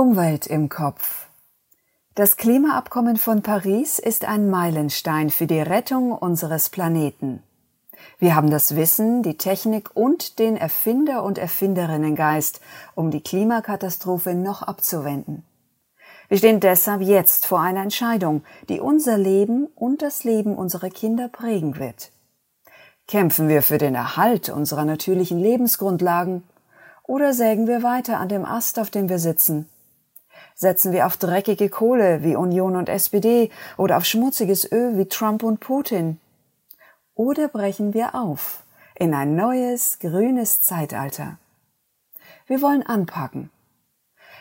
Umwelt im Kopf. Das Klimaabkommen von Paris ist ein Meilenstein für die Rettung unseres Planeten. Wir haben das Wissen, die Technik und den Erfinder- und Erfinderinnengeist, um die Klimakatastrophe noch abzuwenden. Wir stehen deshalb jetzt vor einer Entscheidung, die unser Leben und das Leben unserer Kinder prägen wird. Kämpfen wir für den Erhalt unserer natürlichen Lebensgrundlagen oder sägen wir weiter an dem Ast, auf dem wir sitzen Setzen wir auf dreckige Kohle wie Union und SPD oder auf schmutziges Öl wie Trump und Putin? Oder brechen wir auf in ein neues, grünes Zeitalter? Wir wollen anpacken.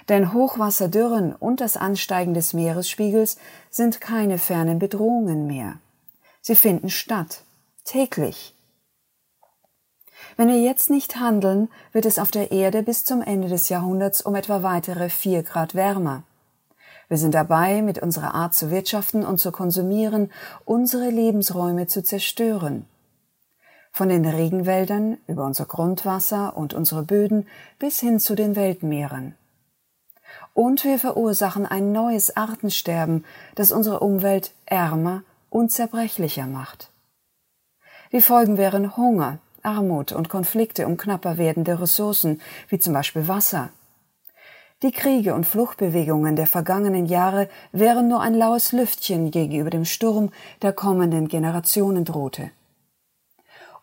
Denn Hochwasserdürren und das Ansteigen des Meeresspiegels sind keine fernen Bedrohungen mehr. Sie finden statt, täglich, wenn wir jetzt nicht handeln, wird es auf der Erde bis zum Ende des Jahrhunderts um etwa weitere vier Grad wärmer. Wir sind dabei, mit unserer Art zu wirtschaften und zu konsumieren, unsere Lebensräume zu zerstören. Von den Regenwäldern über unser Grundwasser und unsere Böden bis hin zu den Weltmeeren. Und wir verursachen ein neues Artensterben, das unsere Umwelt ärmer und zerbrechlicher macht. Die Folgen wären Hunger, Armut und Konflikte um knapper werdende Ressourcen, wie zum Beispiel Wasser. Die Kriege und Fluchtbewegungen der vergangenen Jahre wären nur ein laues Lüftchen gegenüber dem Sturm, der kommenden Generationen drohte.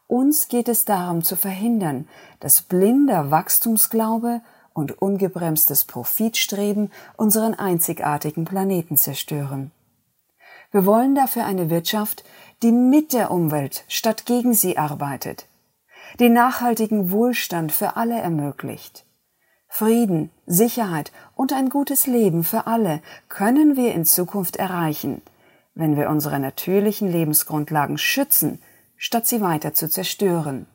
Uns geht es darum zu verhindern, dass blinder Wachstumsglaube und ungebremstes Profitstreben unseren einzigartigen Planeten zerstören. Wir wollen dafür eine Wirtschaft, die mit der Umwelt statt gegen sie arbeitet, den nachhaltigen Wohlstand für alle ermöglicht. Frieden, Sicherheit und ein gutes Leben für alle können wir in Zukunft erreichen, wenn wir unsere natürlichen Lebensgrundlagen schützen, statt sie weiter zu zerstören.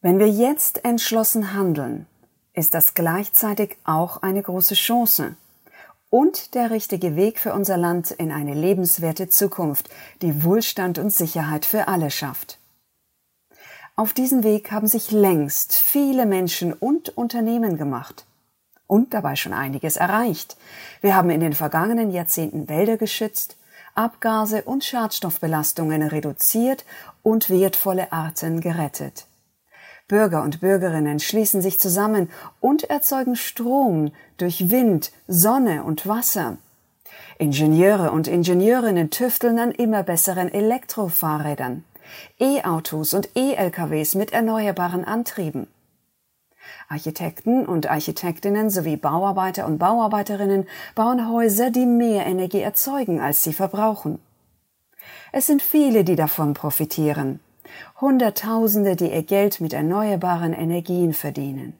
Wenn wir jetzt entschlossen handeln, ist das gleichzeitig auch eine große Chance, und der richtige Weg für unser Land in eine lebenswerte Zukunft, die Wohlstand und Sicherheit für alle schafft. Auf diesen Weg haben sich längst viele Menschen und Unternehmen gemacht und dabei schon einiges erreicht. Wir haben in den vergangenen Jahrzehnten Wälder geschützt, Abgase und Schadstoffbelastungen reduziert und wertvolle Arten gerettet. Bürger und Bürgerinnen schließen sich zusammen und erzeugen Strom durch Wind, Sonne und Wasser. Ingenieure und Ingenieurinnen tüfteln an immer besseren Elektrofahrrädern, E-Autos und E-LKWs mit erneuerbaren Antrieben. Architekten und Architektinnen sowie Bauarbeiter und Bauarbeiterinnen bauen Häuser, die mehr Energie erzeugen, als sie verbrauchen. Es sind viele, die davon profitieren. Hunderttausende, die ihr Geld mit erneuerbaren Energien verdienen.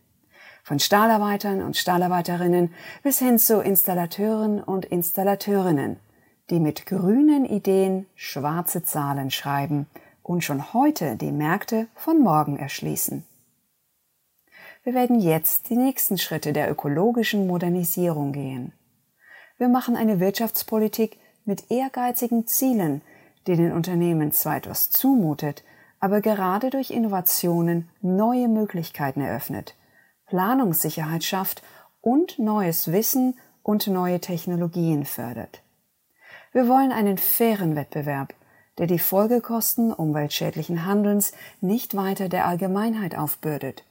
Von Stahlarbeitern und Stahlarbeiterinnen bis hin zu Installateuren und Installateurinnen, die mit grünen Ideen schwarze Zahlen schreiben und schon heute die Märkte von morgen erschließen. Wir werden jetzt die nächsten Schritte der ökologischen Modernisierung gehen. Wir machen eine Wirtschaftspolitik mit ehrgeizigen Zielen, die den Unternehmen zwar etwas zumutet, aber gerade durch Innovationen neue Möglichkeiten eröffnet, Planungssicherheit schafft und neues Wissen und neue Technologien fördert. Wir wollen einen fairen Wettbewerb, der die Folgekosten umweltschädlichen Handelns nicht weiter der Allgemeinheit aufbürdet.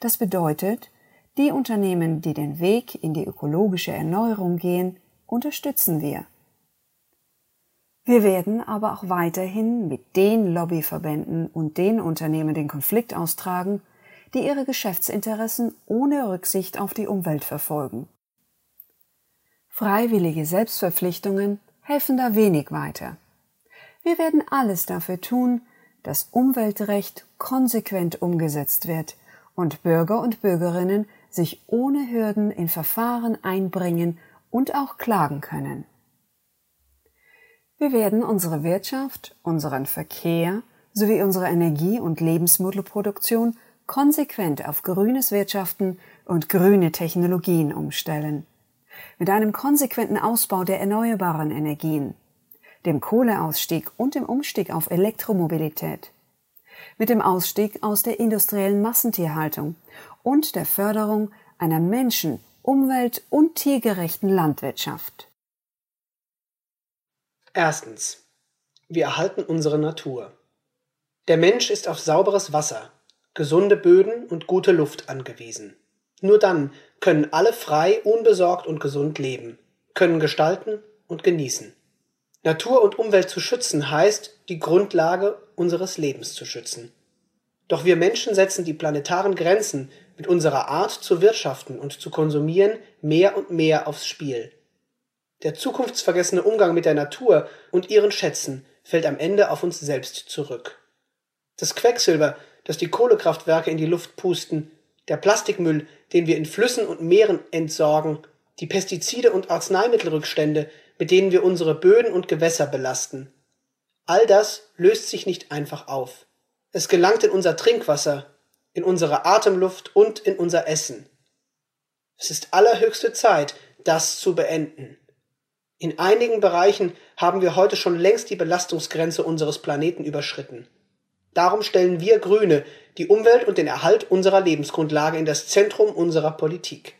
Das bedeutet, die Unternehmen, die den Weg in die ökologische Erneuerung gehen, unterstützen wir. Wir werden aber auch weiterhin mit den Lobbyverbänden und den Unternehmen den Konflikt austragen, die ihre Geschäftsinteressen ohne Rücksicht auf die Umwelt verfolgen. Freiwillige Selbstverpflichtungen helfen da wenig weiter. Wir werden alles dafür tun, dass Umweltrecht konsequent umgesetzt wird und Bürger und Bürgerinnen sich ohne Hürden in Verfahren einbringen und auch klagen können. Wir werden unsere Wirtschaft, unseren Verkehr sowie unsere Energie- und Lebensmittelproduktion konsequent auf grünes Wirtschaften und grüne Technologien umstellen. Mit einem konsequenten Ausbau der erneuerbaren Energien, dem Kohleausstieg und dem Umstieg auf Elektromobilität, mit dem Ausstieg aus der industriellen Massentierhaltung und der Förderung einer menschen-, umwelt- und tiergerechten Landwirtschaft. Erstens. Wir erhalten unsere Natur. Der Mensch ist auf sauberes Wasser, gesunde Böden und gute Luft angewiesen. Nur dann können alle frei, unbesorgt und gesund leben, können gestalten und genießen. Natur und Umwelt zu schützen heißt, die Grundlage unseres Lebens zu schützen. Doch wir Menschen setzen die planetaren Grenzen mit unserer Art zu wirtschaften und zu konsumieren mehr und mehr aufs Spiel. Der zukunftsvergessene Umgang mit der Natur und ihren Schätzen fällt am Ende auf uns selbst zurück. Das Quecksilber, das die Kohlekraftwerke in die Luft pusten, der Plastikmüll, den wir in Flüssen und Meeren entsorgen, die Pestizide und Arzneimittelrückstände, mit denen wir unsere Böden und Gewässer belasten. All das löst sich nicht einfach auf. Es gelangt in unser Trinkwasser, in unsere Atemluft und in unser Essen. Es ist allerhöchste Zeit, das zu beenden. In einigen Bereichen haben wir heute schon längst die Belastungsgrenze unseres Planeten überschritten. Darum stellen wir Grüne die Umwelt und den Erhalt unserer Lebensgrundlage in das Zentrum unserer Politik.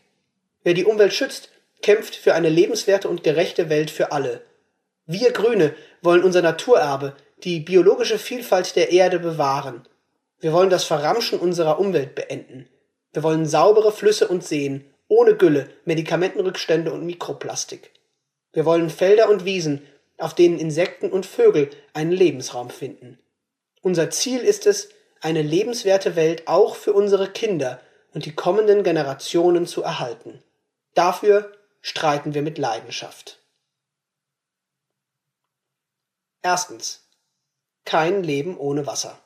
Wer die Umwelt schützt, kämpft für eine lebenswerte und gerechte Welt für alle. Wir Grüne wollen unser Naturerbe, die biologische Vielfalt der Erde bewahren. Wir wollen das Verramschen unserer Umwelt beenden. Wir wollen saubere Flüsse und Seen, ohne Gülle, Medikamentenrückstände und Mikroplastik. Wir wollen Felder und Wiesen, auf denen Insekten und Vögel einen Lebensraum finden. Unser Ziel ist es, eine lebenswerte Welt auch für unsere Kinder und die kommenden Generationen zu erhalten. Dafür streiten wir mit Leidenschaft. Erstens. Kein Leben ohne Wasser.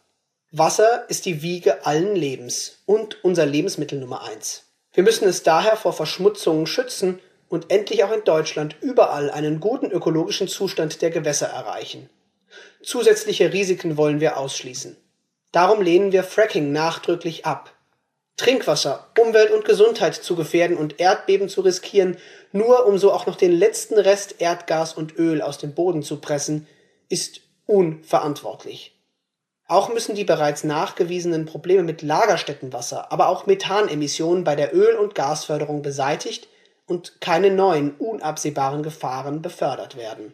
Wasser ist die Wiege allen Lebens und unser Lebensmittel Nummer eins. Wir müssen es daher vor Verschmutzungen schützen und endlich auch in Deutschland überall einen guten ökologischen Zustand der Gewässer erreichen. Zusätzliche Risiken wollen wir ausschließen. Darum lehnen wir Fracking nachdrücklich ab. Trinkwasser, Umwelt und Gesundheit zu gefährden und Erdbeben zu riskieren, nur um so auch noch den letzten Rest Erdgas und Öl aus dem Boden zu pressen, ist unverantwortlich. Auch müssen die bereits nachgewiesenen Probleme mit Lagerstättenwasser, aber auch Methanemissionen bei der Öl- und Gasförderung beseitigt und keine neuen, unabsehbaren Gefahren befördert werden.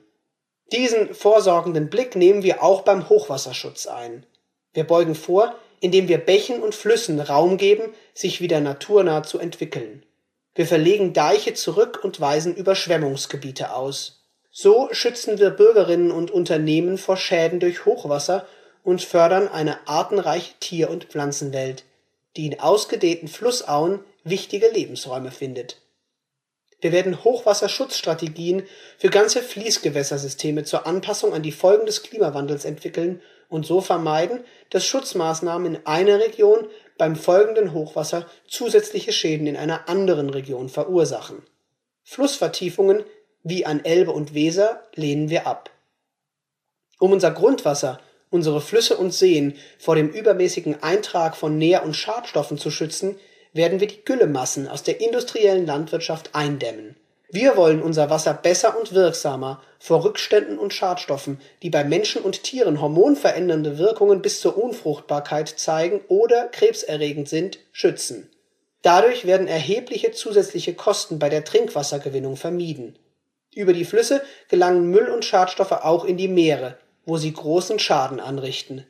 Diesen vorsorgenden Blick nehmen wir auch beim Hochwasserschutz ein. Wir beugen vor, indem wir Bächen und Flüssen Raum geben, sich wieder naturnah zu entwickeln. Wir verlegen Deiche zurück und weisen Überschwemmungsgebiete aus. So schützen wir Bürgerinnen und Unternehmen vor Schäden durch Hochwasser und fördern eine artenreiche Tier- und Pflanzenwelt, die in ausgedehnten Flussauen wichtige Lebensräume findet wir werden Hochwasserschutzstrategien für ganze Fließgewässersysteme zur Anpassung an die Folgen des Klimawandels entwickeln und so vermeiden, dass Schutzmaßnahmen in einer Region beim folgenden Hochwasser zusätzliche Schäden in einer anderen Region verursachen. Flussvertiefungen wie an Elbe und Weser lehnen wir ab. Um unser Grundwasser, unsere Flüsse und Seen vor dem übermäßigen Eintrag von Nähr- und Schadstoffen zu schützen, werden wir die Güllemassen aus der industriellen Landwirtschaft eindämmen. Wir wollen unser Wasser besser und wirksamer vor Rückständen und Schadstoffen, die bei Menschen und Tieren hormonverändernde Wirkungen bis zur Unfruchtbarkeit zeigen oder krebserregend sind, schützen. Dadurch werden erhebliche zusätzliche Kosten bei der Trinkwassergewinnung vermieden. Über die Flüsse gelangen Müll und Schadstoffe auch in die Meere, wo sie großen Schaden anrichten.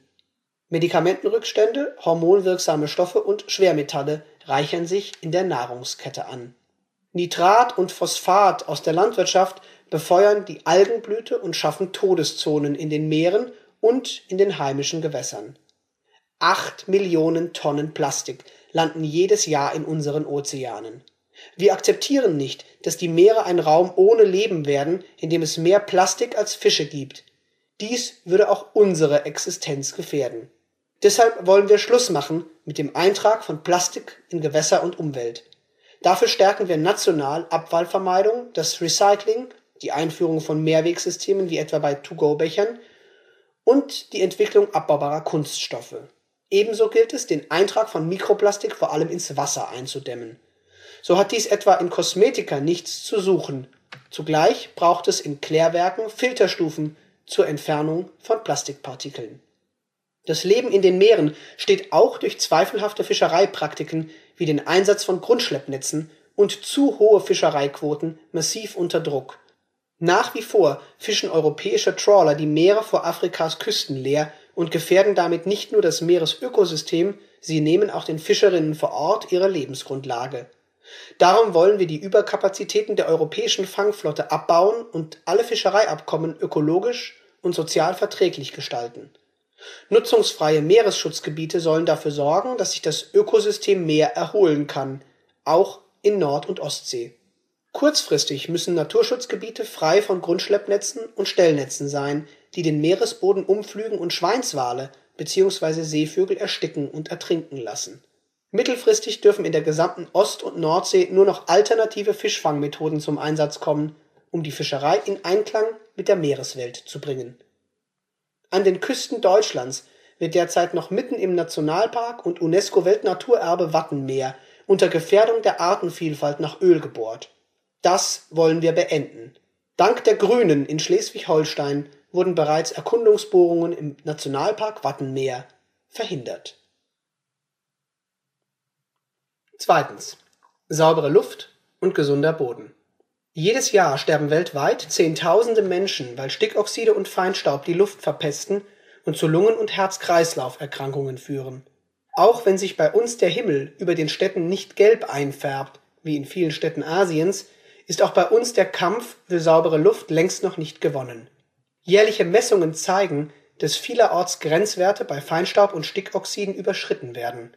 Medikamentenrückstände, hormonwirksame Stoffe und Schwermetalle reichern sich in der Nahrungskette an. Nitrat und Phosphat aus der Landwirtschaft befeuern die Algenblüte und schaffen Todeszonen in den Meeren und in den heimischen Gewässern. Acht Millionen Tonnen Plastik landen jedes Jahr in unseren Ozeanen. Wir akzeptieren nicht, dass die Meere ein Raum ohne Leben werden, in dem es mehr Plastik als Fische gibt. Dies würde auch unsere Existenz gefährden. Deshalb wollen wir Schluss machen mit dem Eintrag von Plastik in Gewässer und Umwelt. Dafür stärken wir national Abfallvermeidung, das Recycling, die Einführung von Mehrwegsystemen wie etwa bei To-Go-Bechern und die Entwicklung abbaubarer Kunststoffe. Ebenso gilt es, den Eintrag von Mikroplastik vor allem ins Wasser einzudämmen. So hat dies etwa in Kosmetika nichts zu suchen. Zugleich braucht es in Klärwerken Filterstufen zur Entfernung von Plastikpartikeln Das Leben in den Meeren steht auch durch zweifelhafte Fischereipraktiken wie den Einsatz von Grundschleppnetzen und zu hohe Fischereiquoten massiv unter Druck. Nach wie vor fischen europäische Trawler die Meere vor Afrikas Küsten leer und gefährden damit nicht nur das Meeresökosystem, sie nehmen auch den Fischerinnen vor Ort ihre Lebensgrundlage. Darum wollen wir die Überkapazitäten der europäischen Fangflotte abbauen und alle Fischereiabkommen ökologisch und sozial verträglich gestalten. Nutzungsfreie Meeresschutzgebiete sollen dafür sorgen, dass sich das Ökosystem mehr erholen kann, auch in Nord und Ostsee. Kurzfristig müssen Naturschutzgebiete frei von Grundschleppnetzen und Stellnetzen sein, die den Meeresboden umflügen und Schweinswale bzw. Seevögel ersticken und ertrinken lassen. Mittelfristig dürfen in der gesamten Ost und Nordsee nur noch alternative Fischfangmethoden zum Einsatz kommen, um die Fischerei in Einklang mit der Meereswelt zu bringen. An den Küsten Deutschlands wird derzeit noch mitten im Nationalpark und UNESCO-Weltnaturerbe Wattenmeer unter Gefährdung der Artenvielfalt nach Öl gebohrt. Das wollen wir beenden. Dank der Grünen in Schleswig-Holstein wurden bereits Erkundungsbohrungen im Nationalpark Wattenmeer verhindert. Zweitens. Saubere Luft und gesunder Boden. Jedes Jahr sterben weltweit Zehntausende Menschen, weil Stickoxide und Feinstaub die Luft verpesten und zu Lungen- und Herz-Kreislauf-Erkrankungen führen. Auch wenn sich bei uns der Himmel über den Städten nicht gelb einfärbt, wie in vielen Städten Asiens, ist auch bei uns der Kampf für saubere Luft längst noch nicht gewonnen. Jährliche Messungen zeigen, dass vielerorts Grenzwerte bei Feinstaub und Stickoxiden überschritten werden.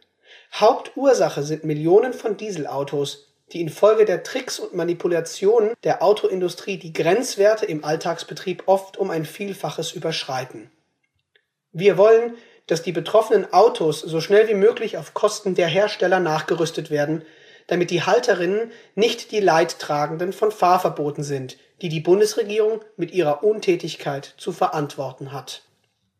Hauptursache sind Millionen von Dieselautos, die infolge der Tricks und Manipulationen der Autoindustrie die Grenzwerte im Alltagsbetrieb oft um ein Vielfaches überschreiten. Wir wollen, dass die betroffenen Autos so schnell wie möglich auf Kosten der Hersteller nachgerüstet werden, damit die Halterinnen nicht die Leidtragenden von Fahrverboten sind, die die Bundesregierung mit ihrer Untätigkeit zu verantworten hat.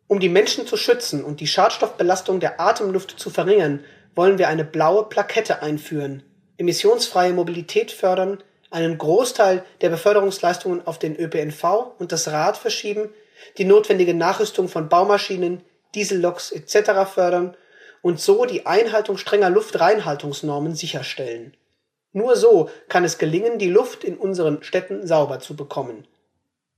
Um die Menschen zu schützen und die Schadstoffbelastung der Atemluft zu verringern, wollen wir eine blaue Plakette einführen, emissionsfreie Mobilität fördern, einen Großteil der Beförderungsleistungen auf den ÖPNV und das Rad verschieben, die notwendige Nachrüstung von Baumaschinen, Dieselloks etc. fördern und so die Einhaltung strenger Luftreinhaltungsnormen sicherstellen. Nur so kann es gelingen, die Luft in unseren Städten sauber zu bekommen.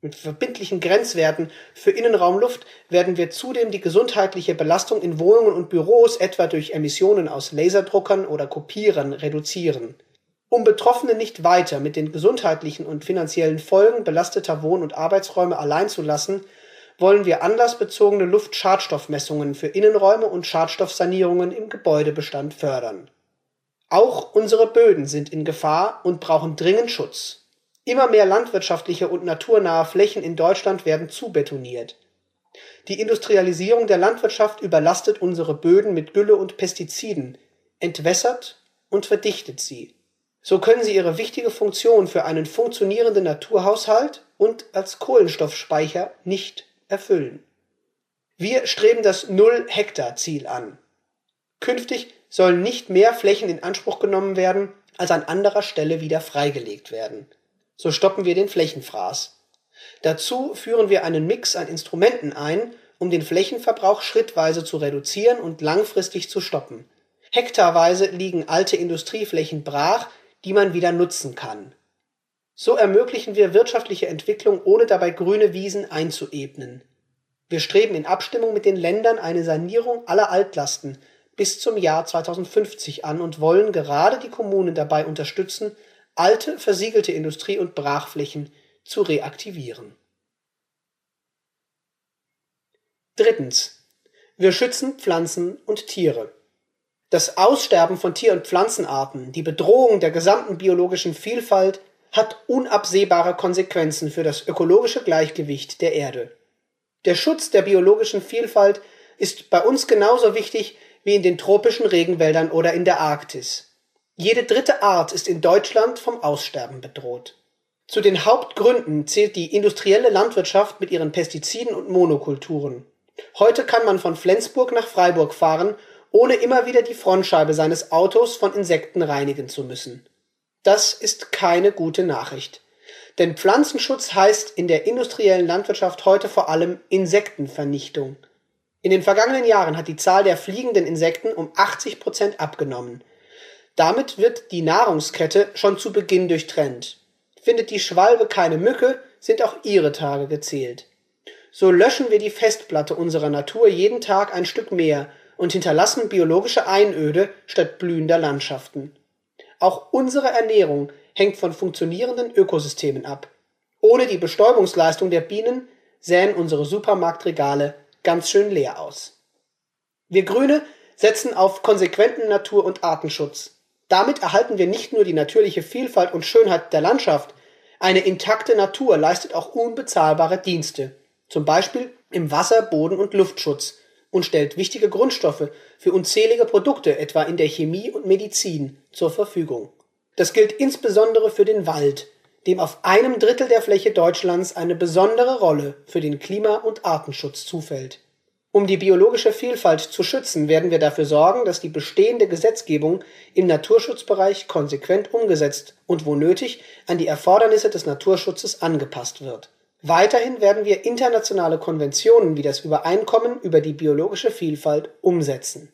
Mit verbindlichen Grenzwerten für Innenraumluft werden wir zudem die gesundheitliche Belastung in Wohnungen und Büros etwa durch Emissionen aus Laserdruckern oder Kopierern reduzieren. Um Betroffene nicht weiter mit den gesundheitlichen und finanziellen Folgen belasteter Wohn- und Arbeitsräume allein zu lassen, wollen wir anlassbezogene Luftschadstoffmessungen für Innenräume und Schadstoffsanierungen im Gebäudebestand fördern. Auch unsere Böden sind in Gefahr und brauchen dringend Schutz. Immer mehr landwirtschaftliche und naturnahe Flächen in Deutschland werden zubetoniert. Die Industrialisierung der Landwirtschaft überlastet unsere Böden mit Gülle und Pestiziden, entwässert und verdichtet sie. So können sie ihre wichtige Funktion für einen funktionierenden Naturhaushalt und als Kohlenstoffspeicher nicht erfüllen. Wir streben das Null-Hektar-Ziel an. Künftig sollen nicht mehr Flächen in Anspruch genommen werden, als an anderer Stelle wieder freigelegt werden. So stoppen wir den Flächenfraß. Dazu führen wir einen Mix an Instrumenten ein, um den Flächenverbrauch schrittweise zu reduzieren und langfristig zu stoppen. Hektarweise liegen alte Industrieflächen brach, die man wieder nutzen kann. So ermöglichen wir wirtschaftliche Entwicklung, ohne dabei grüne Wiesen einzuebnen. Wir streben in Abstimmung mit den Ländern eine Sanierung aller Altlasten bis zum Jahr 2050 an und wollen gerade die Kommunen dabei unterstützen, alte, versiegelte Industrie- und Brachflächen zu reaktivieren. Drittens. Wir schützen Pflanzen und Tiere. Das Aussterben von Tier- und Pflanzenarten, die Bedrohung der gesamten biologischen Vielfalt hat unabsehbare Konsequenzen für das ökologische Gleichgewicht der Erde. Der Schutz der biologischen Vielfalt ist bei uns genauso wichtig wie in den tropischen Regenwäldern oder in der Arktis. Jede dritte Art ist in Deutschland vom Aussterben bedroht. Zu den Hauptgründen zählt die industrielle Landwirtschaft mit ihren Pestiziden und Monokulturen. Heute kann man von Flensburg nach Freiburg fahren, ohne immer wieder die Frontscheibe seines Autos von Insekten reinigen zu müssen. Das ist keine gute Nachricht. Denn Pflanzenschutz heißt in der industriellen Landwirtschaft heute vor allem Insektenvernichtung. In den vergangenen Jahren hat die Zahl der fliegenden Insekten um 80 Prozent abgenommen. Damit wird die Nahrungskette schon zu Beginn durchtrennt. Findet die Schwalbe keine Mücke, sind auch ihre Tage gezählt. So löschen wir die Festplatte unserer Natur jeden Tag ein Stück mehr und hinterlassen biologische Einöde statt blühender Landschaften. Auch unsere Ernährung hängt von funktionierenden Ökosystemen ab. Ohne die Bestäubungsleistung der Bienen sähen unsere Supermarktregale ganz schön leer aus. Wir Grüne setzen auf konsequenten Natur- und Artenschutz. Damit erhalten wir nicht nur die natürliche Vielfalt und Schönheit der Landschaft, eine intakte Natur leistet auch unbezahlbare Dienste, zum Beispiel im Wasser-, Boden- und Luftschutz und stellt wichtige Grundstoffe für unzählige Produkte, etwa in der Chemie und Medizin, zur Verfügung. Das gilt insbesondere für den Wald, dem auf einem Drittel der Fläche Deutschlands eine besondere Rolle für den Klima- und Artenschutz zufällt. Um die biologische Vielfalt zu schützen, werden wir dafür sorgen, dass die bestehende Gesetzgebung im Naturschutzbereich konsequent umgesetzt und wo nötig an die Erfordernisse des Naturschutzes angepasst wird. Weiterhin werden wir internationale Konventionen wie das Übereinkommen über die biologische Vielfalt umsetzen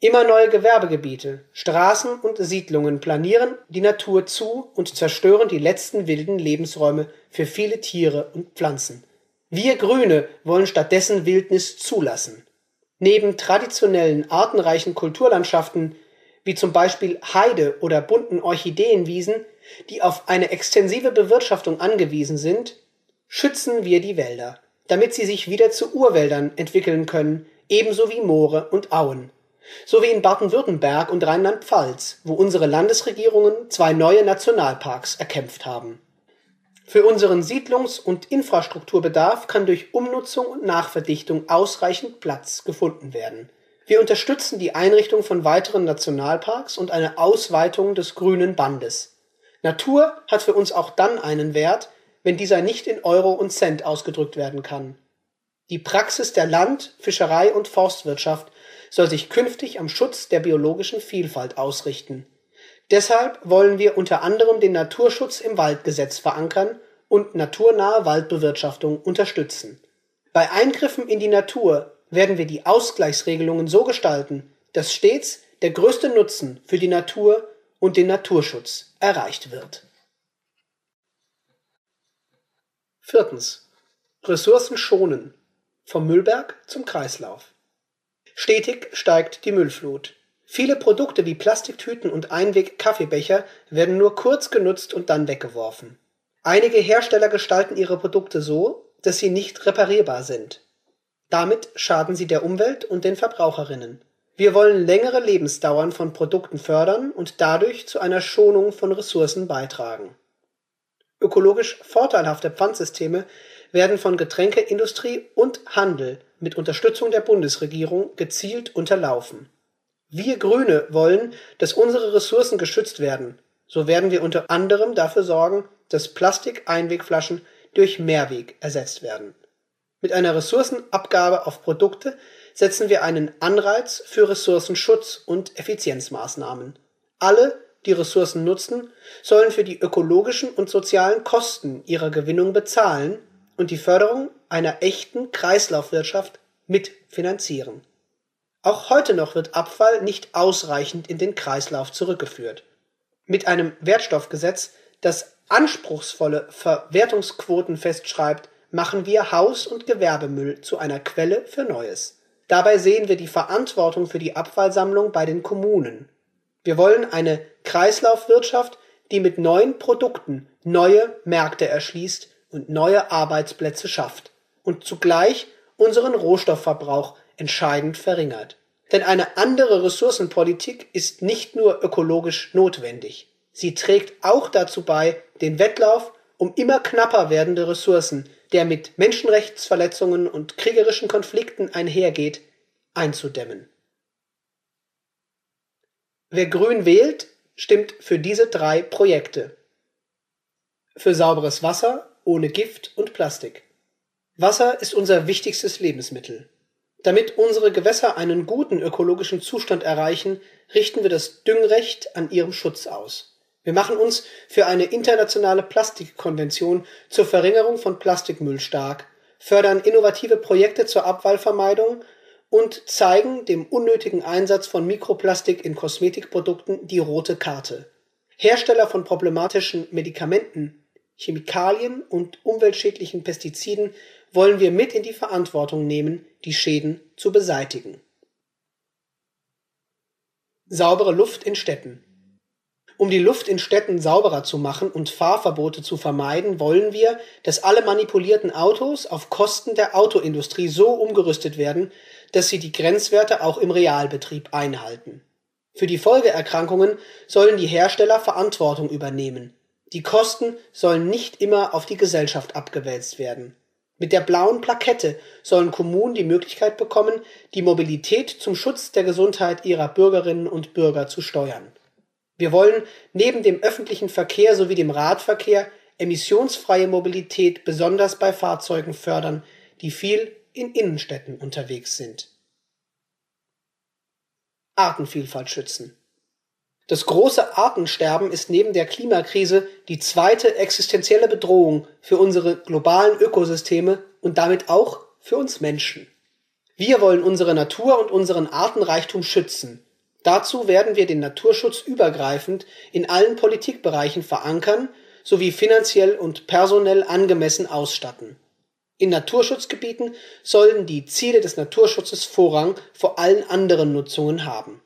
Immer neue Gewerbegebiete, Straßen und Siedlungen planieren die Natur zu und zerstören die letzten wilden Lebensräume für viele Tiere und Pflanzen. Wir Grüne wollen stattdessen Wildnis zulassen. Neben traditionellen artenreichen Kulturlandschaften wie zum Beispiel Heide oder bunten Orchideenwiesen, die auf eine extensive Bewirtschaftung angewiesen sind, schützen wir die Wälder, damit sie sich wieder zu Urwäldern entwickeln können, ebenso wie Moore und Auen so wie in Baden-Württemberg und Rheinland-Pfalz, wo unsere Landesregierungen zwei neue Nationalparks erkämpft haben. Für unseren Siedlungs- und Infrastrukturbedarf kann durch Umnutzung und Nachverdichtung ausreichend Platz gefunden werden. Wir unterstützen die Einrichtung von weiteren Nationalparks und eine Ausweitung des grünen Bandes. Natur hat für uns auch dann einen Wert, wenn dieser nicht in Euro und Cent ausgedrückt werden kann. Die Praxis der Land-, Fischerei und Forstwirtschaft soll sich künftig am Schutz der biologischen Vielfalt ausrichten. Deshalb wollen wir unter anderem den Naturschutz im Waldgesetz verankern und naturnahe Waldbewirtschaftung unterstützen. Bei Eingriffen in die Natur werden wir die Ausgleichsregelungen so gestalten, dass stets der größte Nutzen für die Natur und den Naturschutz erreicht wird. Viertens. Ressourcen schonen. Vom Müllberg zum Kreislauf. Stetig steigt die Müllflut. Viele Produkte wie Plastiktüten und Einweg-Kaffeebecher werden nur kurz genutzt und dann weggeworfen. Einige Hersteller gestalten ihre Produkte so, dass sie nicht reparierbar sind. Damit schaden sie der Umwelt und den Verbraucherinnen. Wir wollen längere Lebensdauern von Produkten fördern und dadurch zu einer Schonung von Ressourcen beitragen. Ökologisch vorteilhafte Pfandsysteme werden von Getränkeindustrie und Handel mit Unterstützung der Bundesregierung gezielt unterlaufen. Wir Grüne wollen, dass unsere Ressourcen geschützt werden. So werden wir unter anderem dafür sorgen, dass Plastik-Einwegflaschen durch Mehrweg ersetzt werden. Mit einer Ressourcenabgabe auf Produkte setzen wir einen Anreiz für Ressourcenschutz und Effizienzmaßnahmen. Alle, die Ressourcen nutzen, sollen für die ökologischen und sozialen Kosten ihrer Gewinnung bezahlen und die Förderung einer echten Kreislaufwirtschaft mitfinanzieren. Auch heute noch wird Abfall nicht ausreichend in den Kreislauf zurückgeführt. Mit einem Wertstoffgesetz, das anspruchsvolle Verwertungsquoten festschreibt, machen wir Haus- und Gewerbemüll zu einer Quelle für Neues. Dabei sehen wir die Verantwortung für die Abfallsammlung bei den Kommunen. Wir wollen eine Kreislaufwirtschaft, die mit neuen Produkten neue Märkte erschließt und neue Arbeitsplätze schafft und zugleich unseren Rohstoffverbrauch entscheidend verringert. Denn eine andere Ressourcenpolitik ist nicht nur ökologisch notwendig. Sie trägt auch dazu bei, den Wettlauf um immer knapper werdende Ressourcen, der mit Menschenrechtsverletzungen und kriegerischen Konflikten einhergeht, einzudämmen. Wer grün wählt, stimmt für diese drei Projekte. Für sauberes Wasser, ohne Gift und Plastik. Wasser ist unser wichtigstes Lebensmittel. Damit unsere Gewässer einen guten ökologischen Zustand erreichen, richten wir das Düngrecht an ihrem Schutz aus. Wir machen uns für eine internationale Plastikkonvention zur Verringerung von Plastikmüll stark, fördern innovative Projekte zur Abfallvermeidung und zeigen dem unnötigen Einsatz von Mikroplastik in Kosmetikprodukten die rote Karte. Hersteller von problematischen Medikamenten, Chemikalien und umweltschädlichen Pestiziden wollen wir mit in die Verantwortung nehmen, die Schäden zu beseitigen. Saubere Luft in Städten um die Luft in Städten sauberer zu machen und Fahrverbote zu vermeiden, wollen wir, dass alle manipulierten Autos auf Kosten der Autoindustrie so umgerüstet werden, dass sie die Grenzwerte auch im Realbetrieb einhalten. Für die Folgeerkrankungen sollen die Hersteller Verantwortung übernehmen. Die Kosten sollen nicht immer auf die Gesellschaft abgewälzt werden. Mit der blauen Plakette sollen Kommunen die Möglichkeit bekommen, die Mobilität zum Schutz der Gesundheit ihrer Bürgerinnen und Bürger zu steuern. Wir wollen neben dem öffentlichen Verkehr sowie dem Radverkehr emissionsfreie Mobilität besonders bei Fahrzeugen fördern, die viel in Innenstädten unterwegs sind. Artenvielfalt schützen. Das große Artensterben ist neben der Klimakrise die zweite existenzielle Bedrohung für unsere globalen Ökosysteme und damit auch für uns Menschen. Wir wollen unsere Natur und unseren Artenreichtum schützen, Dazu werden wir den Naturschutz übergreifend in allen Politikbereichen verankern sowie finanziell und personell angemessen ausstatten. In Naturschutzgebieten sollen die Ziele des Naturschutzes Vorrang vor allen anderen Nutzungen haben.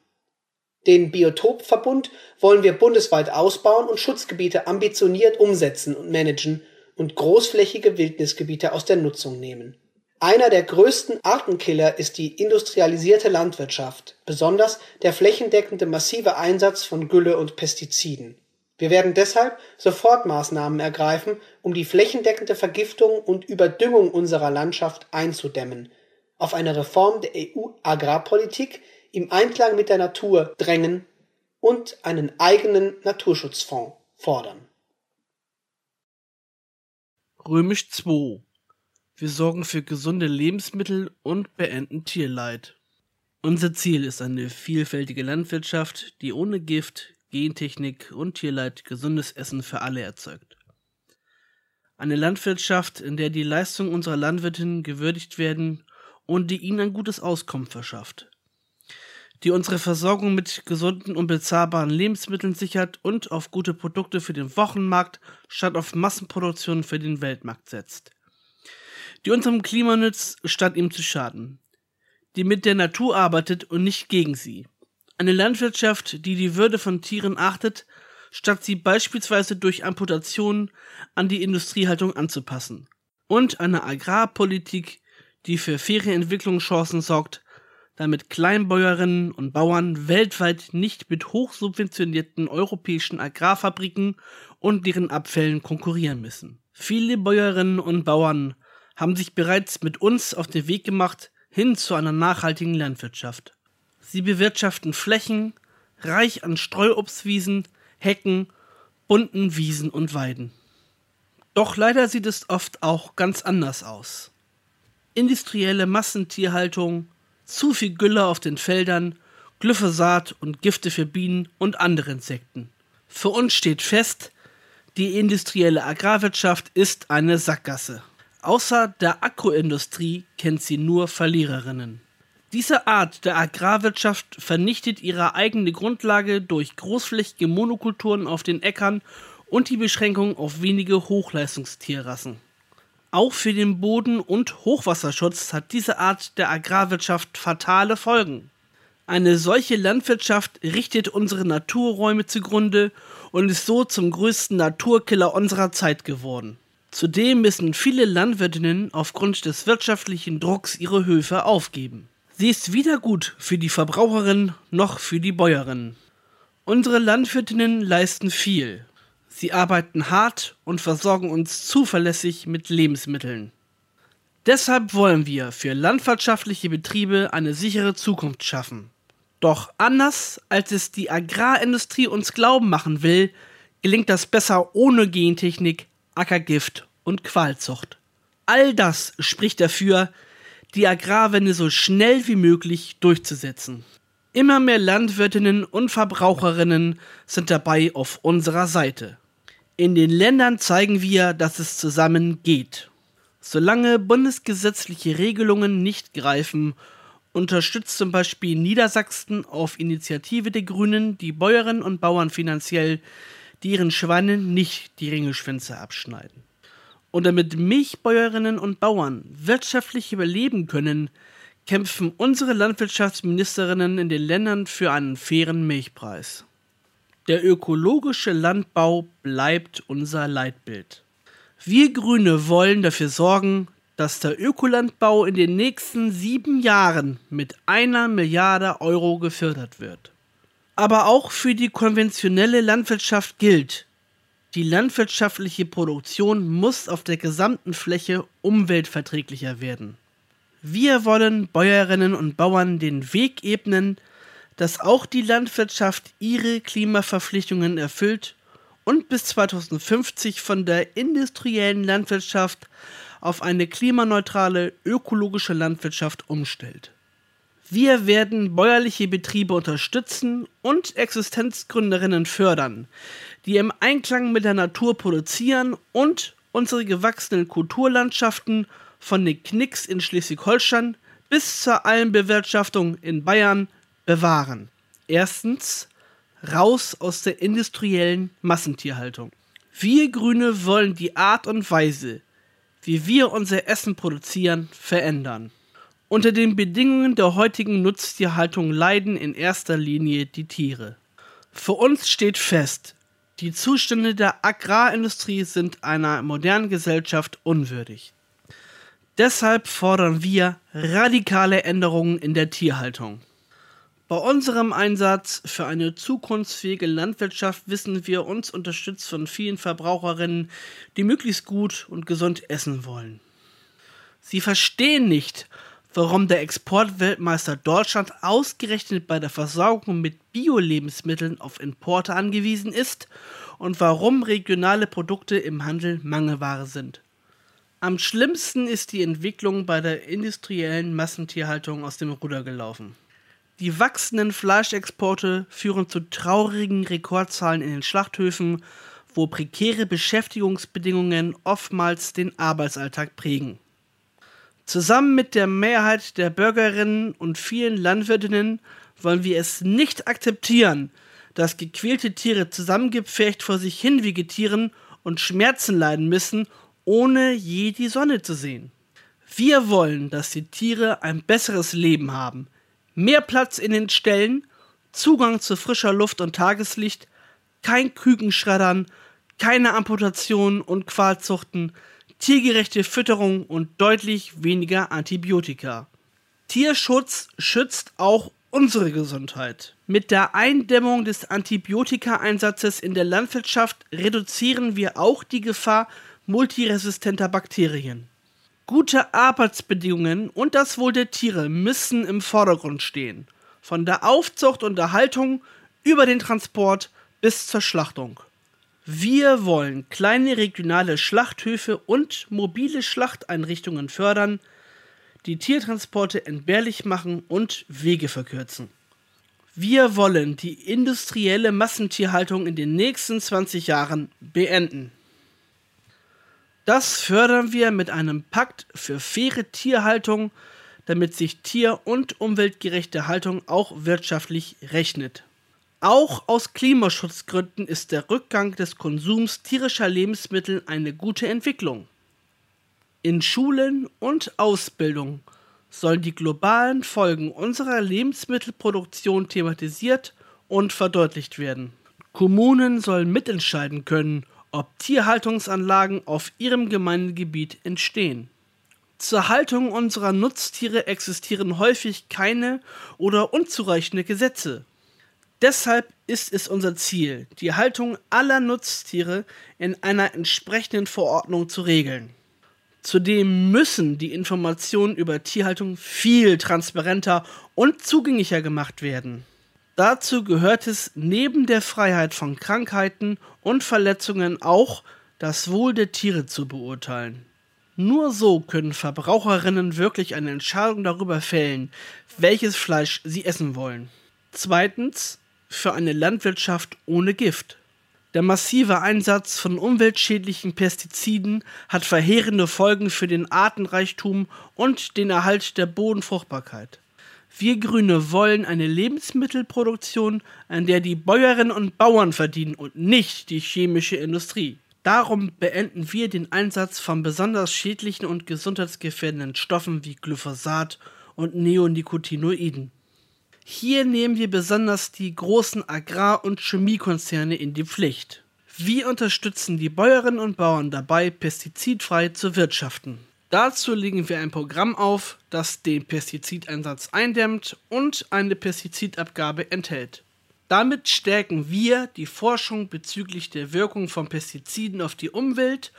Den Biotopverbund wollen wir bundesweit ausbauen und Schutzgebiete ambitioniert umsetzen und managen und großflächige Wildnisgebiete aus der Nutzung nehmen einer der größten Artenkiller ist die industrialisierte Landwirtschaft, besonders der flächendeckende massive Einsatz von Gülle und Pestiziden. Wir werden deshalb Sofortmaßnahmen ergreifen, um die flächendeckende Vergiftung und Überdüngung unserer Landschaft einzudämmen, auf eine Reform der EU-Agrarpolitik im Einklang mit der Natur drängen und einen eigenen Naturschutzfonds fordern. Römisch 2 wir sorgen für gesunde Lebensmittel und beenden Tierleid. Unser Ziel ist eine vielfältige Landwirtschaft, die ohne Gift, Gentechnik und Tierleid gesundes Essen für alle erzeugt. Eine Landwirtschaft, in der die Leistungen unserer Landwirtinnen gewürdigt werden und die ihnen ein gutes Auskommen verschafft. Die unsere Versorgung mit gesunden und bezahlbaren Lebensmitteln sichert und auf gute Produkte für den Wochenmarkt statt auf Massenproduktion für den Weltmarkt setzt die unserem Klima nützt, statt ihm zu schaden, die mit der Natur arbeitet und nicht gegen sie. Eine Landwirtschaft, die die Würde von Tieren achtet, statt sie beispielsweise durch Amputationen an die Industriehaltung anzupassen. Und eine Agrarpolitik, die für faire Entwicklungschancen sorgt, damit Kleinbäuerinnen und Bauern weltweit nicht mit hochsubventionierten europäischen Agrarfabriken und deren Abfällen konkurrieren müssen. Viele Bäuerinnen und Bauern haben sich bereits mit uns auf den Weg gemacht hin zu einer nachhaltigen Landwirtschaft. Sie bewirtschaften Flächen, reich an Streuobstwiesen, Hecken, bunten Wiesen und Weiden. Doch leider sieht es oft auch ganz anders aus. Industrielle Massentierhaltung, zu viel Gülle auf den Feldern, Glyphosat und Gifte für Bienen und andere Insekten. Für uns steht fest, die industrielle Agrarwirtschaft ist eine Sackgasse. Außer der Agroindustrie kennt sie nur Verliererinnen. Diese Art der Agrarwirtschaft vernichtet ihre eigene Grundlage durch großflächige Monokulturen auf den Äckern und die Beschränkung auf wenige Hochleistungstierrassen. Auch für den Boden- und Hochwasserschutz hat diese Art der Agrarwirtschaft fatale Folgen. Eine solche Landwirtschaft richtet unsere Naturräume zugrunde und ist so zum größten Naturkiller unserer Zeit geworden. Zudem müssen viele Landwirtinnen aufgrund des wirtschaftlichen Drucks ihre Höfe aufgeben. Sie ist weder gut für die Verbraucherin noch für die Bäuerin. Unsere Landwirtinnen leisten viel. Sie arbeiten hart und versorgen uns zuverlässig mit Lebensmitteln. Deshalb wollen wir für landwirtschaftliche Betriebe eine sichere Zukunft schaffen. Doch anders als es die Agrarindustrie uns glauben machen will, gelingt das besser ohne Gentechnik, Ackergift und Qualzucht. All das spricht dafür, die Agrarwende so schnell wie möglich durchzusetzen. Immer mehr Landwirtinnen und Verbraucherinnen sind dabei auf unserer Seite. In den Ländern zeigen wir, dass es zusammen geht. Solange bundesgesetzliche Regelungen nicht greifen unterstützt zum Beispiel Niedersachsen auf Initiative der Grünen die Bäuerinnen und Bauern finanziell, die ihren Schweinen nicht die Ringelschwänze abschneiden. Und damit Milchbäuerinnen und Bauern wirtschaftlich überleben können, kämpfen unsere Landwirtschaftsministerinnen in den Ländern für einen fairen Milchpreis. Der ökologische Landbau bleibt unser Leitbild. Wir Grüne wollen dafür sorgen, dass der Ökolandbau in den nächsten sieben Jahren mit einer Milliarde Euro gefördert wird. Aber auch für die konventionelle Landwirtschaft gilt, die landwirtschaftliche Produktion muss auf der gesamten Fläche umweltverträglicher werden. Wir wollen Bäuerinnen und Bauern den Weg ebnen, dass auch die Landwirtschaft ihre Klimaverpflichtungen erfüllt und bis 2050 von der industriellen Landwirtschaft auf eine klimaneutrale ökologische Landwirtschaft umstellt. Wir werden bäuerliche Betriebe unterstützen und Existenzgründerinnen fördern, die im Einklang mit der Natur produzieren und unsere gewachsenen Kulturlandschaften von den Knicks in Schleswig-Holstein bis zur Almbewirtschaftung in Bayern bewahren. Erstens, raus aus der industriellen Massentierhaltung. Wir Grüne wollen die Art und Weise, wie wir unser Essen produzieren, verändern. Unter den Bedingungen der heutigen Nutztierhaltung leiden in erster Linie die Tiere. Für uns steht fest, die Zustände der Agrarindustrie sind einer modernen Gesellschaft unwürdig. Deshalb fordern wir radikale Änderungen in der Tierhaltung. Bei unserem Einsatz für eine zukunftsfähige Landwirtschaft wissen wir uns unterstützt von vielen Verbraucherinnen, die möglichst gut und gesund essen wollen. Sie verstehen nicht, warum der Exportweltmeister Deutschland ausgerechnet bei der Versorgung mit Bio-Lebensmitteln auf Importe angewiesen ist und warum regionale Produkte im Handel Mangelware sind. Am schlimmsten ist die Entwicklung bei der industriellen Massentierhaltung aus dem Ruder gelaufen. Die wachsenden Fleischexporte führen zu traurigen Rekordzahlen in den Schlachthöfen, wo prekäre Beschäftigungsbedingungen oftmals den Arbeitsalltag prägen. Zusammen mit der Mehrheit der Bürgerinnen und vielen Landwirtinnen wollen wir es nicht akzeptieren, dass gequälte Tiere zusammengepfercht vor sich hin vegetieren und Schmerzen leiden müssen, ohne je die Sonne zu sehen. Wir wollen, dass die Tiere ein besseres Leben haben, mehr Platz in den Ställen, Zugang zu frischer Luft und Tageslicht, kein Kükenschreddern, keine Amputationen und Qualzuchten, tiergerechte Fütterung und deutlich weniger Antibiotika. Tierschutz schützt auch unsere Gesundheit. Mit der Eindämmung des Antibiotikaeinsatzes in der Landwirtschaft reduzieren wir auch die Gefahr multiresistenter Bakterien. Gute Arbeitsbedingungen und das Wohl der Tiere müssen im Vordergrund stehen. Von der Aufzucht und Erhaltung über den Transport bis zur Schlachtung. Wir wollen kleine regionale Schlachthöfe und mobile Schlachteinrichtungen fördern, die Tiertransporte entbehrlich machen und Wege verkürzen. Wir wollen die industrielle Massentierhaltung in den nächsten 20 Jahren beenden. Das fördern wir mit einem Pakt für faire Tierhaltung, damit sich tier- und umweltgerechte Haltung auch wirtschaftlich rechnet. Auch aus Klimaschutzgründen ist der Rückgang des Konsums tierischer Lebensmittel eine gute Entwicklung. In Schulen und Ausbildung sollen die globalen Folgen unserer Lebensmittelproduktion thematisiert und verdeutlicht werden. Kommunen sollen mitentscheiden können, ob Tierhaltungsanlagen auf ihrem Gemeindegebiet entstehen. Zur Haltung unserer Nutztiere existieren häufig keine oder unzureichende Gesetze. Deshalb ist es unser Ziel, die Haltung aller Nutztiere in einer entsprechenden Verordnung zu regeln. Zudem müssen die Informationen über Tierhaltung viel transparenter und zugänglicher gemacht werden. Dazu gehört es neben der Freiheit von Krankheiten und Verletzungen auch, das Wohl der Tiere zu beurteilen. Nur so können Verbraucherinnen wirklich eine Entscheidung darüber fällen, welches Fleisch sie essen wollen. Zweitens, für eine Landwirtschaft ohne Gift. Der massive Einsatz von umweltschädlichen Pestiziden hat verheerende Folgen für den Artenreichtum und den Erhalt der Bodenfruchtbarkeit. Wir Grüne wollen eine Lebensmittelproduktion, an der die Bäuerinnen und Bauern verdienen und nicht die chemische Industrie. Darum beenden wir den Einsatz von besonders schädlichen und gesundheitsgefährdenden Stoffen wie Glyphosat und Neonicotinoiden. Hier nehmen wir besonders die großen Agrar- und Chemiekonzerne in die Pflicht. Wir unterstützen die Bäuerinnen und Bauern dabei, pestizidfrei zu wirtschaften. Dazu legen wir ein Programm auf, das den Pestizideinsatz eindämmt und eine Pestizidabgabe enthält. Damit stärken wir die Forschung bezüglich der Wirkung von Pestiziden auf die Umwelt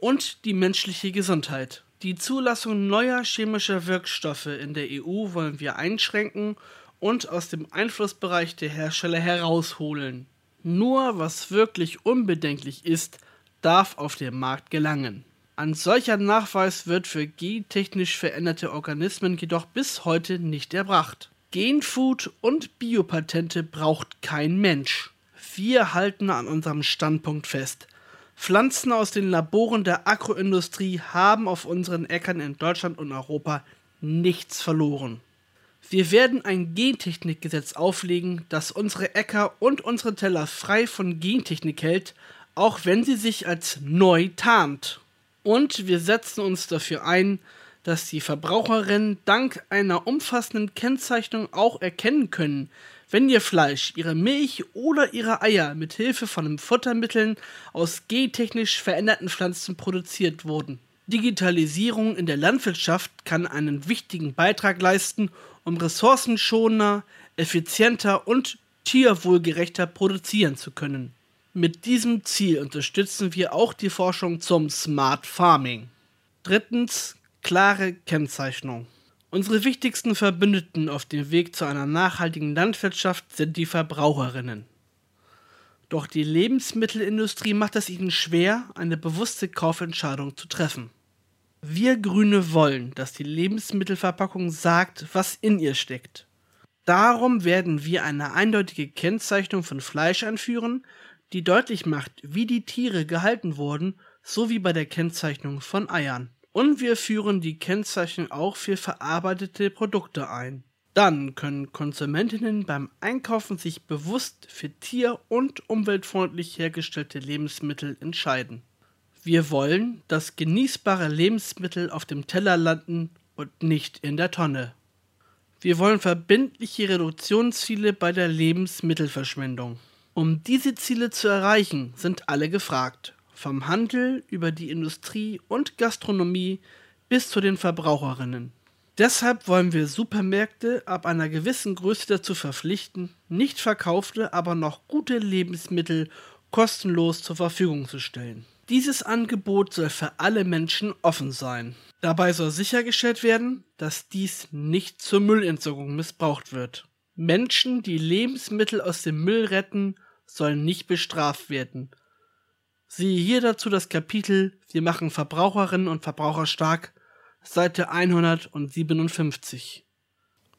und die menschliche Gesundheit. Die Zulassung neuer chemischer Wirkstoffe in der EU wollen wir einschränken und aus dem Einflussbereich der Hersteller herausholen. Nur was wirklich unbedenklich ist, darf auf den Markt gelangen. Ein solcher Nachweis wird für gentechnisch veränderte Organismen jedoch bis heute nicht erbracht. Genfood und Biopatente braucht kein Mensch. Wir halten an unserem Standpunkt fest. Pflanzen aus den Laboren der Agroindustrie haben auf unseren Äckern in Deutschland und Europa nichts verloren. Wir werden ein Gentechnikgesetz auflegen, das unsere Äcker und unsere Teller frei von Gentechnik hält, auch wenn sie sich als neu tarnt. Und wir setzen uns dafür ein, dass die Verbraucherinnen dank einer umfassenden Kennzeichnung auch erkennen können, wenn ihr Fleisch, ihre Milch oder ihre Eier mit Hilfe von Futtermitteln aus gentechnisch veränderten Pflanzen produziert wurden. Digitalisierung in der Landwirtschaft kann einen wichtigen Beitrag leisten, um ressourcenschonender, effizienter und tierwohlgerechter produzieren zu können. Mit diesem Ziel unterstützen wir auch die Forschung zum Smart Farming. Drittens klare Kennzeichnung. Unsere wichtigsten Verbündeten auf dem Weg zu einer nachhaltigen Landwirtschaft sind die Verbraucherinnen. Doch die Lebensmittelindustrie macht es ihnen schwer, eine bewusste Kaufentscheidung zu treffen. Wir Grüne wollen, dass die Lebensmittelverpackung sagt, was in ihr steckt. Darum werden wir eine eindeutige Kennzeichnung von Fleisch einführen, die deutlich macht, wie die Tiere gehalten wurden, sowie bei der Kennzeichnung von Eiern. Und wir führen die Kennzeichnung auch für verarbeitete Produkte ein. Dann können Konsumentinnen beim Einkaufen sich bewusst für tier- und umweltfreundlich hergestellte Lebensmittel entscheiden. Wir wollen, dass genießbare Lebensmittel auf dem Teller landen und nicht in der Tonne. Wir wollen verbindliche Reduktionsziele bei der Lebensmittelverschwendung. Um diese Ziele zu erreichen, sind alle gefragt vom Handel über die Industrie und Gastronomie bis zu den Verbraucherinnen. Deshalb wollen wir Supermärkte ab einer gewissen Größe dazu verpflichten, nicht verkaufte, aber noch gute Lebensmittel kostenlos zur Verfügung zu stellen. Dieses Angebot soll für alle Menschen offen sein. Dabei soll sichergestellt werden, dass dies nicht zur Müllentsorgung missbraucht wird. Menschen, die Lebensmittel aus dem Müll retten, sollen nicht bestraft werden, Siehe hier dazu das Kapitel Wir machen Verbraucherinnen und Verbraucher stark, Seite 157.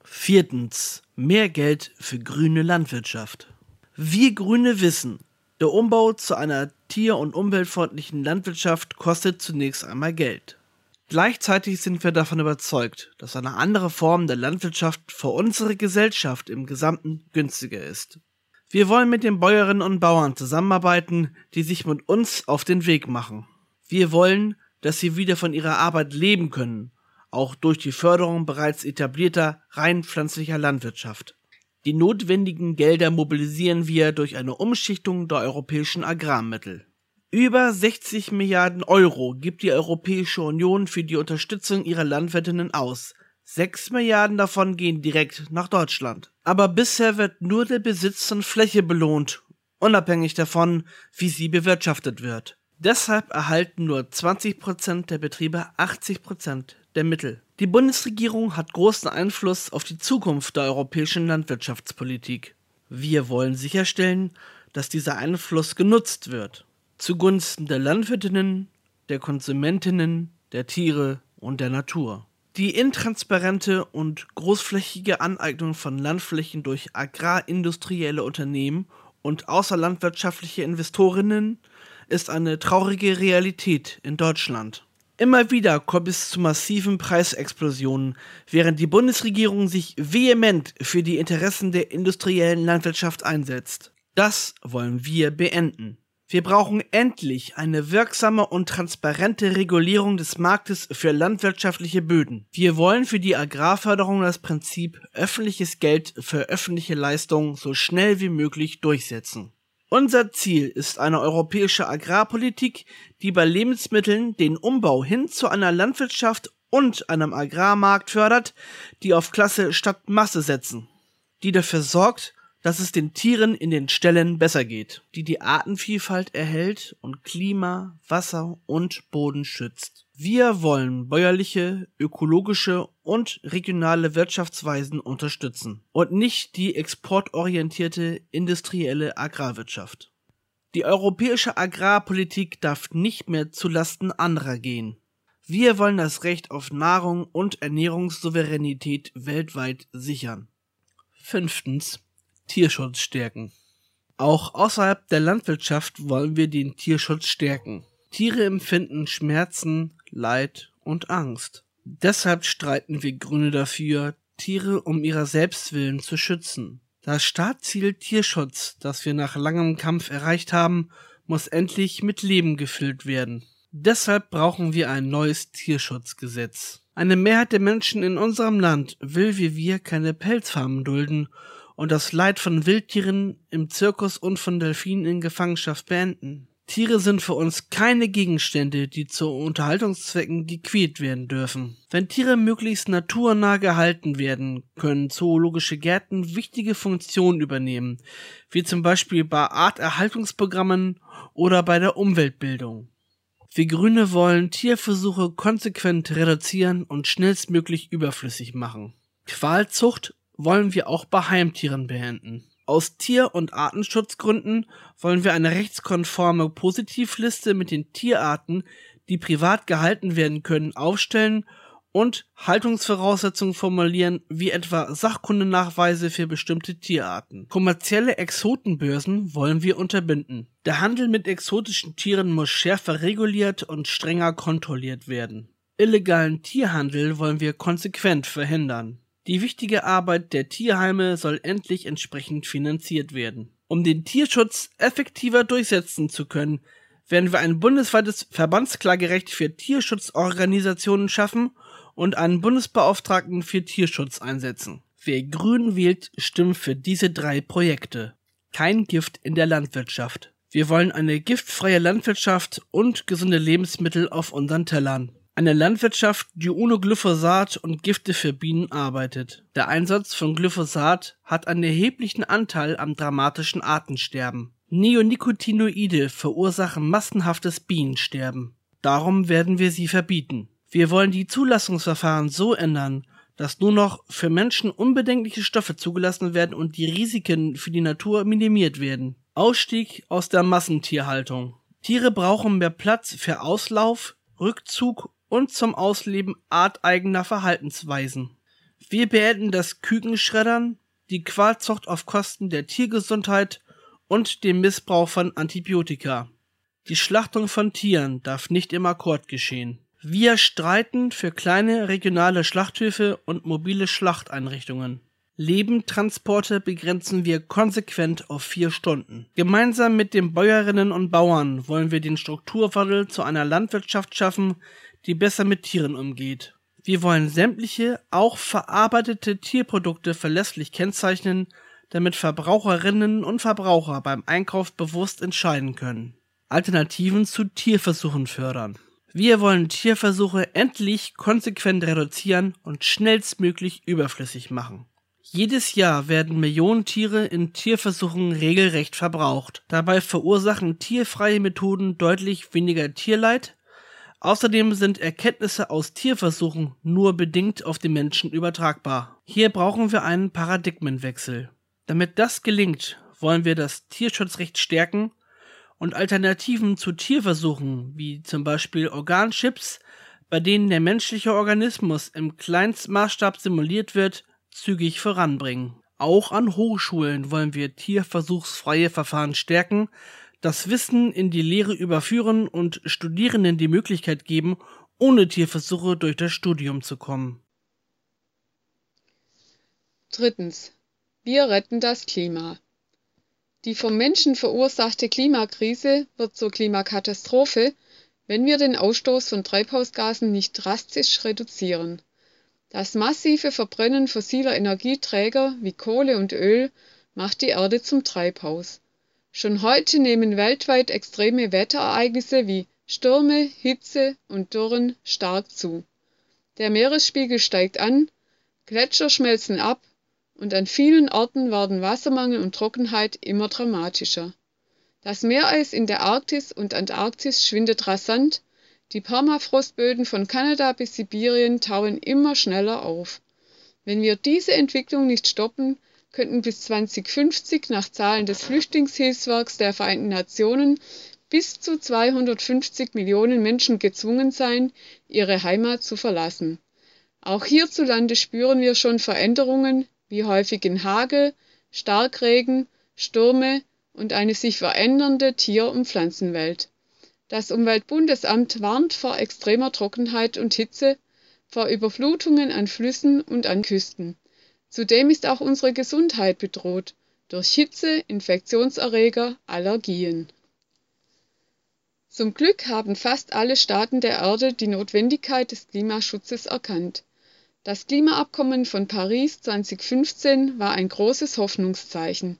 Viertens. Mehr Geld für grüne Landwirtschaft. Wir Grüne wissen, der Umbau zu einer tier- und umweltfreundlichen Landwirtschaft kostet zunächst einmal Geld. Gleichzeitig sind wir davon überzeugt, dass eine andere Form der Landwirtschaft für unsere Gesellschaft im Gesamten günstiger ist. Wir wollen mit den Bäuerinnen und Bauern zusammenarbeiten, die sich mit uns auf den Weg machen. Wir wollen, dass sie wieder von ihrer Arbeit leben können, auch durch die Förderung bereits etablierter rein pflanzlicher Landwirtschaft. Die notwendigen Gelder mobilisieren wir durch eine Umschichtung der europäischen Agrarmittel. Über 60 Milliarden Euro gibt die Europäische Union für die Unterstützung ihrer Landwirtinnen aus, Sechs Milliarden davon gehen direkt nach Deutschland. Aber bisher wird nur der Besitz von Fläche belohnt, unabhängig davon, wie sie bewirtschaftet wird. Deshalb erhalten nur 20% der Betriebe 80% der Mittel. Die Bundesregierung hat großen Einfluss auf die Zukunft der europäischen Landwirtschaftspolitik. Wir wollen sicherstellen, dass dieser Einfluss genutzt wird. Zugunsten der Landwirtinnen, der Konsumentinnen, der Tiere und der Natur. Die intransparente und großflächige Aneignung von Landflächen durch agrarindustrielle Unternehmen und außerlandwirtschaftliche Investorinnen ist eine traurige Realität in Deutschland. Immer wieder kommt es zu massiven Preisexplosionen, während die Bundesregierung sich vehement für die Interessen der industriellen Landwirtschaft einsetzt. Das wollen wir beenden. Wir brauchen endlich eine wirksame und transparente Regulierung des Marktes für landwirtschaftliche Böden. Wir wollen für die Agrarförderung das Prinzip öffentliches Geld für öffentliche Leistungen so schnell wie möglich durchsetzen. Unser Ziel ist eine europäische Agrarpolitik, die bei Lebensmitteln den Umbau hin zu einer Landwirtschaft und einem Agrarmarkt fördert, die auf Klasse statt Masse setzen, die dafür sorgt, dass es den Tieren in den Ställen besser geht, die die Artenvielfalt erhält und Klima, Wasser und Boden schützt. Wir wollen bäuerliche, ökologische und regionale Wirtschaftsweisen unterstützen und nicht die exportorientierte industrielle Agrarwirtschaft. Die europäische Agrarpolitik darf nicht mehr zulasten anderer gehen. Wir wollen das Recht auf Nahrung und Ernährungssouveränität weltweit sichern. Fünftens Tierschutz stärken. Auch außerhalb der Landwirtschaft wollen wir den Tierschutz stärken. Tiere empfinden Schmerzen, Leid und Angst. Deshalb streiten wir Grüne dafür, Tiere um ihrer selbst willen zu schützen. Das Startziel Tierschutz, das wir nach langem Kampf erreicht haben, muss endlich mit Leben gefüllt werden. Deshalb brauchen wir ein neues Tierschutzgesetz. Eine Mehrheit der Menschen in unserem Land will wie wir keine Pelzfarmen dulden und das Leid von Wildtieren im Zirkus und von Delfinen in Gefangenschaft beenden. Tiere sind für uns keine Gegenstände, die zu Unterhaltungszwecken gequält werden dürfen. Wenn Tiere möglichst naturnah gehalten werden, können zoologische Gärten wichtige Funktionen übernehmen, wie zum Beispiel bei Arterhaltungsprogrammen oder bei der Umweltbildung. Wir Grüne wollen Tierversuche konsequent reduzieren und schnellstmöglich überflüssig machen. Qualzucht wollen wir auch bei Heimtieren beenden. Aus Tier- und Artenschutzgründen wollen wir eine rechtskonforme Positivliste mit den Tierarten, die privat gehalten werden können, aufstellen und Haltungsvoraussetzungen formulieren, wie etwa Sachkundenachweise für bestimmte Tierarten. Kommerzielle Exotenbörsen wollen wir unterbinden. Der Handel mit exotischen Tieren muss schärfer reguliert und strenger kontrolliert werden. Illegalen Tierhandel wollen wir konsequent verhindern. Die wichtige Arbeit der Tierheime soll endlich entsprechend finanziert werden. Um den Tierschutz effektiver durchsetzen zu können, werden wir ein bundesweites Verbandsklagerecht für Tierschutzorganisationen schaffen und einen Bundesbeauftragten für Tierschutz einsetzen. Wer grün wählt, stimmt für diese drei Projekte. Kein Gift in der Landwirtschaft. Wir wollen eine giftfreie Landwirtschaft und gesunde Lebensmittel auf unseren Tellern. Eine Landwirtschaft, die ohne Glyphosat und Gifte für Bienen arbeitet. Der Einsatz von Glyphosat hat einen erheblichen Anteil am dramatischen Artensterben. Neonicotinoide verursachen massenhaftes Bienensterben. Darum werden wir sie verbieten. Wir wollen die Zulassungsverfahren so ändern, dass nur noch für Menschen unbedenkliche Stoffe zugelassen werden und die Risiken für die Natur minimiert werden. Ausstieg aus der Massentierhaltung. Tiere brauchen mehr Platz für Auslauf, Rückzug und zum Ausleben arteigener Verhaltensweisen. Wir beenden das Kükenschreddern, die Qualzucht auf Kosten der Tiergesundheit und den Missbrauch von Antibiotika. Die Schlachtung von Tieren darf nicht im Akkord geschehen. Wir streiten für kleine regionale Schlachthöfe und mobile Schlachteinrichtungen. Lebendtransporte begrenzen wir konsequent auf vier Stunden. Gemeinsam mit den Bäuerinnen und Bauern wollen wir den Strukturwandel zu einer Landwirtschaft schaffen, die besser mit Tieren umgeht. Wir wollen sämtliche, auch verarbeitete Tierprodukte verlässlich kennzeichnen, damit Verbraucherinnen und Verbraucher beim Einkauf bewusst entscheiden können. Alternativen zu Tierversuchen fördern. Wir wollen Tierversuche endlich konsequent reduzieren und schnellstmöglich überflüssig machen. Jedes Jahr werden Millionen Tiere in Tierversuchen regelrecht verbraucht. Dabei verursachen tierfreie Methoden deutlich weniger Tierleid, Außerdem sind Erkenntnisse aus Tierversuchen nur bedingt auf den Menschen übertragbar. Hier brauchen wir einen Paradigmenwechsel. Damit das gelingt, wollen wir das Tierschutzrecht stärken und Alternativen zu Tierversuchen, wie zum Beispiel Organchips, bei denen der menschliche Organismus im Kleinstmaßstab simuliert wird, zügig voranbringen. Auch an Hochschulen wollen wir tierversuchsfreie Verfahren stärken, das Wissen in die Lehre überführen und Studierenden die Möglichkeit geben, ohne Tierversuche durch das Studium zu kommen. Drittens. Wir retten das Klima. Die vom Menschen verursachte Klimakrise wird zur Klimakatastrophe, wenn wir den Ausstoß von Treibhausgasen nicht drastisch reduzieren. Das massive Verbrennen fossiler Energieträger wie Kohle und Öl macht die Erde zum Treibhaus. Schon heute nehmen weltweit extreme Wetterereignisse wie Stürme, Hitze und Dürren stark zu. Der Meeresspiegel steigt an, Gletscher schmelzen ab und an vielen Orten werden Wassermangel und Trockenheit immer dramatischer. Das Meereis in der Arktis und Antarktis schwindet rasant, die Permafrostböden von Kanada bis Sibirien tauen immer schneller auf. Wenn wir diese Entwicklung nicht stoppen, könnten bis 2050 nach Zahlen des Flüchtlingshilfswerks der Vereinten Nationen bis zu 250 Millionen Menschen gezwungen sein, ihre Heimat zu verlassen. Auch hierzulande spüren wir schon Veränderungen wie häufigen Hagel, Starkregen, Stürme und eine sich verändernde Tier- und Pflanzenwelt. Das Umweltbundesamt warnt vor extremer Trockenheit und Hitze, vor Überflutungen an Flüssen und an Küsten. Zudem ist auch unsere Gesundheit bedroht durch Hitze, Infektionserreger, Allergien. Zum Glück haben fast alle Staaten der Erde die Notwendigkeit des Klimaschutzes erkannt. Das Klimaabkommen von Paris 2015 war ein großes Hoffnungszeichen.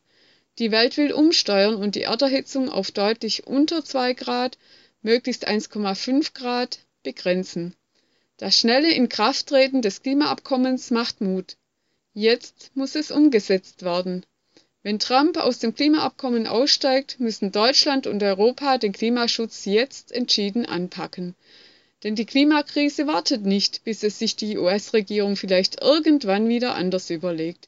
Die Welt will umsteuern und die Erderhitzung auf deutlich unter 2 Grad, möglichst 1,5 Grad, begrenzen. Das schnelle Inkrafttreten des Klimaabkommens macht Mut. Jetzt muss es umgesetzt werden. Wenn Trump aus dem Klimaabkommen aussteigt, müssen Deutschland und Europa den Klimaschutz jetzt entschieden anpacken. Denn die Klimakrise wartet nicht, bis es sich die US-Regierung vielleicht irgendwann wieder anders überlegt.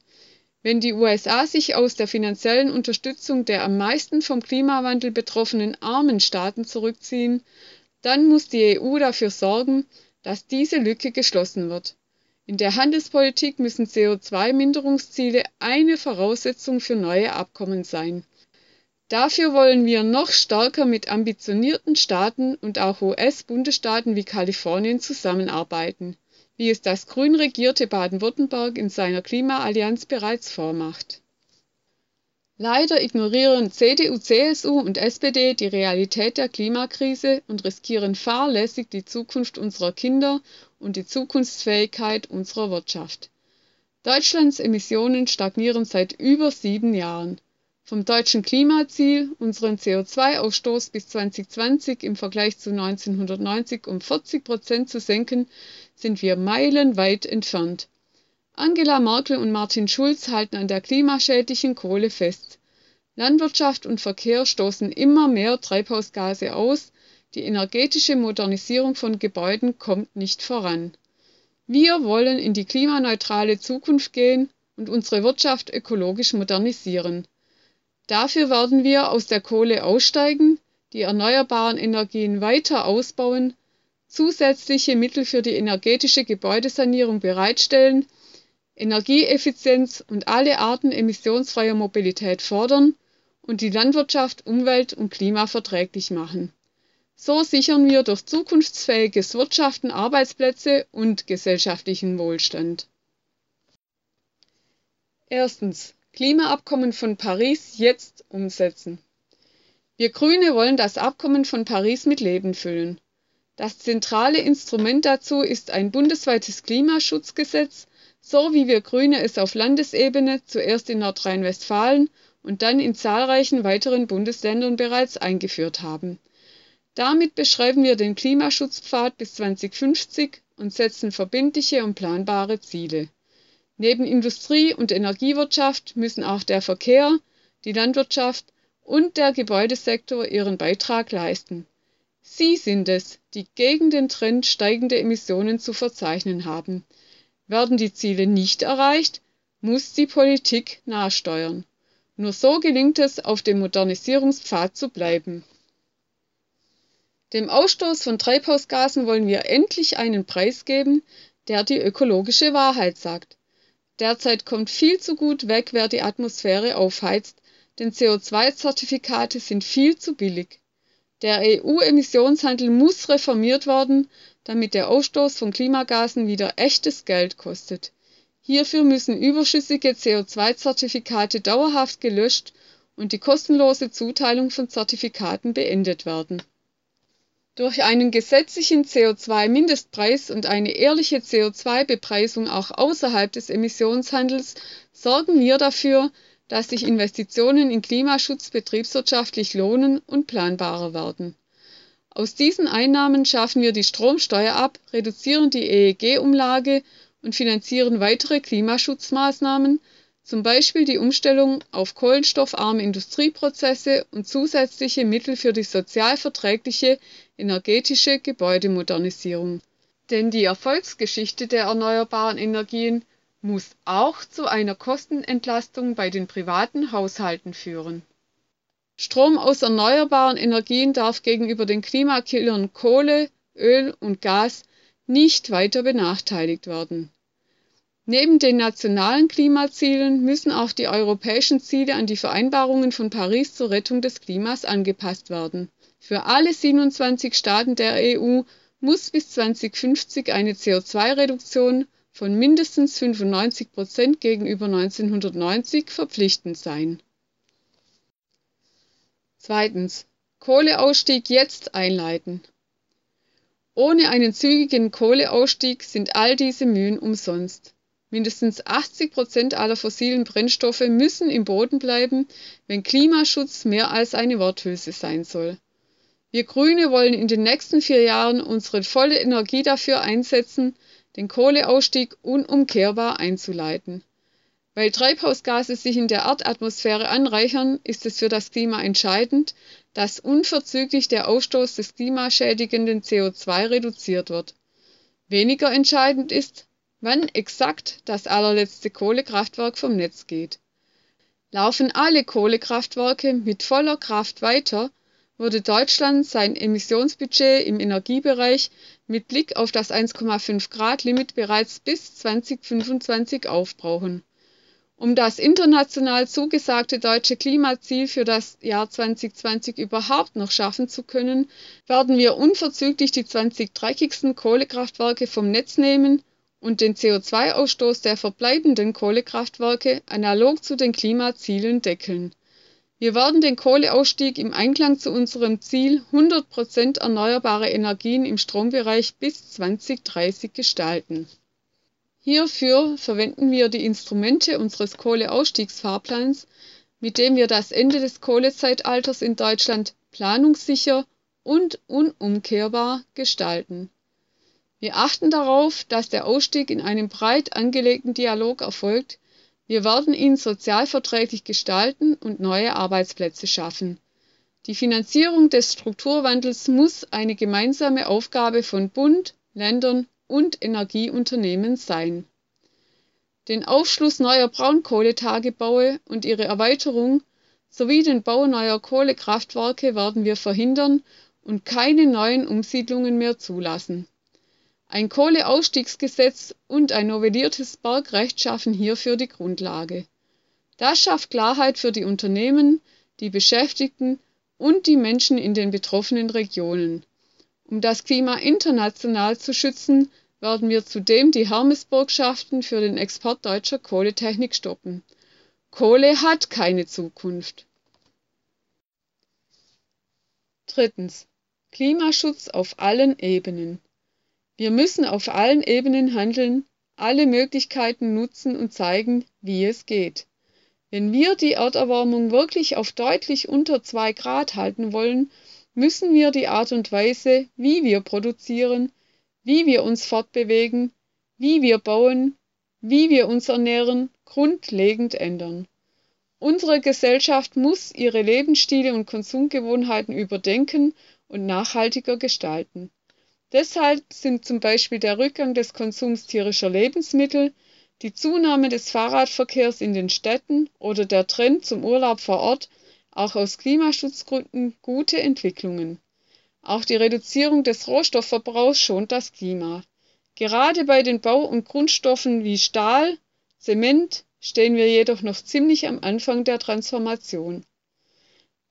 Wenn die USA sich aus der finanziellen Unterstützung der am meisten vom Klimawandel betroffenen armen Staaten zurückziehen, dann muss die EU dafür sorgen, dass diese Lücke geschlossen wird. In der Handelspolitik müssen CO2-Minderungsziele eine Voraussetzung für neue Abkommen sein. Dafür wollen wir noch stärker mit ambitionierten Staaten und auch US-Bundesstaaten wie Kalifornien zusammenarbeiten, wie es das grün regierte Baden-Württemberg in seiner Klimaallianz bereits vormacht. Leider ignorieren CDU, CSU und SPD die Realität der Klimakrise und riskieren fahrlässig die Zukunft unserer Kinder und die Zukunftsfähigkeit unserer Wirtschaft. Deutschlands Emissionen stagnieren seit über sieben Jahren. Vom deutschen Klimaziel, unseren CO2-Ausstoß bis 2020 im Vergleich zu 1990 um 40 Prozent zu senken, sind wir meilenweit entfernt. Angela Merkel und Martin Schulz halten an der klimaschädlichen Kohle fest. Landwirtschaft und Verkehr stoßen immer mehr Treibhausgase aus, die energetische Modernisierung von Gebäuden kommt nicht voran. Wir wollen in die klimaneutrale Zukunft gehen und unsere Wirtschaft ökologisch modernisieren. Dafür werden wir aus der Kohle aussteigen, die erneuerbaren Energien weiter ausbauen, zusätzliche Mittel für die energetische Gebäudesanierung bereitstellen, Energieeffizienz und alle Arten emissionsfreier Mobilität fordern und die Landwirtschaft umwelt- und klimaverträglich machen. So sichern wir durch zukunftsfähiges Wirtschaften Arbeitsplätze und gesellschaftlichen Wohlstand. Erstens. Klimaabkommen von Paris jetzt umsetzen. Wir Grüne wollen das Abkommen von Paris mit Leben füllen. Das zentrale Instrument dazu ist ein bundesweites Klimaschutzgesetz, so wie wir Grüne es auf Landesebene zuerst in Nordrhein-Westfalen und dann in zahlreichen weiteren Bundesländern bereits eingeführt haben. Damit beschreiben wir den Klimaschutzpfad bis 2050 und setzen verbindliche und planbare Ziele. Neben Industrie und Energiewirtschaft müssen auch der Verkehr, die Landwirtschaft und der Gebäudesektor ihren Beitrag leisten. Sie sind es, die gegen den Trend steigende Emissionen zu verzeichnen haben. Werden die Ziele nicht erreicht, muss die Politik nachsteuern. Nur so gelingt es, auf dem Modernisierungspfad zu bleiben. Dem Ausstoß von Treibhausgasen wollen wir endlich einen Preis geben, der die ökologische Wahrheit sagt. Derzeit kommt viel zu gut weg, wer die Atmosphäre aufheizt, denn CO2-Zertifikate sind viel zu billig. Der EU-Emissionshandel muss reformiert werden, damit der Ausstoß von Klimagasen wieder echtes Geld kostet. Hierfür müssen überschüssige CO2-Zertifikate dauerhaft gelöscht und die kostenlose Zuteilung von Zertifikaten beendet werden. Durch einen gesetzlichen CO2-Mindestpreis und eine ehrliche CO2-Bepreisung auch außerhalb des Emissionshandels sorgen wir dafür, dass sich Investitionen in Klimaschutz betriebswirtschaftlich lohnen und planbarer werden. Aus diesen Einnahmen schaffen wir die Stromsteuer ab, reduzieren die EEG-Umlage und finanzieren weitere Klimaschutzmaßnahmen, zum Beispiel die Umstellung auf kohlenstoffarme Industrieprozesse und zusätzliche Mittel für die sozial verträgliche energetische Gebäudemodernisierung. Denn die Erfolgsgeschichte der erneuerbaren Energien muss auch zu einer Kostenentlastung bei den privaten Haushalten führen. Strom aus erneuerbaren Energien darf gegenüber den Klimakillern Kohle, Öl und Gas nicht weiter benachteiligt werden. Neben den nationalen Klimazielen müssen auch die europäischen Ziele an die Vereinbarungen von Paris zur Rettung des Klimas angepasst werden. Für alle 27 Staaten der EU muss bis 2050 eine CO2-Reduktion von mindestens 95 Prozent gegenüber 1990 verpflichtend sein. Zweitens. Kohleausstieg jetzt einleiten. Ohne einen zügigen Kohleausstieg sind all diese Mühen umsonst. Mindestens 80 Prozent aller fossilen Brennstoffe müssen im Boden bleiben, wenn Klimaschutz mehr als eine Worthülse sein soll. Wir Grüne wollen in den nächsten vier Jahren unsere volle Energie dafür einsetzen, den Kohleausstieg unumkehrbar einzuleiten. Weil Treibhausgase sich in der Erdatmosphäre anreichern, ist es für das Klima entscheidend, dass unverzüglich der Ausstoß des klimaschädigenden CO2 reduziert wird. Weniger entscheidend ist, wann exakt das allerletzte Kohlekraftwerk vom Netz geht. Laufen alle Kohlekraftwerke mit voller Kraft weiter, würde Deutschland sein Emissionsbudget im Energiebereich mit Blick auf das 1,5 Grad Limit bereits bis 2025 aufbrauchen. Um das international zugesagte deutsche Klimaziel für das Jahr 2020 überhaupt noch schaffen zu können, werden wir unverzüglich die 20 dreckigsten Kohlekraftwerke vom Netz nehmen und den CO2-Ausstoß der verbleibenden Kohlekraftwerke analog zu den Klimazielen deckeln. Wir werden den Kohleausstieg im Einklang zu unserem Ziel 100% erneuerbare Energien im Strombereich bis 2030 gestalten. Hierfür verwenden wir die Instrumente unseres Kohleausstiegsfahrplans, mit dem wir das Ende des Kohlezeitalters in Deutschland planungssicher und unumkehrbar gestalten. Wir achten darauf, dass der Ausstieg in einem breit angelegten Dialog erfolgt, wir werden ihn sozialverträglich gestalten und neue Arbeitsplätze schaffen. Die Finanzierung des Strukturwandels muss eine gemeinsame Aufgabe von Bund, Ländern und Energieunternehmen sein. Den Aufschluss neuer Braunkohletagebaue und ihre Erweiterung sowie den Bau neuer Kohlekraftwerke werden wir verhindern und keine neuen Umsiedlungen mehr zulassen. Ein Kohleausstiegsgesetz und ein novelliertes Bergrecht schaffen hierfür die Grundlage. Das schafft Klarheit für die Unternehmen, die Beschäftigten und die Menschen in den betroffenen Regionen. Um das Klima international zu schützen, werden wir zudem die Hermesburgschaften für den Export deutscher Kohletechnik stoppen. Kohle hat keine Zukunft. Drittens. Klimaschutz auf allen Ebenen. Wir müssen auf allen Ebenen handeln, alle Möglichkeiten nutzen und zeigen, wie es geht. Wenn wir die Erderwärmung wirklich auf deutlich unter 2 Grad halten wollen, müssen wir die Art und Weise, wie wir produzieren, wie wir uns fortbewegen, wie wir bauen, wie wir uns ernähren, grundlegend ändern. Unsere Gesellschaft muss ihre Lebensstile und Konsumgewohnheiten überdenken und nachhaltiger gestalten. Deshalb sind zum Beispiel der Rückgang des Konsums tierischer Lebensmittel, die Zunahme des Fahrradverkehrs in den Städten oder der Trend zum Urlaub vor Ort auch aus Klimaschutzgründen gute Entwicklungen. Auch die Reduzierung des Rohstoffverbrauchs schont das Klima. Gerade bei den Bau- und Grundstoffen wie Stahl, Zement stehen wir jedoch noch ziemlich am Anfang der Transformation.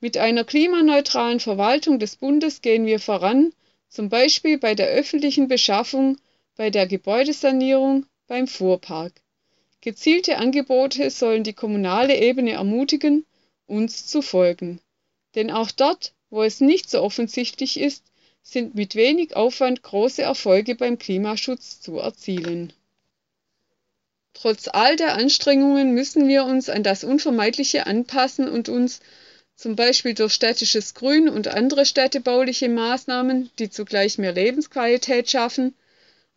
Mit einer klimaneutralen Verwaltung des Bundes gehen wir voran, zum Beispiel bei der öffentlichen Beschaffung, bei der Gebäudesanierung, beim Fuhrpark. Gezielte Angebote sollen die kommunale Ebene ermutigen, uns zu folgen. Denn auch dort, wo es nicht so offensichtlich ist, sind mit wenig Aufwand große Erfolge beim Klimaschutz zu erzielen. Trotz all der Anstrengungen müssen wir uns an das Unvermeidliche anpassen und uns, zum Beispiel durch städtisches Grün und andere städtebauliche Maßnahmen, die zugleich mehr Lebensqualität schaffen,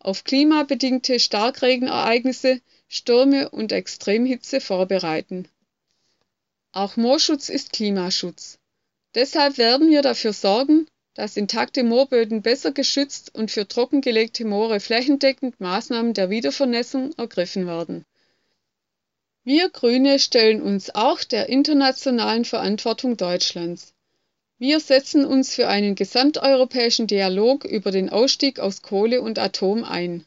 auf klimabedingte Starkregenereignisse, Stürme und Extremhitze vorbereiten. Auch Moorschutz ist Klimaschutz. Deshalb werden wir dafür sorgen, dass intakte Moorböden besser geschützt und für trockengelegte Moore flächendeckend Maßnahmen der Wiedervernässung ergriffen werden. Wir Grüne stellen uns auch der internationalen Verantwortung Deutschlands. Wir setzen uns für einen gesamteuropäischen Dialog über den Ausstieg aus Kohle und Atom ein.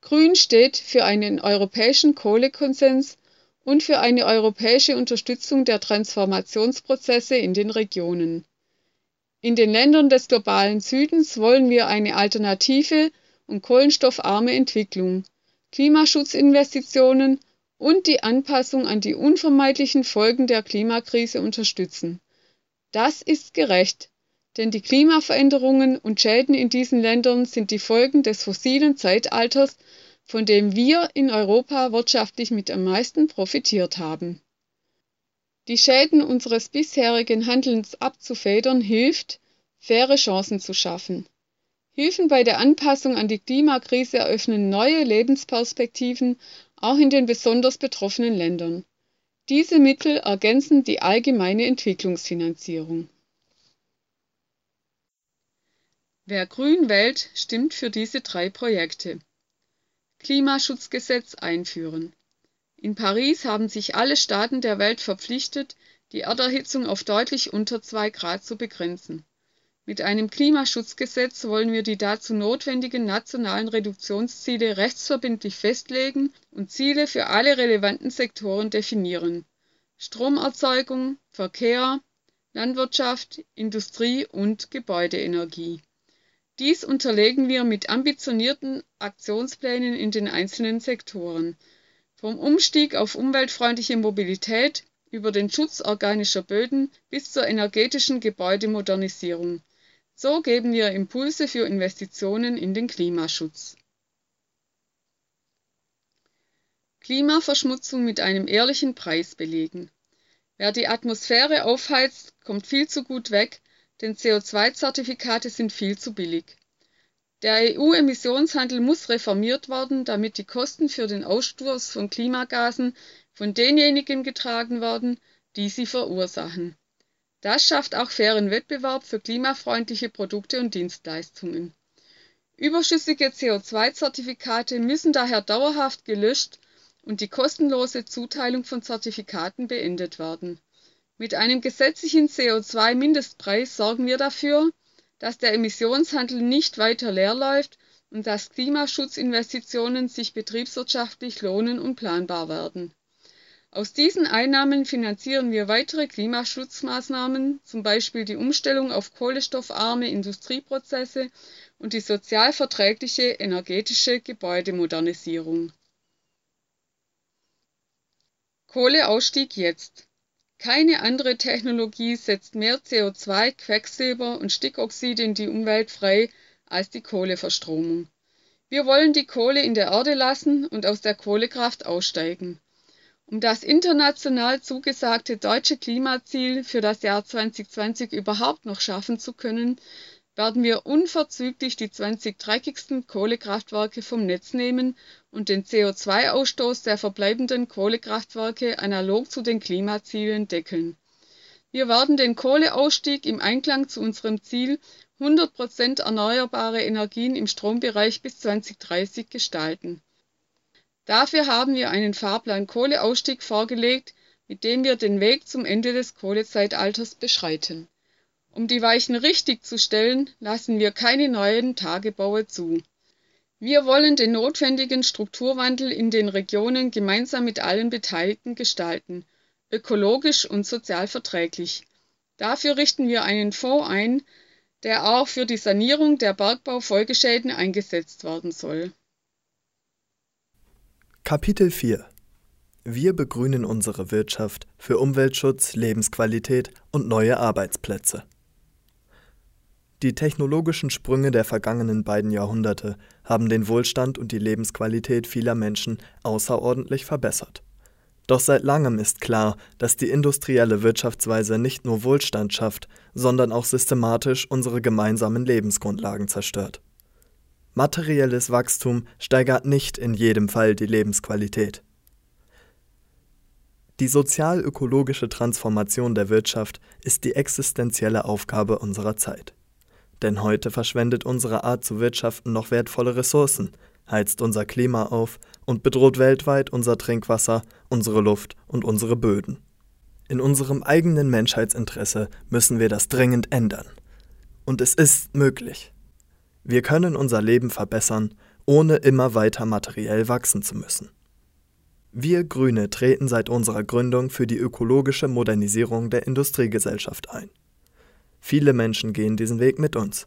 Grün steht für einen europäischen Kohlekonsens und für eine europäische Unterstützung der Transformationsprozesse in den Regionen. In den Ländern des globalen Südens wollen wir eine alternative und kohlenstoffarme Entwicklung, Klimaschutzinvestitionen und die Anpassung an die unvermeidlichen Folgen der Klimakrise unterstützen. Das ist gerecht, denn die Klimaveränderungen und Schäden in diesen Ländern sind die Folgen des fossilen Zeitalters von dem wir in Europa wirtschaftlich mit am meisten profitiert haben. Die Schäden unseres bisherigen Handelns abzufedern hilft, faire Chancen zu schaffen. Hilfen bei der Anpassung an die Klimakrise eröffnen neue Lebensperspektiven auch in den besonders betroffenen Ländern. Diese Mittel ergänzen die allgemeine Entwicklungsfinanzierung. Wer grün wählt, stimmt für diese drei Projekte. Klimaschutzgesetz einführen. In Paris haben sich alle Staaten der Welt verpflichtet, die Erderhitzung auf deutlich unter 2 Grad zu begrenzen. Mit einem Klimaschutzgesetz wollen wir die dazu notwendigen nationalen Reduktionsziele rechtsverbindlich festlegen und Ziele für alle relevanten Sektoren definieren. Stromerzeugung, Verkehr, Landwirtschaft, Industrie und Gebäudeenergie. Dies unterlegen wir mit ambitionierten Aktionsplänen in den einzelnen Sektoren, vom Umstieg auf umweltfreundliche Mobilität über den Schutz organischer Böden bis zur energetischen Gebäudemodernisierung. So geben wir Impulse für Investitionen in den Klimaschutz. Klimaverschmutzung mit einem ehrlichen Preis belegen. Wer die Atmosphäre aufheizt, kommt viel zu gut weg denn CO2-Zertifikate sind viel zu billig. Der EU-Emissionshandel muss reformiert werden, damit die Kosten für den Ausstoß von Klimagasen von denjenigen getragen werden, die sie verursachen. Das schafft auch fairen Wettbewerb für klimafreundliche Produkte und Dienstleistungen. Überschüssige CO2-Zertifikate müssen daher dauerhaft gelöscht und die kostenlose Zuteilung von Zertifikaten beendet werden mit einem gesetzlichen CO2-Mindestpreis sorgen wir dafür, dass der Emissionshandel nicht weiter leer läuft und dass Klimaschutzinvestitionen sich betriebswirtschaftlich lohnen und planbar werden. Aus diesen Einnahmen finanzieren wir weitere Klimaschutzmaßnahmen, zum Beispiel die Umstellung auf kohlenstoffarme Industrieprozesse und die sozial verträgliche energetische Gebäudemodernisierung. Kohleausstieg jetzt. Keine andere Technologie setzt mehr CO2, Quecksilber und Stickoxide in die Umwelt frei als die Kohleverstromung. Wir wollen die Kohle in der Erde lassen und aus der Kohlekraft aussteigen. Um das international zugesagte deutsche Klimaziel für das Jahr 2020 überhaupt noch schaffen zu können, werden wir unverzüglich die 20 dreckigsten Kohlekraftwerke vom Netz nehmen und den CO2-Ausstoß der verbleibenden Kohlekraftwerke analog zu den Klimazielen deckeln. Wir werden den Kohleausstieg im Einklang zu unserem Ziel 100% erneuerbare Energien im Strombereich bis 2030 gestalten. Dafür haben wir einen Fahrplan Kohleausstieg vorgelegt, mit dem wir den Weg zum Ende des Kohlezeitalters beschreiten um die Weichen richtig zu stellen, lassen wir keine neuen Tagebaue zu. Wir wollen den notwendigen Strukturwandel in den Regionen gemeinsam mit allen Beteiligten gestalten, ökologisch und sozial verträglich. Dafür richten wir einen Fonds ein, der auch für die Sanierung der Bergbaufolgeschäden eingesetzt werden soll. Kapitel 4 Wir begrünen unsere Wirtschaft für Umweltschutz, Lebensqualität und neue Arbeitsplätze. Die technologischen Sprünge der vergangenen beiden Jahrhunderte haben den Wohlstand und die Lebensqualität vieler Menschen außerordentlich verbessert. Doch seit langem ist klar, dass die industrielle Wirtschaftsweise nicht nur Wohlstand schafft, sondern auch systematisch unsere gemeinsamen Lebensgrundlagen zerstört. Materielles Wachstum steigert nicht in jedem Fall die Lebensqualität. Die sozial-ökologische Transformation der Wirtschaft ist die existenzielle Aufgabe unserer Zeit. Denn heute verschwendet unsere Art zu wirtschaften noch wertvolle Ressourcen, heizt unser Klima auf und bedroht weltweit unser Trinkwasser, unsere Luft und unsere Böden. In unserem eigenen Menschheitsinteresse müssen wir das dringend ändern. Und es ist möglich. Wir können unser Leben verbessern, ohne immer weiter materiell wachsen zu müssen. Wir Grüne treten seit unserer Gründung für die ökologische Modernisierung der Industriegesellschaft ein. Viele Menschen gehen diesen Weg mit uns.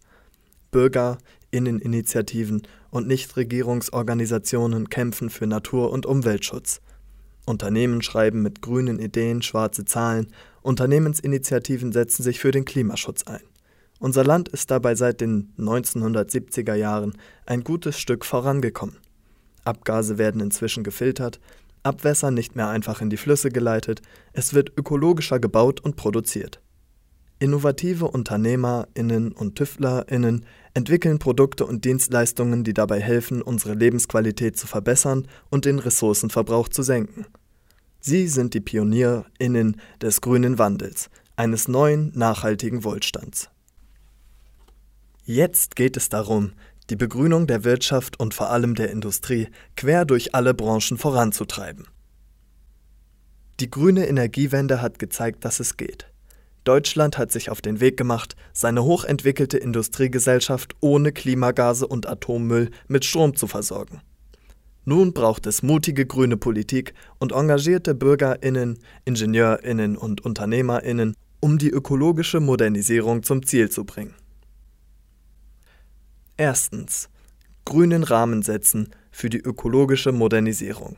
Bürger, Inneninitiativen und Nichtregierungsorganisationen kämpfen für Natur- und Umweltschutz. Unternehmen schreiben mit grünen Ideen schwarze Zahlen, Unternehmensinitiativen setzen sich für den Klimaschutz ein. Unser Land ist dabei seit den 1970er Jahren ein gutes Stück vorangekommen. Abgase werden inzwischen gefiltert, Abwässer nicht mehr einfach in die Flüsse geleitet, es wird ökologischer gebaut und produziert. Innovative UnternehmerInnen und TüftlerInnen entwickeln Produkte und Dienstleistungen, die dabei helfen, unsere Lebensqualität zu verbessern und den Ressourcenverbrauch zu senken. Sie sind die PionierInnen des grünen Wandels, eines neuen, nachhaltigen Wohlstands. Jetzt geht es darum, die Begrünung der Wirtschaft und vor allem der Industrie quer durch alle Branchen voranzutreiben. Die grüne Energiewende hat gezeigt, dass es geht. Deutschland hat sich auf den Weg gemacht, seine hochentwickelte Industriegesellschaft ohne Klimagase und Atommüll mit Strom zu versorgen. Nun braucht es mutige grüne Politik und engagierte Bürgerinnen, Ingenieurinnen und Unternehmerinnen, um die ökologische Modernisierung zum Ziel zu bringen. Erstens. Grünen Rahmen setzen für die ökologische Modernisierung.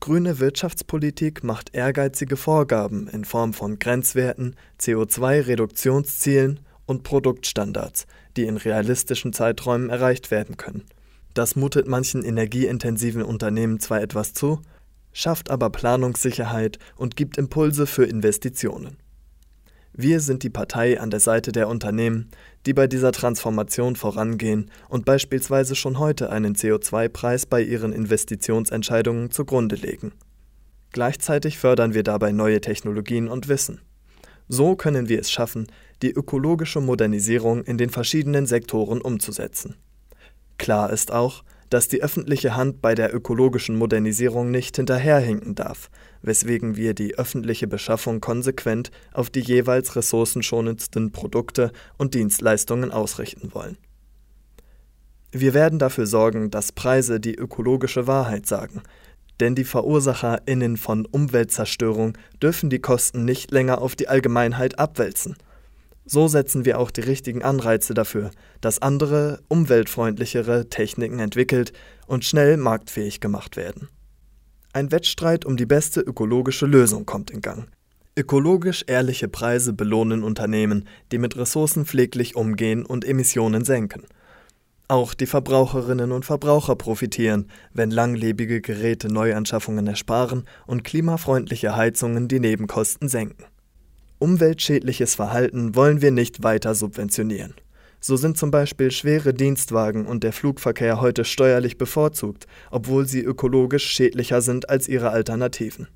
Grüne Wirtschaftspolitik macht ehrgeizige Vorgaben in Form von Grenzwerten, CO2-Reduktionszielen und Produktstandards, die in realistischen Zeiträumen erreicht werden können. Das mutet manchen energieintensiven Unternehmen zwar etwas zu, schafft aber Planungssicherheit und gibt Impulse für Investitionen. Wir sind die Partei an der Seite der Unternehmen, die bei dieser Transformation vorangehen und beispielsweise schon heute einen CO2-Preis bei ihren Investitionsentscheidungen zugrunde legen. Gleichzeitig fördern wir dabei neue Technologien und Wissen. So können wir es schaffen, die ökologische Modernisierung in den verschiedenen Sektoren umzusetzen. Klar ist auch, dass die öffentliche Hand bei der ökologischen Modernisierung nicht hinterherhinken darf, weswegen wir die öffentliche Beschaffung konsequent auf die jeweils ressourcenschonendsten Produkte und Dienstleistungen ausrichten wollen. Wir werden dafür sorgen, dass Preise die ökologische Wahrheit sagen, denn die VerursacherInnen von Umweltzerstörung dürfen die Kosten nicht länger auf die Allgemeinheit abwälzen – so setzen wir auch die richtigen Anreize dafür, dass andere, umweltfreundlichere Techniken entwickelt und schnell marktfähig gemacht werden. Ein Wettstreit um die beste ökologische Lösung kommt in Gang. Ökologisch ehrliche Preise belohnen Unternehmen, die mit Ressourcen pfleglich umgehen und Emissionen senken. Auch die Verbraucherinnen und Verbraucher profitieren, wenn langlebige Geräte Neuanschaffungen ersparen und klimafreundliche Heizungen die Nebenkosten senken. Umweltschädliches Verhalten wollen wir nicht weiter subventionieren. So sind zum Beispiel schwere Dienstwagen und der Flugverkehr heute steuerlich bevorzugt, obwohl sie ökologisch schädlicher sind als ihre Alternativen.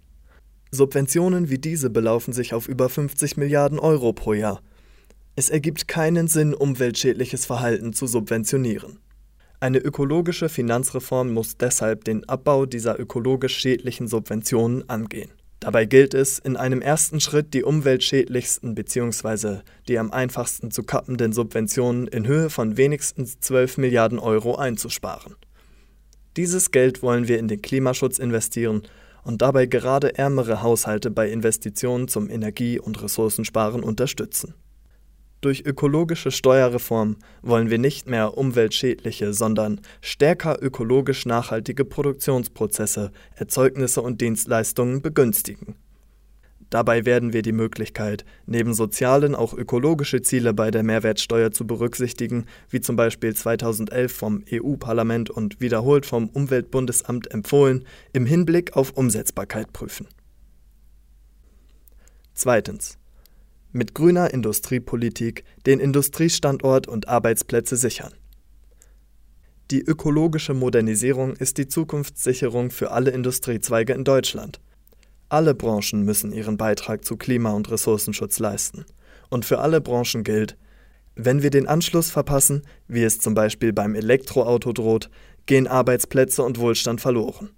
Subventionen wie diese belaufen sich auf über 50 Milliarden Euro pro Jahr. Es ergibt keinen Sinn, umweltschädliches Verhalten zu subventionieren. Eine ökologische Finanzreform muss deshalb den Abbau dieser ökologisch schädlichen Subventionen angehen. Dabei gilt es, in einem ersten Schritt die umweltschädlichsten bzw. die am einfachsten zu kappenden Subventionen in Höhe von wenigstens 12 Milliarden Euro einzusparen. Dieses Geld wollen wir in den Klimaschutz investieren und dabei gerade ärmere Haushalte bei Investitionen zum Energie- und Ressourcensparen unterstützen. Durch ökologische Steuerreform wollen wir nicht mehr umweltschädliche, sondern stärker ökologisch nachhaltige Produktionsprozesse, Erzeugnisse und Dienstleistungen begünstigen. Dabei werden wir die Möglichkeit, neben sozialen auch ökologische Ziele bei der Mehrwertsteuer zu berücksichtigen, wie zum Beispiel 2011 vom EU-Parlament und wiederholt vom Umweltbundesamt empfohlen, im Hinblick auf Umsetzbarkeit prüfen. Zweitens mit grüner Industriepolitik den Industriestandort und Arbeitsplätze sichern. Die ökologische Modernisierung ist die Zukunftssicherung für alle Industriezweige in Deutschland. Alle Branchen müssen ihren Beitrag zu Klima- und Ressourcenschutz leisten. Und für alle Branchen gilt, wenn wir den Anschluss verpassen, wie es zum Beispiel beim Elektroauto droht, gehen Arbeitsplätze und Wohlstand verloren.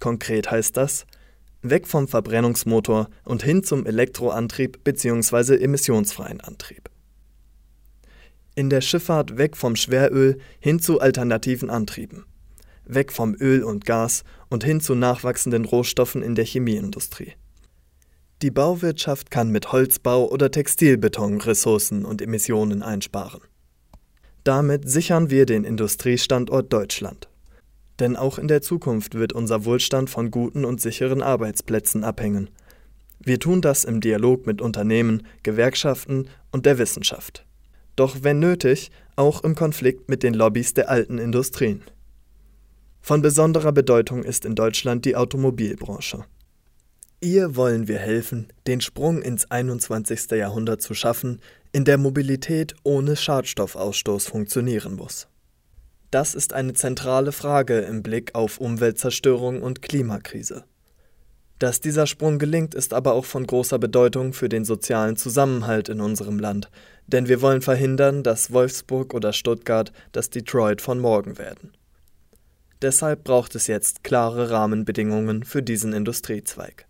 Konkret heißt das, weg vom Verbrennungsmotor und hin zum Elektroantrieb bzw. emissionsfreien Antrieb. In der Schifffahrt weg vom Schweröl hin zu alternativen Antrieben. Weg vom Öl und Gas und hin zu nachwachsenden Rohstoffen in der Chemieindustrie. Die Bauwirtschaft kann mit Holzbau oder Textilbeton Ressourcen und Emissionen einsparen. Damit sichern wir den Industriestandort Deutschland. Denn auch in der Zukunft wird unser Wohlstand von guten und sicheren Arbeitsplätzen abhängen. Wir tun das im Dialog mit Unternehmen, Gewerkschaften und der Wissenschaft. Doch wenn nötig, auch im Konflikt mit den Lobbys der alten Industrien. Von besonderer Bedeutung ist in Deutschland die Automobilbranche. Ihr wollen wir helfen, den Sprung ins 21. Jahrhundert zu schaffen, in der Mobilität ohne Schadstoffausstoß funktionieren muss. Das ist eine zentrale Frage im Blick auf Umweltzerstörung und Klimakrise. Dass dieser Sprung gelingt, ist aber auch von großer Bedeutung für den sozialen Zusammenhalt in unserem Land, denn wir wollen verhindern, dass Wolfsburg oder Stuttgart das Detroit von morgen werden. Deshalb braucht es jetzt klare Rahmenbedingungen für diesen Industriezweig.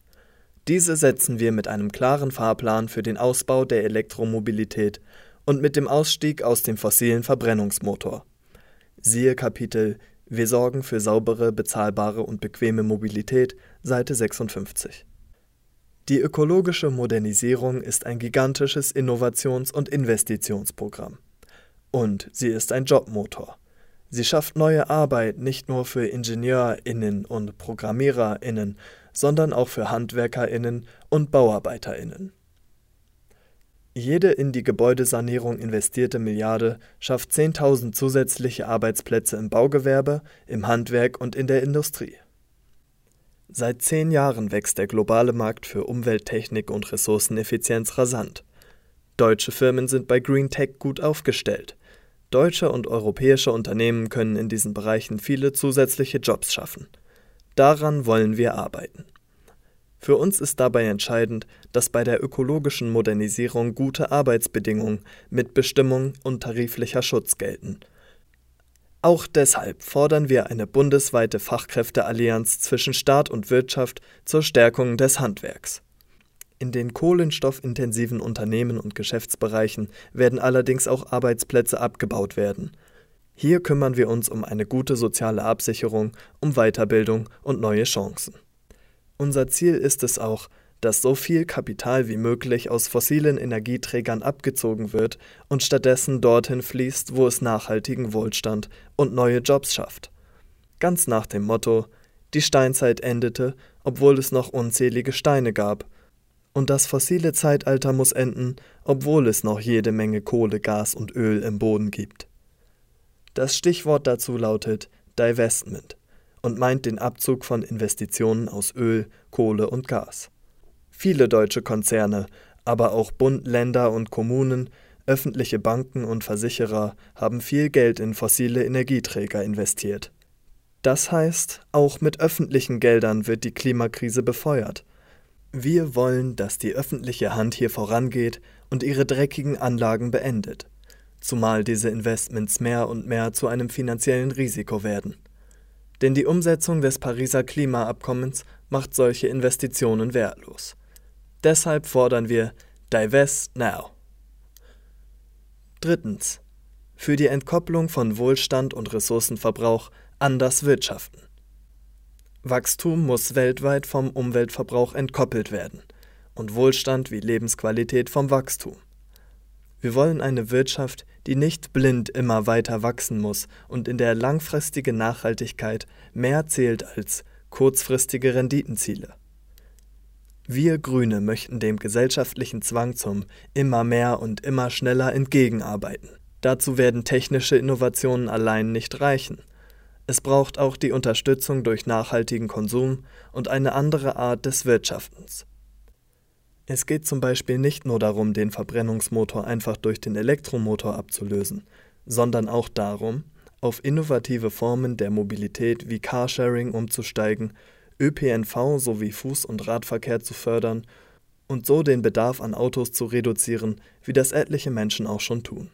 Diese setzen wir mit einem klaren Fahrplan für den Ausbau der Elektromobilität und mit dem Ausstieg aus dem fossilen Verbrennungsmotor. Siehe Kapitel Wir sorgen für saubere, bezahlbare und bequeme Mobilität, Seite 56. Die ökologische Modernisierung ist ein gigantisches Innovations- und Investitionsprogramm. Und sie ist ein Jobmotor. Sie schafft neue Arbeit nicht nur für Ingenieurinnen und Programmiererinnen, sondern auch für Handwerkerinnen und Bauarbeiterinnen. Jede in die Gebäudesanierung investierte Milliarde schafft 10.000 zusätzliche Arbeitsplätze im Baugewerbe, im Handwerk und in der Industrie. Seit zehn Jahren wächst der globale Markt für Umwelttechnik und Ressourceneffizienz rasant. Deutsche Firmen sind bei Green Tech gut aufgestellt. Deutsche und europäische Unternehmen können in diesen Bereichen viele zusätzliche Jobs schaffen. Daran wollen wir arbeiten. Für uns ist dabei entscheidend, dass bei der ökologischen Modernisierung gute Arbeitsbedingungen, Mitbestimmung und tariflicher Schutz gelten. Auch deshalb fordern wir eine bundesweite Fachkräfteallianz zwischen Staat und Wirtschaft zur Stärkung des Handwerks. In den kohlenstoffintensiven Unternehmen und Geschäftsbereichen werden allerdings auch Arbeitsplätze abgebaut werden. Hier kümmern wir uns um eine gute soziale Absicherung, um Weiterbildung und neue Chancen. Unser Ziel ist es auch, dass so viel Kapital wie möglich aus fossilen Energieträgern abgezogen wird und stattdessen dorthin fließt, wo es nachhaltigen Wohlstand und neue Jobs schafft. Ganz nach dem Motto Die Steinzeit endete, obwohl es noch unzählige Steine gab, und das fossile Zeitalter muss enden, obwohl es noch jede Menge Kohle, Gas und Öl im Boden gibt. Das Stichwort dazu lautet Divestment und meint den Abzug von Investitionen aus Öl, Kohle und Gas. Viele deutsche Konzerne, aber auch Bund, Länder und Kommunen, öffentliche Banken und Versicherer haben viel Geld in fossile Energieträger investiert. Das heißt, auch mit öffentlichen Geldern wird die Klimakrise befeuert. Wir wollen, dass die öffentliche Hand hier vorangeht und ihre dreckigen Anlagen beendet, zumal diese Investments mehr und mehr zu einem finanziellen Risiko werden. Denn die Umsetzung des Pariser Klimaabkommens macht solche Investitionen wertlos. Deshalb fordern wir Divest Now. Drittens. Für die Entkopplung von Wohlstand und Ressourcenverbrauch anders wirtschaften. Wachstum muss weltweit vom Umweltverbrauch entkoppelt werden und Wohlstand wie Lebensqualität vom Wachstum. Wir wollen eine Wirtschaft, die nicht blind immer weiter wachsen muss und in der langfristige Nachhaltigkeit mehr zählt als kurzfristige Renditenziele. Wir Grüne möchten dem gesellschaftlichen Zwang zum immer mehr und immer schneller entgegenarbeiten. Dazu werden technische Innovationen allein nicht reichen. Es braucht auch die Unterstützung durch nachhaltigen Konsum und eine andere Art des Wirtschaftens. Es geht zum Beispiel nicht nur darum, den Verbrennungsmotor einfach durch den Elektromotor abzulösen, sondern auch darum, auf innovative Formen der Mobilität wie Carsharing umzusteigen, ÖPNV sowie Fuß- und Radverkehr zu fördern und so den Bedarf an Autos zu reduzieren, wie das etliche Menschen auch schon tun.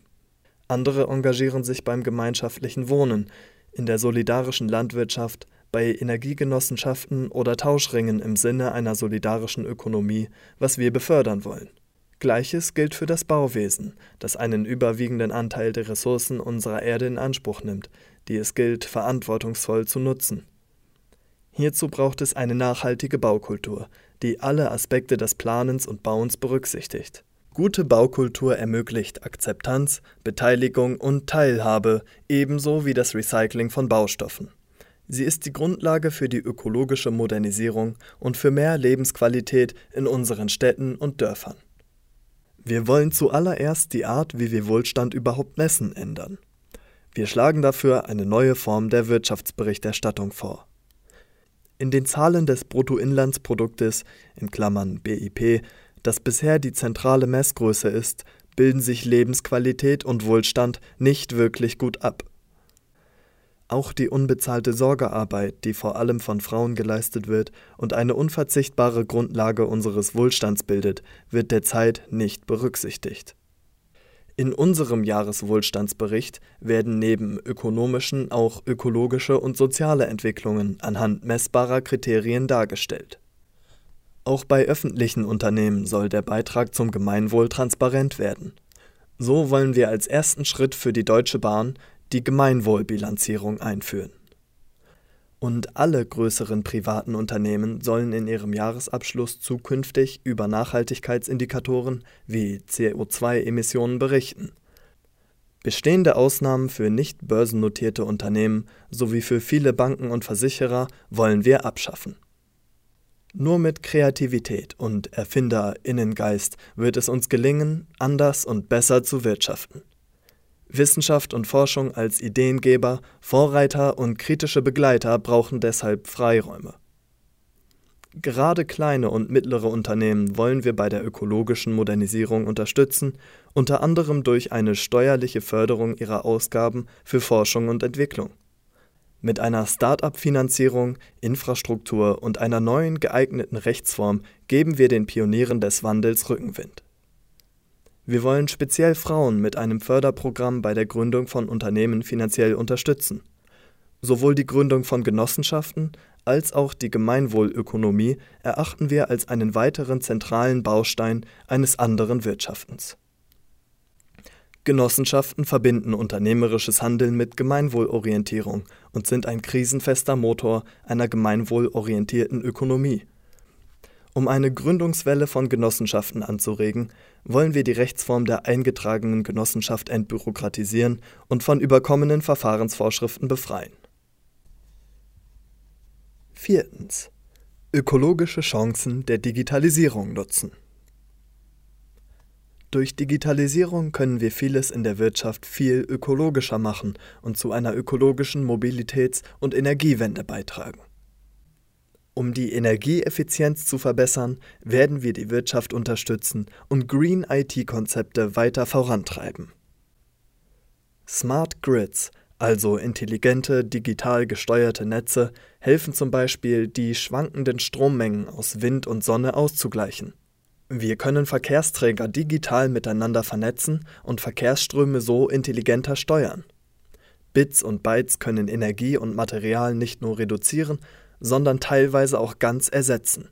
Andere engagieren sich beim gemeinschaftlichen Wohnen, in der solidarischen Landwirtschaft, bei Energiegenossenschaften oder Tauschringen im Sinne einer solidarischen Ökonomie, was wir befördern wollen. Gleiches gilt für das Bauwesen, das einen überwiegenden Anteil der Ressourcen unserer Erde in Anspruch nimmt, die es gilt, verantwortungsvoll zu nutzen. Hierzu braucht es eine nachhaltige Baukultur, die alle Aspekte des Planens und Bauens berücksichtigt. Gute Baukultur ermöglicht Akzeptanz, Beteiligung und Teilhabe, ebenso wie das Recycling von Baustoffen. Sie ist die Grundlage für die ökologische Modernisierung und für mehr Lebensqualität in unseren Städten und Dörfern. Wir wollen zuallererst die Art, wie wir Wohlstand überhaupt messen, ändern. Wir schlagen dafür eine neue Form der Wirtschaftsberichterstattung vor. In den Zahlen des Bruttoinlandsproduktes in Klammern BIP das bisher die zentrale Messgröße ist, bilden sich Lebensqualität und Wohlstand nicht wirklich gut ab. Auch die unbezahlte Sorgearbeit, die vor allem von Frauen geleistet wird und eine unverzichtbare Grundlage unseres Wohlstands bildet, wird derzeit nicht berücksichtigt. In unserem Jahreswohlstandsbericht werden neben ökonomischen auch ökologische und soziale Entwicklungen anhand messbarer Kriterien dargestellt auch bei öffentlichen Unternehmen soll der Beitrag zum Gemeinwohl transparent werden. So wollen wir als ersten Schritt für die Deutsche Bahn die Gemeinwohlbilanzierung einführen. Und alle größeren privaten Unternehmen sollen in ihrem Jahresabschluss zukünftig über Nachhaltigkeitsindikatoren wie CO2-Emissionen berichten. Bestehende Ausnahmen für nicht börsennotierte Unternehmen sowie für viele Banken und Versicherer wollen wir abschaffen. Nur mit Kreativität und Erfinderinnengeist wird es uns gelingen, anders und besser zu wirtschaften. Wissenschaft und Forschung als Ideengeber, Vorreiter und kritische Begleiter brauchen deshalb Freiräume. Gerade kleine und mittlere Unternehmen wollen wir bei der ökologischen Modernisierung unterstützen, unter anderem durch eine steuerliche Förderung ihrer Ausgaben für Forschung und Entwicklung. Mit einer Start-up-Finanzierung, Infrastruktur und einer neuen geeigneten Rechtsform geben wir den Pionieren des Wandels Rückenwind. Wir wollen speziell Frauen mit einem Förderprogramm bei der Gründung von Unternehmen finanziell unterstützen. Sowohl die Gründung von Genossenschaften als auch die Gemeinwohlökonomie erachten wir als einen weiteren zentralen Baustein eines anderen Wirtschaftens. Genossenschaften verbinden unternehmerisches Handeln mit Gemeinwohlorientierung und sind ein krisenfester Motor einer gemeinwohlorientierten Ökonomie. Um eine Gründungswelle von Genossenschaften anzuregen, wollen wir die Rechtsform der eingetragenen Genossenschaft entbürokratisieren und von überkommenen Verfahrensvorschriften befreien. Viertens. Ökologische Chancen der Digitalisierung nutzen. Durch Digitalisierung können wir vieles in der Wirtschaft viel ökologischer machen und zu einer ökologischen Mobilitäts- und Energiewende beitragen. Um die Energieeffizienz zu verbessern, werden wir die Wirtschaft unterstützen und Green IT-Konzepte weiter vorantreiben. Smart Grids, also intelligente, digital gesteuerte Netze, helfen zum Beispiel, die schwankenden Strommengen aus Wind und Sonne auszugleichen. Wir können Verkehrsträger digital miteinander vernetzen und Verkehrsströme so intelligenter steuern. Bits und Bytes können Energie und Material nicht nur reduzieren, sondern teilweise auch ganz ersetzen.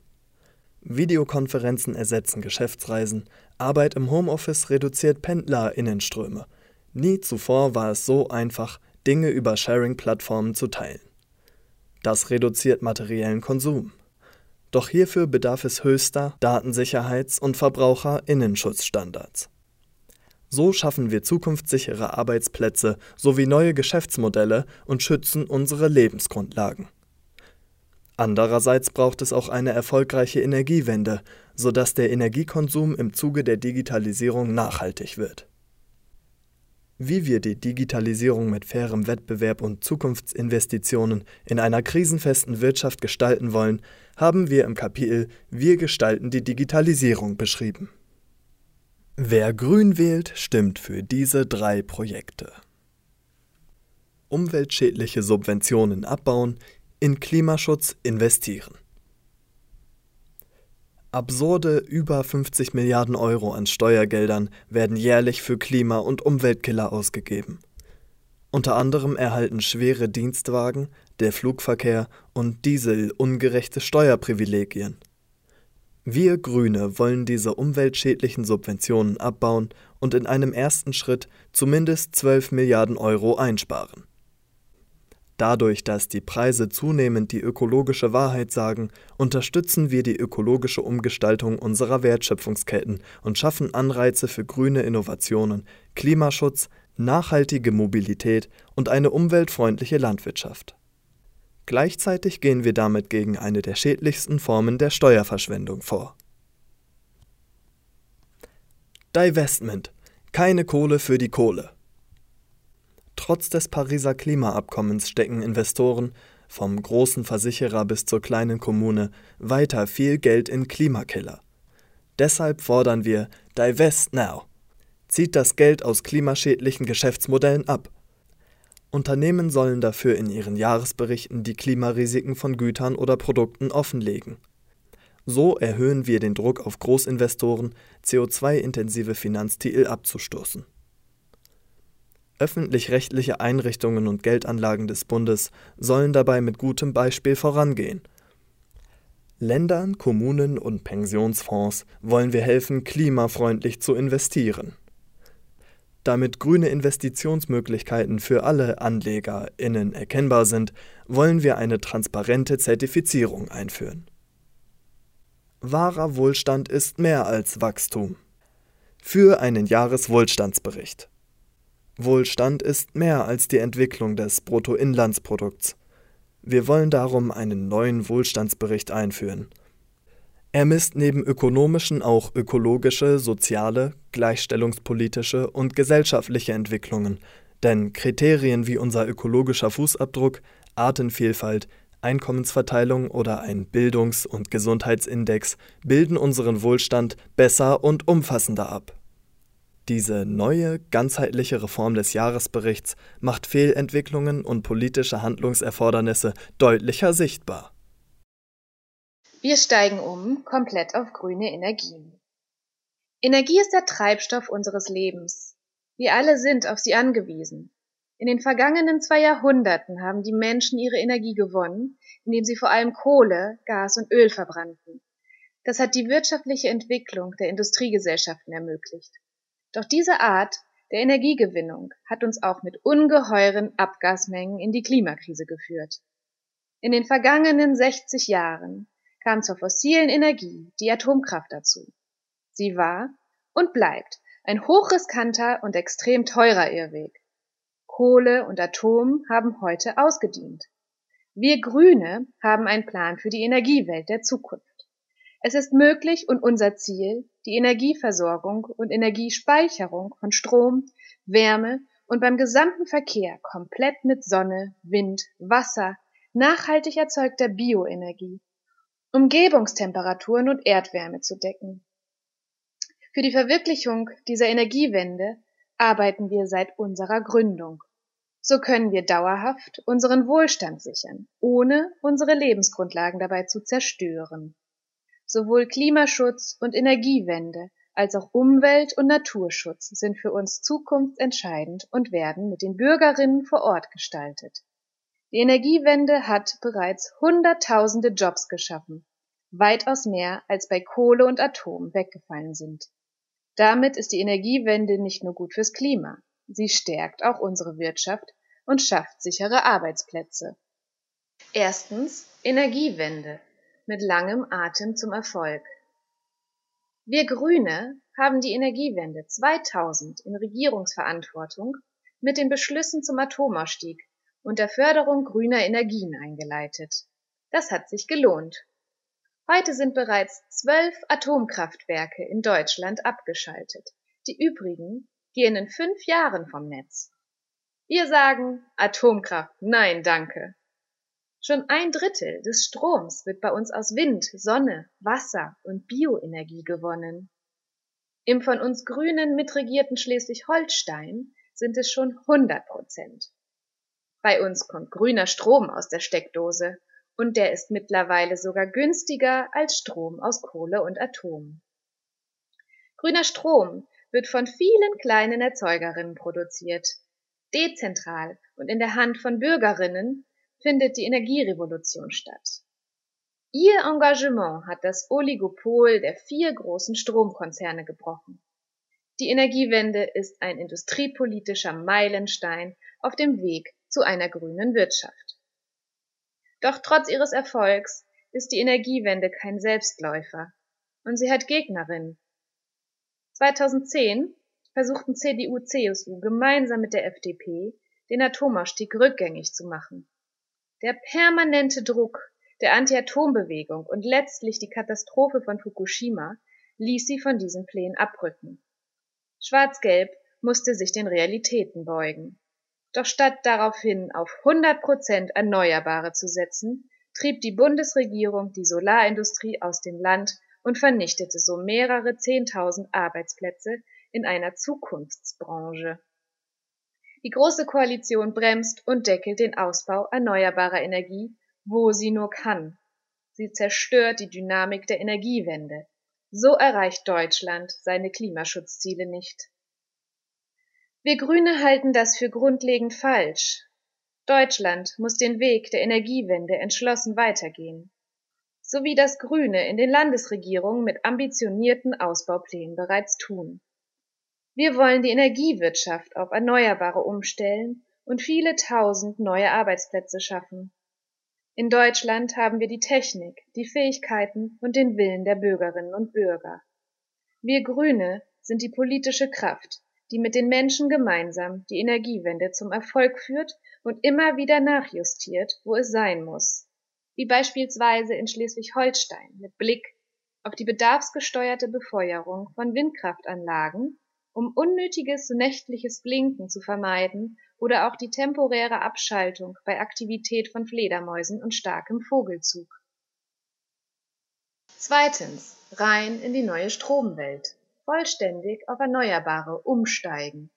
Videokonferenzen ersetzen Geschäftsreisen, Arbeit im Homeoffice reduziert Pendlerinnenströme. Nie zuvor war es so einfach, Dinge über Sharing-Plattformen zu teilen. Das reduziert materiellen Konsum. Doch hierfür bedarf es höchster Datensicherheits- und Verbraucherinnenschutzstandards. So schaffen wir zukunftssichere Arbeitsplätze sowie neue Geschäftsmodelle und schützen unsere Lebensgrundlagen. Andererseits braucht es auch eine erfolgreiche Energiewende, sodass der Energiekonsum im Zuge der Digitalisierung nachhaltig wird. Wie wir die Digitalisierung mit fairem Wettbewerb und Zukunftsinvestitionen in einer krisenfesten Wirtschaft gestalten wollen, haben wir im Kapitel Wir gestalten die Digitalisierung beschrieben. Wer grün wählt, stimmt für diese drei Projekte. Umweltschädliche Subventionen abbauen, in Klimaschutz investieren. Absurde über 50 Milliarden Euro an Steuergeldern werden jährlich für Klima- und Umweltkiller ausgegeben. Unter anderem erhalten schwere Dienstwagen, der Flugverkehr und Diesel ungerechte Steuerprivilegien. Wir Grüne wollen diese umweltschädlichen Subventionen abbauen und in einem ersten Schritt zumindest 12 Milliarden Euro einsparen. Dadurch, dass die Preise zunehmend die ökologische Wahrheit sagen, unterstützen wir die ökologische Umgestaltung unserer Wertschöpfungsketten und schaffen Anreize für grüne Innovationen, Klimaschutz, nachhaltige Mobilität und eine umweltfreundliche Landwirtschaft. Gleichzeitig gehen wir damit gegen eine der schädlichsten Formen der Steuerverschwendung vor. Divestment. Keine Kohle für die Kohle. Trotz des Pariser Klimaabkommens stecken Investoren, vom großen Versicherer bis zur kleinen Kommune, weiter viel Geld in Klimakiller. Deshalb fordern wir Divest Now. Zieht das Geld aus klimaschädlichen Geschäftsmodellen ab. Unternehmen sollen dafür in ihren Jahresberichten die Klimarisiken von Gütern oder Produkten offenlegen. So erhöhen wir den Druck auf Großinvestoren, CO2-intensive Finanztitel abzustoßen. Öffentlich-rechtliche Einrichtungen und Geldanlagen des Bundes sollen dabei mit gutem Beispiel vorangehen. Ländern, Kommunen und Pensionsfonds wollen wir helfen, klimafreundlich zu investieren. Damit grüne Investitionsmöglichkeiten für alle AnlegerInnen erkennbar sind, wollen wir eine transparente Zertifizierung einführen. Wahrer Wohlstand ist mehr als Wachstum. Für einen Jahreswohlstandsbericht. Wohlstand ist mehr als die Entwicklung des Bruttoinlandsprodukts. Wir wollen darum einen neuen Wohlstandsbericht einführen. Er misst neben ökonomischen auch ökologische, soziale, gleichstellungspolitische und gesellschaftliche Entwicklungen, denn Kriterien wie unser ökologischer Fußabdruck, Artenvielfalt, Einkommensverteilung oder ein Bildungs- und Gesundheitsindex bilden unseren Wohlstand besser und umfassender ab. Diese neue, ganzheitliche Reform des Jahresberichts macht Fehlentwicklungen und politische Handlungserfordernisse deutlicher sichtbar. Wir steigen um komplett auf grüne Energien. Energie ist der Treibstoff unseres Lebens. Wir alle sind auf sie angewiesen. In den vergangenen zwei Jahrhunderten haben die Menschen ihre Energie gewonnen, indem sie vor allem Kohle, Gas und Öl verbrannten. Das hat die wirtschaftliche Entwicklung der Industriegesellschaften ermöglicht. Doch diese Art der Energiegewinnung hat uns auch mit ungeheuren Abgasmengen in die Klimakrise geführt. In den vergangenen 60 Jahren kam zur fossilen Energie die Atomkraft dazu. Sie war und bleibt ein hochriskanter und extrem teurer Irrweg. Kohle und Atom haben heute ausgedient. Wir Grüne haben einen Plan für die Energiewelt der Zukunft. Es ist möglich und unser Ziel, die Energieversorgung und Energiespeicherung von Strom, Wärme und beim gesamten Verkehr komplett mit Sonne, Wind, Wasser, nachhaltig erzeugter Bioenergie, Umgebungstemperaturen und Erdwärme zu decken. Für die Verwirklichung dieser Energiewende arbeiten wir seit unserer Gründung. So können wir dauerhaft unseren Wohlstand sichern, ohne unsere Lebensgrundlagen dabei zu zerstören. Sowohl Klimaschutz und Energiewende als auch Umwelt- und Naturschutz sind für uns zukunftsentscheidend und werden mit den Bürgerinnen vor Ort gestaltet. Die Energiewende hat bereits Hunderttausende Jobs geschaffen, weitaus mehr als bei Kohle und Atom weggefallen sind. Damit ist die Energiewende nicht nur gut fürs Klima, sie stärkt auch unsere Wirtschaft und schafft sichere Arbeitsplätze. Erstens Energiewende mit langem Atem zum Erfolg. Wir Grüne haben die Energiewende 2000 in Regierungsverantwortung mit den Beschlüssen zum Atomausstieg und der Förderung grüner Energien eingeleitet. Das hat sich gelohnt. Heute sind bereits zwölf Atomkraftwerke in Deutschland abgeschaltet. Die übrigen gehen in fünf Jahren vom Netz. Wir sagen Atomkraft, nein, danke. Schon ein Drittel des Stroms wird bei uns aus Wind, Sonne, Wasser und Bioenergie gewonnen. Im von uns Grünen mitregierten Schleswig-Holstein sind es schon 100 Prozent. Bei uns kommt grüner Strom aus der Steckdose und der ist mittlerweile sogar günstiger als Strom aus Kohle und Atom. Grüner Strom wird von vielen kleinen Erzeugerinnen produziert, dezentral und in der Hand von Bürgerinnen findet die Energierevolution statt. Ihr Engagement hat das Oligopol der vier großen Stromkonzerne gebrochen. Die Energiewende ist ein industriepolitischer Meilenstein auf dem Weg zu einer grünen Wirtschaft. Doch trotz ihres Erfolgs ist die Energiewende kein Selbstläufer und sie hat Gegnerinnen. 2010 versuchten CDU, CSU gemeinsam mit der FDP den Atomausstieg rückgängig zu machen. Der permanente Druck der Anti-Atom-Bewegung und letztlich die Katastrophe von Fukushima ließ sie von diesen Plänen abrücken. Schwarz-Gelb musste sich den Realitäten beugen. Doch statt daraufhin auf 100 Prozent Erneuerbare zu setzen, trieb die Bundesregierung die Solarindustrie aus dem Land und vernichtete so mehrere Zehntausend Arbeitsplätze in einer Zukunftsbranche. Die Große Koalition bremst und deckelt den Ausbau erneuerbarer Energie, wo sie nur kann. Sie zerstört die Dynamik der Energiewende. So erreicht Deutschland seine Klimaschutzziele nicht. Wir Grüne halten das für grundlegend falsch. Deutschland muss den Weg der Energiewende entschlossen weitergehen, so wie das Grüne in den Landesregierungen mit ambitionierten Ausbauplänen bereits tun. Wir wollen die Energiewirtschaft auf Erneuerbare umstellen und viele tausend neue Arbeitsplätze schaffen. In Deutschland haben wir die Technik, die Fähigkeiten und den Willen der Bürgerinnen und Bürger. Wir Grüne sind die politische Kraft, die mit den Menschen gemeinsam die Energiewende zum Erfolg führt und immer wieder nachjustiert, wo es sein muss. Wie beispielsweise in Schleswig-Holstein mit Blick auf die bedarfsgesteuerte Befeuerung von Windkraftanlagen um unnötiges nächtliches Blinken zu vermeiden oder auch die temporäre Abschaltung bei Aktivität von Fledermäusen und starkem Vogelzug. Zweitens. Rein in die neue Stromwelt. Vollständig auf Erneuerbare umsteigen.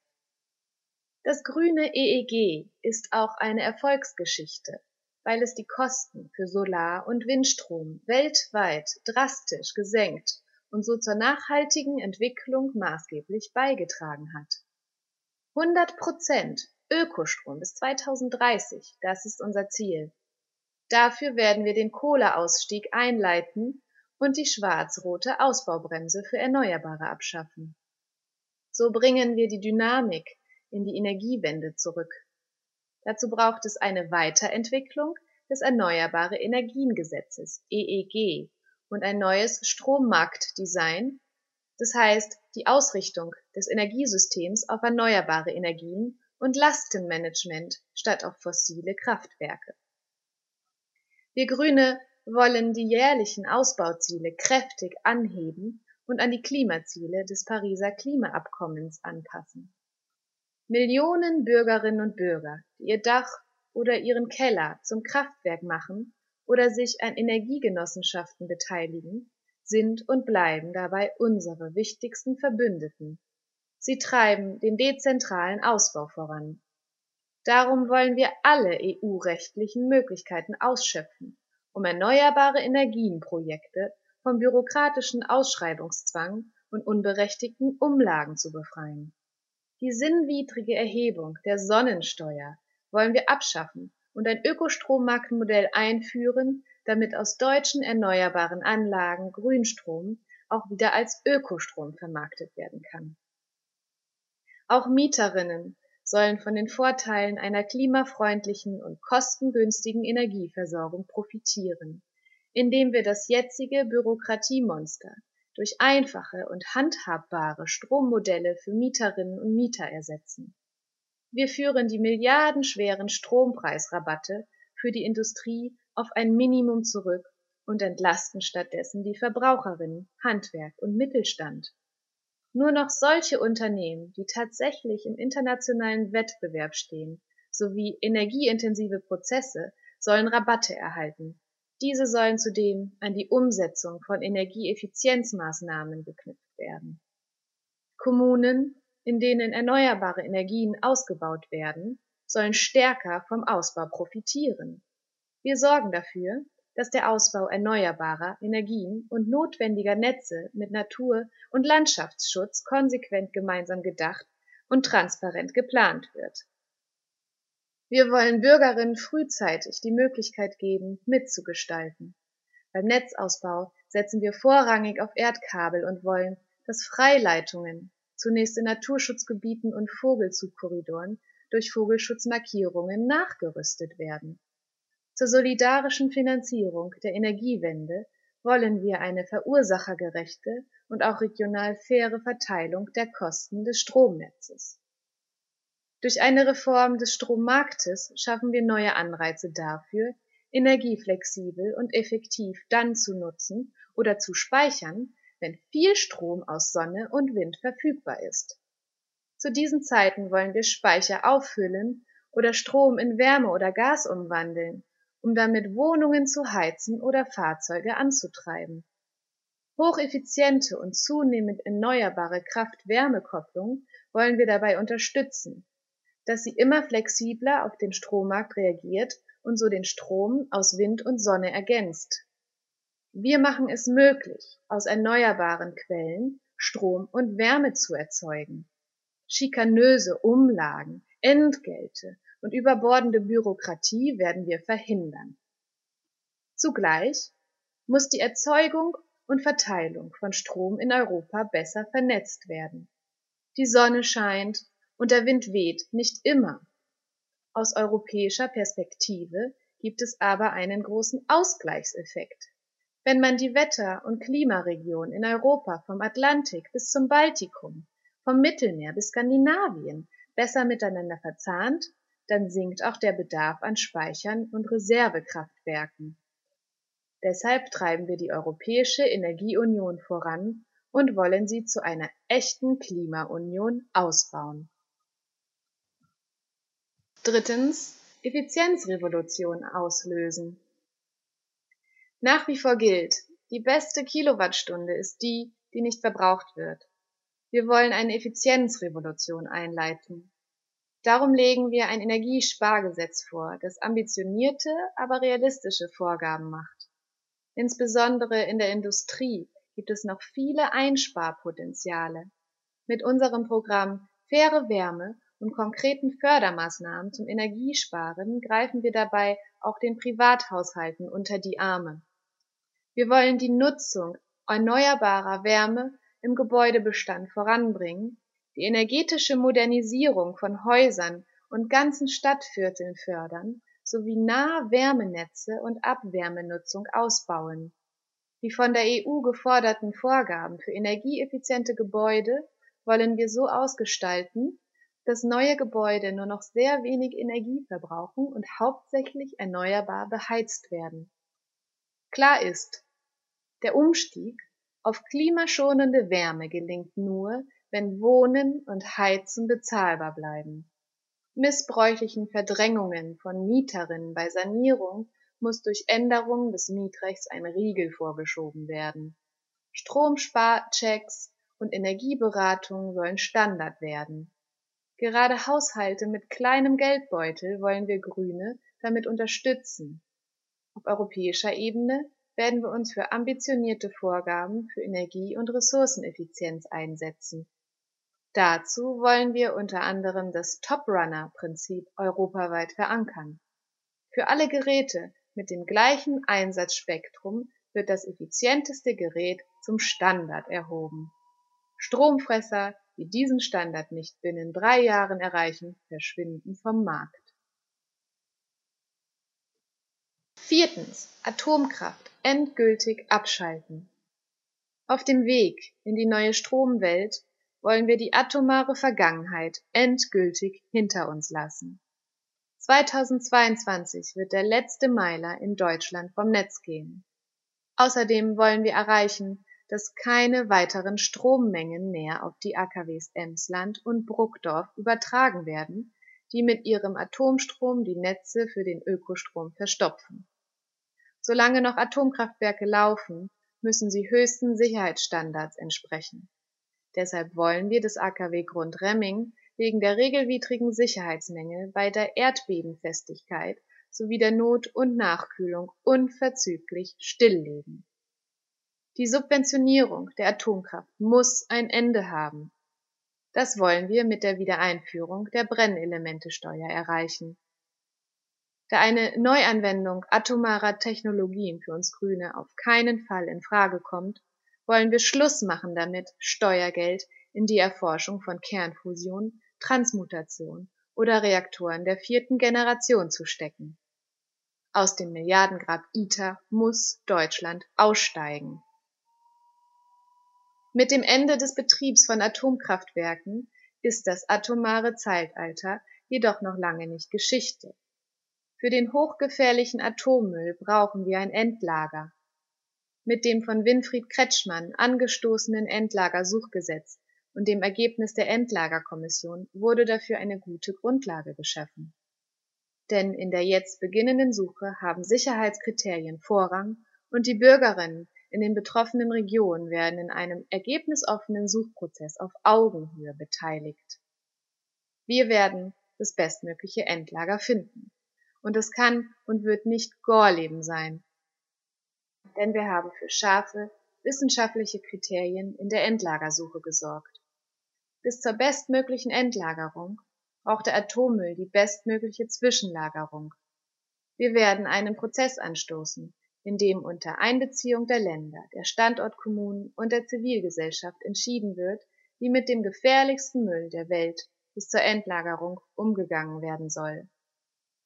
Das grüne EEG ist auch eine Erfolgsgeschichte, weil es die Kosten für Solar- und Windstrom weltweit drastisch gesenkt und so zur nachhaltigen Entwicklung maßgeblich beigetragen hat. 100 Prozent Ökostrom bis 2030, das ist unser Ziel. Dafür werden wir den Kohleausstieg einleiten und die schwarz-rote Ausbaubremse für Erneuerbare abschaffen. So bringen wir die Dynamik in die Energiewende zurück. Dazu braucht es eine Weiterentwicklung des Erneuerbare Energiengesetzes EEG und ein neues Strommarktdesign, das heißt die Ausrichtung des Energiesystems auf erneuerbare Energien und Lastenmanagement statt auf fossile Kraftwerke. Wir Grüne wollen die jährlichen Ausbauziele kräftig anheben und an die Klimaziele des Pariser Klimaabkommens anpassen. Millionen Bürgerinnen und Bürger, die ihr Dach oder ihren Keller zum Kraftwerk machen oder sich an Energiegenossenschaften beteiligen, sind und bleiben dabei unsere wichtigsten Verbündeten. Sie treiben den dezentralen Ausbau voran. Darum wollen wir alle EU-rechtlichen Möglichkeiten ausschöpfen, um erneuerbare Energienprojekte vom bürokratischen Ausschreibungszwang und unberechtigten Umlagen zu befreien. Die sinnwidrige Erhebung der Sonnensteuer wollen wir abschaffen und ein Ökostrommarktmodell einführen, damit aus deutschen erneuerbaren Anlagen Grünstrom auch wieder als Ökostrom vermarktet werden kann. Auch Mieterinnen sollen von den Vorteilen einer klimafreundlichen und kostengünstigen Energieversorgung profitieren, indem wir das jetzige Bürokratiemonster durch einfache und handhabbare Strommodelle für Mieterinnen und Mieter ersetzen. Wir führen die milliardenschweren Strompreisrabatte für die Industrie auf ein Minimum zurück und entlasten stattdessen die Verbraucherinnen, Handwerk und Mittelstand. Nur noch solche Unternehmen, die tatsächlich im internationalen Wettbewerb stehen, sowie energieintensive Prozesse, sollen Rabatte erhalten. Diese sollen zudem an die Umsetzung von Energieeffizienzmaßnahmen geknüpft werden. Kommunen, in denen erneuerbare Energien ausgebaut werden, sollen stärker vom Ausbau profitieren. Wir sorgen dafür, dass der Ausbau erneuerbarer Energien und notwendiger Netze mit Natur- und Landschaftsschutz konsequent gemeinsam gedacht und transparent geplant wird. Wir wollen Bürgerinnen frühzeitig die Möglichkeit geben, mitzugestalten. Beim Netzausbau setzen wir vorrangig auf Erdkabel und wollen, dass Freileitungen, zunächst in Naturschutzgebieten und Vogelzugkorridoren, durch Vogelschutzmarkierungen nachgerüstet werden. Zur solidarischen Finanzierung der Energiewende wollen wir eine verursachergerechte und auch regional faire Verteilung der Kosten des Stromnetzes. Durch eine Reform des Strommarktes schaffen wir neue Anreize dafür, Energie flexibel und effektiv dann zu nutzen oder zu speichern, wenn viel Strom aus Sonne und Wind verfügbar ist. Zu diesen Zeiten wollen wir Speicher auffüllen oder Strom in Wärme oder Gas umwandeln um damit Wohnungen zu heizen oder Fahrzeuge anzutreiben. Hocheffiziente und zunehmend erneuerbare Kraft-Wärme-Kopplung wollen wir dabei unterstützen, dass sie immer flexibler auf den Strommarkt reagiert und so den Strom aus Wind und Sonne ergänzt. Wir machen es möglich, aus erneuerbaren Quellen Strom und Wärme zu erzeugen. Schikanöse Umlagen, Entgelte und überbordende Bürokratie werden wir verhindern. Zugleich muss die Erzeugung und Verteilung von Strom in Europa besser vernetzt werden. Die Sonne scheint und der Wind weht nicht immer. Aus europäischer Perspektive gibt es aber einen großen Ausgleichseffekt. Wenn man die Wetter- und Klimaregion in Europa vom Atlantik bis zum Baltikum, vom Mittelmeer bis Skandinavien besser miteinander verzahnt, dann sinkt auch der Bedarf an Speichern und Reservekraftwerken. Deshalb treiben wir die Europäische Energieunion voran und wollen sie zu einer echten Klimaunion ausbauen. Drittens Effizienzrevolution auslösen. Nach wie vor gilt, die beste Kilowattstunde ist die, die nicht verbraucht wird. Wir wollen eine Effizienzrevolution einleiten. Darum legen wir ein Energiespargesetz vor, das ambitionierte, aber realistische Vorgaben macht. Insbesondere in der Industrie gibt es noch viele Einsparpotenziale. Mit unserem Programm Faire Wärme und konkreten Fördermaßnahmen zum Energiesparen greifen wir dabei auch den Privathaushalten unter die Arme. Wir wollen die Nutzung erneuerbarer Wärme im Gebäudebestand voranbringen die energetische Modernisierung von Häusern und ganzen Stadtvierteln fördern sowie Nahwärmenetze und Abwärmenutzung ausbauen. Die von der EU geforderten Vorgaben für energieeffiziente Gebäude wollen wir so ausgestalten, dass neue Gebäude nur noch sehr wenig Energie verbrauchen und hauptsächlich erneuerbar beheizt werden. Klar ist, der Umstieg auf klimaschonende Wärme gelingt nur, wenn Wohnen und Heizen bezahlbar bleiben. Missbräuchlichen Verdrängungen von Mieterinnen bei Sanierung muss durch Änderung des Mietrechts ein Riegel vorgeschoben werden. Stromsparchecks und Energieberatung sollen Standard werden. Gerade Haushalte mit kleinem Geldbeutel wollen wir Grüne damit unterstützen. Auf europäischer Ebene werden wir uns für ambitionierte Vorgaben für Energie- und Ressourceneffizienz einsetzen Dazu wollen wir unter anderem das Top-Runner-Prinzip europaweit verankern. Für alle Geräte mit dem gleichen Einsatzspektrum wird das effizienteste Gerät zum Standard erhoben. Stromfresser, die diesen Standard nicht binnen drei Jahren erreichen, verschwinden vom Markt. Viertens. Atomkraft endgültig abschalten. Auf dem Weg in die neue Stromwelt wollen wir die atomare Vergangenheit endgültig hinter uns lassen. 2022 wird der letzte Meiler in Deutschland vom Netz gehen. Außerdem wollen wir erreichen, dass keine weiteren Strommengen mehr auf die AKWs Emsland und Bruckdorf übertragen werden, die mit ihrem Atomstrom die Netze für den Ökostrom verstopfen. Solange noch Atomkraftwerke laufen, müssen sie höchsten Sicherheitsstandards entsprechen. Deshalb wollen wir das AKW Grundremming wegen der regelwidrigen Sicherheitsmängel bei der Erdbebenfestigkeit sowie der Not- und Nachkühlung unverzüglich stilllegen. Die Subventionierung der Atomkraft muss ein Ende haben. Das wollen wir mit der Wiedereinführung der Brennelementesteuer erreichen. Da eine Neuanwendung atomarer Technologien für uns Grüne auf keinen Fall in Frage kommt, wollen wir Schluss machen damit, Steuergeld in die Erforschung von Kernfusion, Transmutation oder Reaktoren der vierten Generation zu stecken. Aus dem Milliardengrab ITER muss Deutschland aussteigen. Mit dem Ende des Betriebs von Atomkraftwerken ist das atomare Zeitalter jedoch noch lange nicht Geschichte. Für den hochgefährlichen Atommüll brauchen wir ein Endlager. Mit dem von Winfried Kretschmann angestoßenen Endlagersuchgesetz und dem Ergebnis der Endlagerkommission wurde dafür eine gute Grundlage geschaffen. Denn in der jetzt beginnenden Suche haben Sicherheitskriterien Vorrang und die Bürgerinnen in den betroffenen Regionen werden in einem ergebnisoffenen Suchprozess auf Augenhöhe beteiligt. Wir werden das bestmögliche Endlager finden. Und es kann und wird nicht Gorleben sein. Denn wir haben für scharfe, wissenschaftliche Kriterien in der Endlagersuche gesorgt. Bis zur bestmöglichen Endlagerung braucht der Atommüll die bestmögliche Zwischenlagerung. Wir werden einen Prozess anstoßen, in dem unter Einbeziehung der Länder, der Standortkommunen und der Zivilgesellschaft entschieden wird, wie mit dem gefährlichsten Müll der Welt bis zur Endlagerung umgegangen werden soll.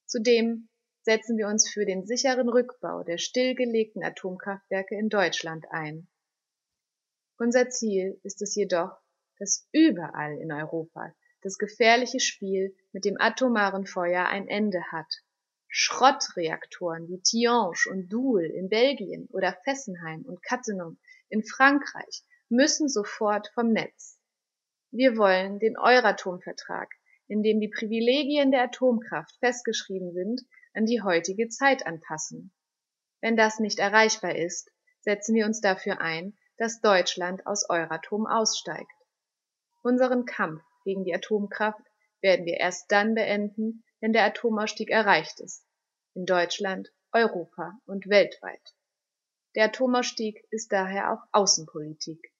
Zudem setzen wir uns für den sicheren Rückbau der stillgelegten Atomkraftwerke in Deutschland ein. Unser Ziel ist es jedoch, dass überall in Europa das gefährliche Spiel mit dem atomaren Feuer ein Ende hat Schrottreaktoren wie Tihange und Doel in Belgien oder Fessenheim und Cattenom in Frankreich müssen sofort vom Netz. Wir wollen den Euratom-Vertrag, in dem die Privilegien der Atomkraft festgeschrieben sind, an die heutige Zeit anpassen. Wenn das nicht erreichbar ist, setzen wir uns dafür ein, dass Deutschland aus Euratom aussteigt. Unseren Kampf gegen die Atomkraft werden wir erst dann beenden, wenn der Atomausstieg erreicht ist. In Deutschland, Europa und weltweit. Der Atomausstieg ist daher auch Außenpolitik.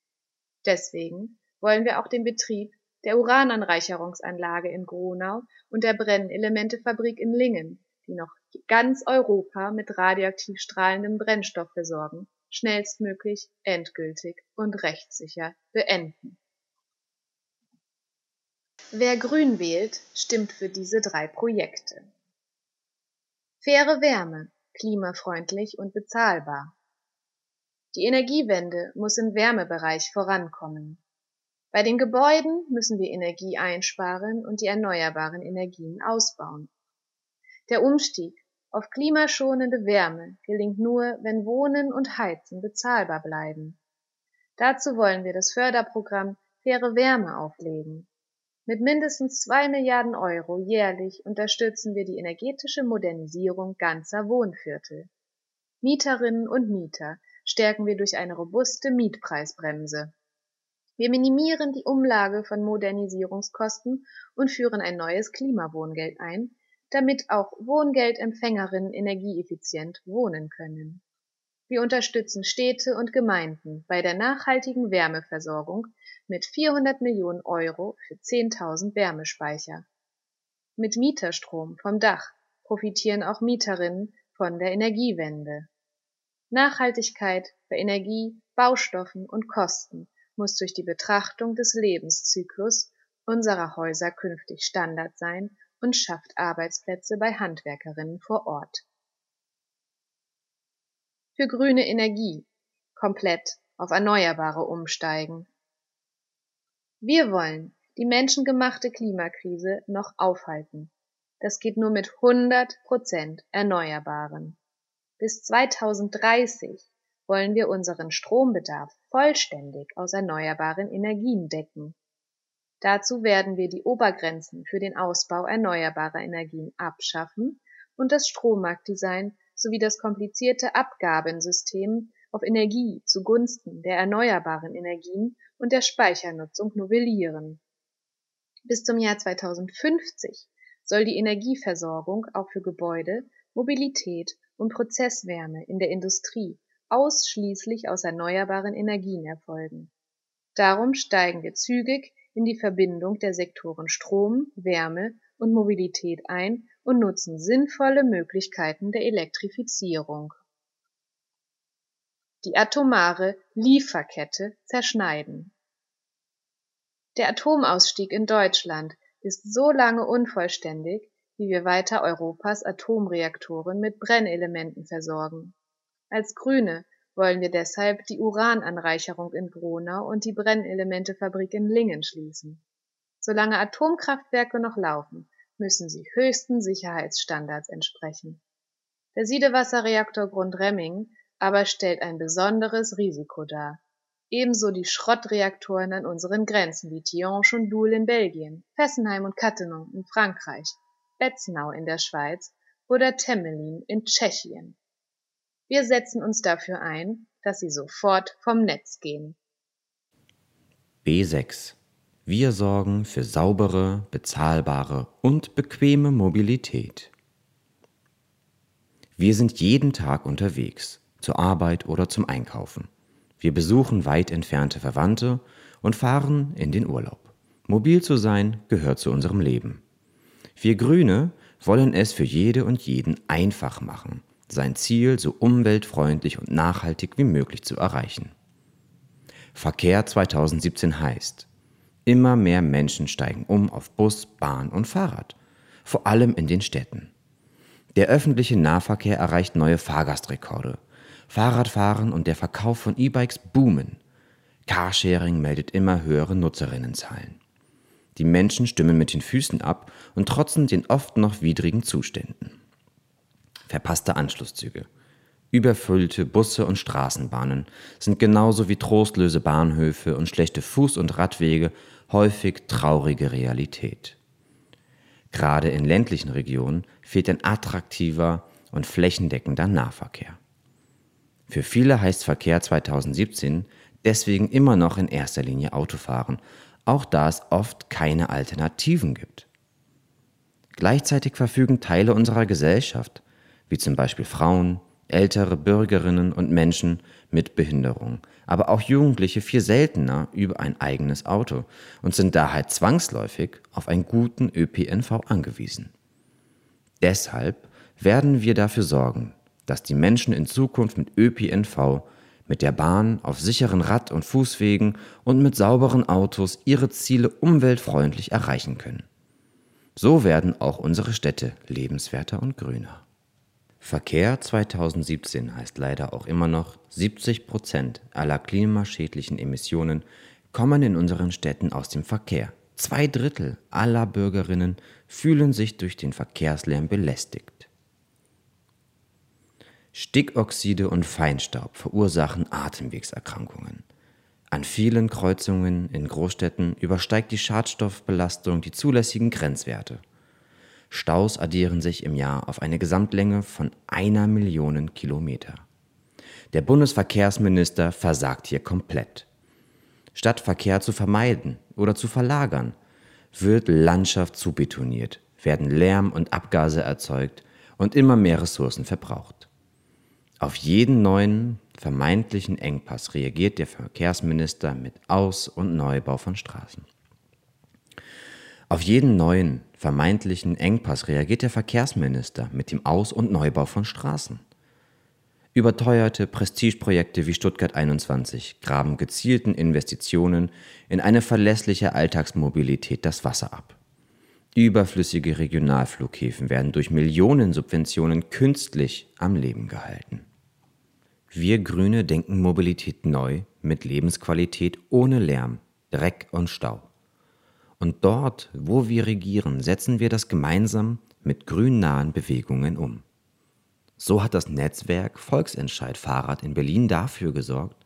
Deswegen wollen wir auch den Betrieb der Urananreicherungsanlage in Gronau und der Brennelementefabrik in Lingen, die noch ganz Europa mit radioaktiv strahlendem Brennstoff versorgen, schnellstmöglich, endgültig und rechtssicher beenden. Wer grün wählt, stimmt für diese drei Projekte. Faire Wärme, klimafreundlich und bezahlbar. Die Energiewende muss im Wärmebereich vorankommen. Bei den Gebäuden müssen wir Energie einsparen und die erneuerbaren Energien ausbauen. Der Umstieg auf klimaschonende Wärme gelingt nur, wenn Wohnen und Heizen bezahlbar bleiben. Dazu wollen wir das Förderprogramm Faire Wärme auflegen. Mit mindestens zwei Milliarden Euro jährlich unterstützen wir die energetische Modernisierung ganzer Wohnviertel. Mieterinnen und Mieter stärken wir durch eine robuste Mietpreisbremse. Wir minimieren die Umlage von Modernisierungskosten und führen ein neues Klimawohngeld ein, damit auch Wohngeldempfängerinnen energieeffizient wohnen können. Wir unterstützen Städte und Gemeinden bei der nachhaltigen Wärmeversorgung mit 400 Millionen Euro für 10.000 Wärmespeicher. Mit Mieterstrom vom Dach profitieren auch Mieterinnen von der Energiewende. Nachhaltigkeit bei Energie, Baustoffen und Kosten muss durch die Betrachtung des Lebenszyklus unserer Häuser künftig Standard sein und schafft Arbeitsplätze bei Handwerkerinnen vor Ort. Für grüne Energie komplett auf Erneuerbare umsteigen. Wir wollen die menschengemachte Klimakrise noch aufhalten. Das geht nur mit 100 Prozent Erneuerbaren. Bis 2030 wollen wir unseren Strombedarf vollständig aus erneuerbaren Energien decken. Dazu werden wir die Obergrenzen für den Ausbau erneuerbarer Energien abschaffen und das Strommarktdesign sowie das komplizierte Abgabensystem auf Energie zugunsten der erneuerbaren Energien und der Speichernutzung novellieren. Bis zum Jahr 2050 soll die Energieversorgung auch für Gebäude, Mobilität und Prozesswärme in der Industrie ausschließlich aus erneuerbaren Energien erfolgen. Darum steigen wir zügig in die Verbindung der Sektoren Strom, Wärme und Mobilität ein und nutzen sinnvolle Möglichkeiten der Elektrifizierung. Die atomare Lieferkette zerschneiden. Der Atomausstieg in Deutschland ist so lange unvollständig, wie wir weiter Europas Atomreaktoren mit Brennelementen versorgen. Als Grüne wollen wir deshalb die Urananreicherung in Gronau und die Brennelementefabrik in Lingen schließen. Solange Atomkraftwerke noch laufen, müssen sie höchsten Sicherheitsstandards entsprechen. Der Siedewasserreaktor Grundremming aber stellt ein besonderes Risiko dar. Ebenso die Schrottreaktoren an unseren Grenzen wie Tihange und Doul in Belgien, Fessenheim und Cattenom in Frankreich, Betznau in der Schweiz oder Temelin in Tschechien. Wir setzen uns dafür ein, dass sie sofort vom Netz gehen. B6 Wir sorgen für saubere, bezahlbare und bequeme Mobilität. Wir sind jeden Tag unterwegs, zur Arbeit oder zum Einkaufen. Wir besuchen weit entfernte Verwandte und fahren in den Urlaub. Mobil zu sein gehört zu unserem Leben. Wir Grüne wollen es für jede und jeden einfach machen sein Ziel so umweltfreundlich und nachhaltig wie möglich zu erreichen. Verkehr 2017 heißt, immer mehr Menschen steigen um auf Bus, Bahn und Fahrrad, vor allem in den Städten. Der öffentliche Nahverkehr erreicht neue Fahrgastrekorde. Fahrradfahren und der Verkauf von E-Bikes boomen. Carsharing meldet immer höhere Nutzerinnenzahlen. Die Menschen stimmen mit den Füßen ab und trotzen den oft noch widrigen Zuständen verpasste Anschlusszüge. Überfüllte Busse und Straßenbahnen sind genauso wie trostlose Bahnhöfe und schlechte Fuß- und Radwege häufig traurige Realität. Gerade in ländlichen Regionen fehlt ein attraktiver und flächendeckender Nahverkehr. Für viele heißt Verkehr 2017 deswegen immer noch in erster Linie Autofahren, auch da es oft keine Alternativen gibt. Gleichzeitig verfügen Teile unserer Gesellschaft wie zum Beispiel Frauen, ältere Bürgerinnen und Menschen mit Behinderung, aber auch Jugendliche viel seltener über ein eigenes Auto und sind daher zwangsläufig auf einen guten ÖPNV angewiesen. Deshalb werden wir dafür sorgen, dass die Menschen in Zukunft mit ÖPNV, mit der Bahn, auf sicheren Rad- und Fußwegen und mit sauberen Autos ihre Ziele umweltfreundlich erreichen können. So werden auch unsere Städte lebenswerter und grüner. Verkehr 2017 heißt leider auch immer noch, 70 Prozent aller klimaschädlichen Emissionen kommen in unseren Städten aus dem Verkehr. Zwei Drittel aller Bürgerinnen fühlen sich durch den Verkehrslärm belästigt. Stickoxide und Feinstaub verursachen Atemwegserkrankungen. An vielen Kreuzungen in Großstädten übersteigt die Schadstoffbelastung die zulässigen Grenzwerte. Staus addieren sich im Jahr auf eine Gesamtlänge von einer Million Kilometer. Der Bundesverkehrsminister versagt hier komplett. Statt Verkehr zu vermeiden oder zu verlagern, wird Landschaft zubetoniert, werden Lärm und Abgase erzeugt und immer mehr Ressourcen verbraucht. Auf jeden neuen vermeintlichen Engpass reagiert der Verkehrsminister mit Aus- und Neubau von Straßen. Auf jeden neuen vermeintlichen Engpass reagiert der Verkehrsminister mit dem Aus- und Neubau von Straßen. Überteuerte Prestigeprojekte wie Stuttgart 21 graben gezielten Investitionen in eine verlässliche Alltagsmobilität das Wasser ab. Überflüssige Regionalflughäfen werden durch Millionensubventionen künstlich am Leben gehalten. Wir Grüne denken Mobilität neu mit Lebensqualität ohne Lärm, Dreck und Stau. Und dort, wo wir regieren, setzen wir das gemeinsam mit grünnahen Bewegungen um. So hat das Netzwerk Volksentscheid Fahrrad in Berlin dafür gesorgt,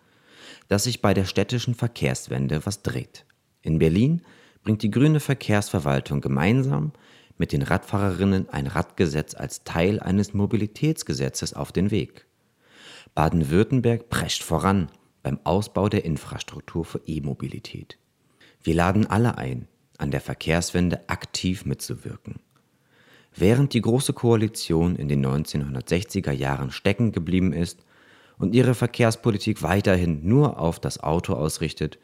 dass sich bei der städtischen Verkehrswende was dreht. In Berlin bringt die grüne Verkehrsverwaltung gemeinsam mit den Radfahrerinnen ein Radgesetz als Teil eines Mobilitätsgesetzes auf den Weg. Baden-Württemberg prescht voran beim Ausbau der Infrastruktur für E-Mobilität. Wir laden alle ein, an der Verkehrswende aktiv mitzuwirken. Während die Große Koalition in den 1960er Jahren stecken geblieben ist und ihre Verkehrspolitik weiterhin nur auf das Auto ausrichtet,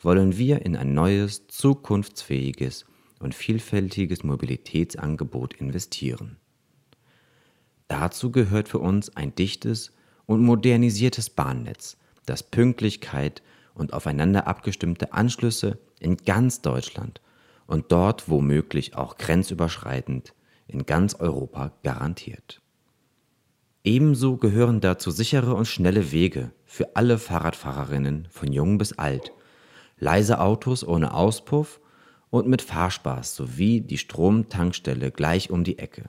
wollen wir in ein neues, zukunftsfähiges und vielfältiges Mobilitätsangebot investieren. Dazu gehört für uns ein dichtes und modernisiertes Bahnnetz, das Pünktlichkeit und aufeinander abgestimmte Anschlüsse in ganz Deutschland und dort womöglich auch grenzüberschreitend in ganz Europa garantiert. Ebenso gehören dazu sichere und schnelle Wege für alle Fahrradfahrerinnen von jung bis alt, leise Autos ohne Auspuff und mit Fahrspaß sowie die Stromtankstelle gleich um die Ecke.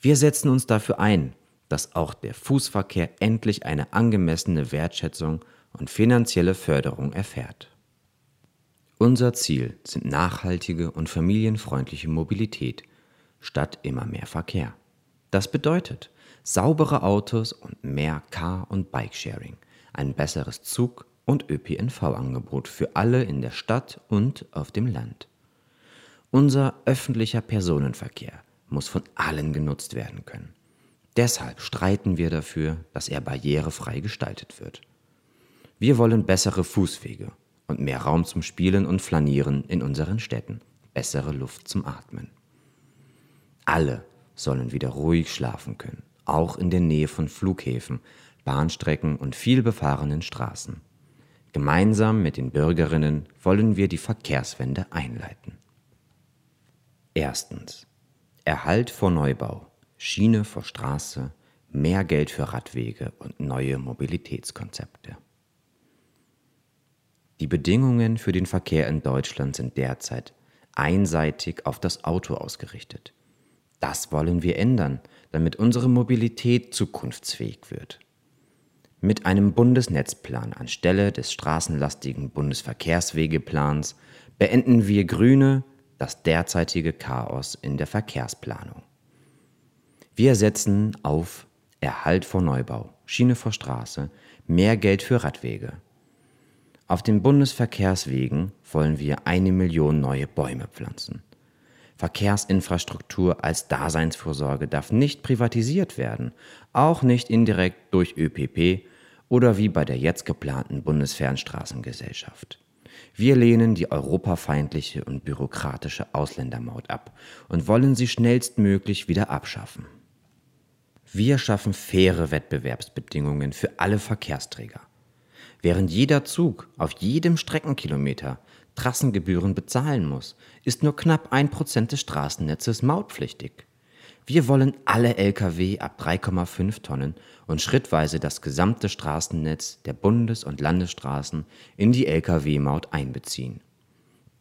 Wir setzen uns dafür ein, dass auch der Fußverkehr endlich eine angemessene Wertschätzung und finanzielle Förderung erfährt. Unser Ziel sind nachhaltige und familienfreundliche Mobilität statt immer mehr Verkehr. Das bedeutet saubere Autos und mehr Car- und Bikesharing, ein besseres Zug- und ÖPNV-Angebot für alle in der Stadt und auf dem Land. Unser öffentlicher Personenverkehr muss von allen genutzt werden können. Deshalb streiten wir dafür, dass er barrierefrei gestaltet wird. Wir wollen bessere Fußwege und mehr Raum zum Spielen und Flanieren in unseren Städten, bessere Luft zum Atmen. Alle sollen wieder ruhig schlafen können, auch in der Nähe von Flughäfen, Bahnstrecken und vielbefahrenen Straßen. Gemeinsam mit den Bürgerinnen wollen wir die Verkehrswende einleiten. Erstens. Erhalt vor Neubau, Schiene vor Straße, mehr Geld für Radwege und neue Mobilitätskonzepte. Die Bedingungen für den Verkehr in Deutschland sind derzeit einseitig auf das Auto ausgerichtet. Das wollen wir ändern, damit unsere Mobilität zukunftsfähig wird. Mit einem Bundesnetzplan anstelle des straßenlastigen Bundesverkehrswegeplans beenden wir Grüne das derzeitige Chaos in der Verkehrsplanung. Wir setzen auf Erhalt vor Neubau, Schiene vor Straße, mehr Geld für Radwege, auf den Bundesverkehrswegen wollen wir eine Million neue Bäume pflanzen. Verkehrsinfrastruktur als Daseinsvorsorge darf nicht privatisiert werden, auch nicht indirekt durch ÖPP oder wie bei der jetzt geplanten Bundesfernstraßengesellschaft. Wir lehnen die europafeindliche und bürokratische Ausländermaut ab und wollen sie schnellstmöglich wieder abschaffen. Wir schaffen faire Wettbewerbsbedingungen für alle Verkehrsträger. Während jeder Zug auf jedem Streckenkilometer Trassengebühren bezahlen muss, ist nur knapp ein Prozent des Straßennetzes mautpflichtig. Wir wollen alle Lkw ab 3,5 Tonnen und schrittweise das gesamte Straßennetz der Bundes- und Landesstraßen in die Lkw-Maut einbeziehen.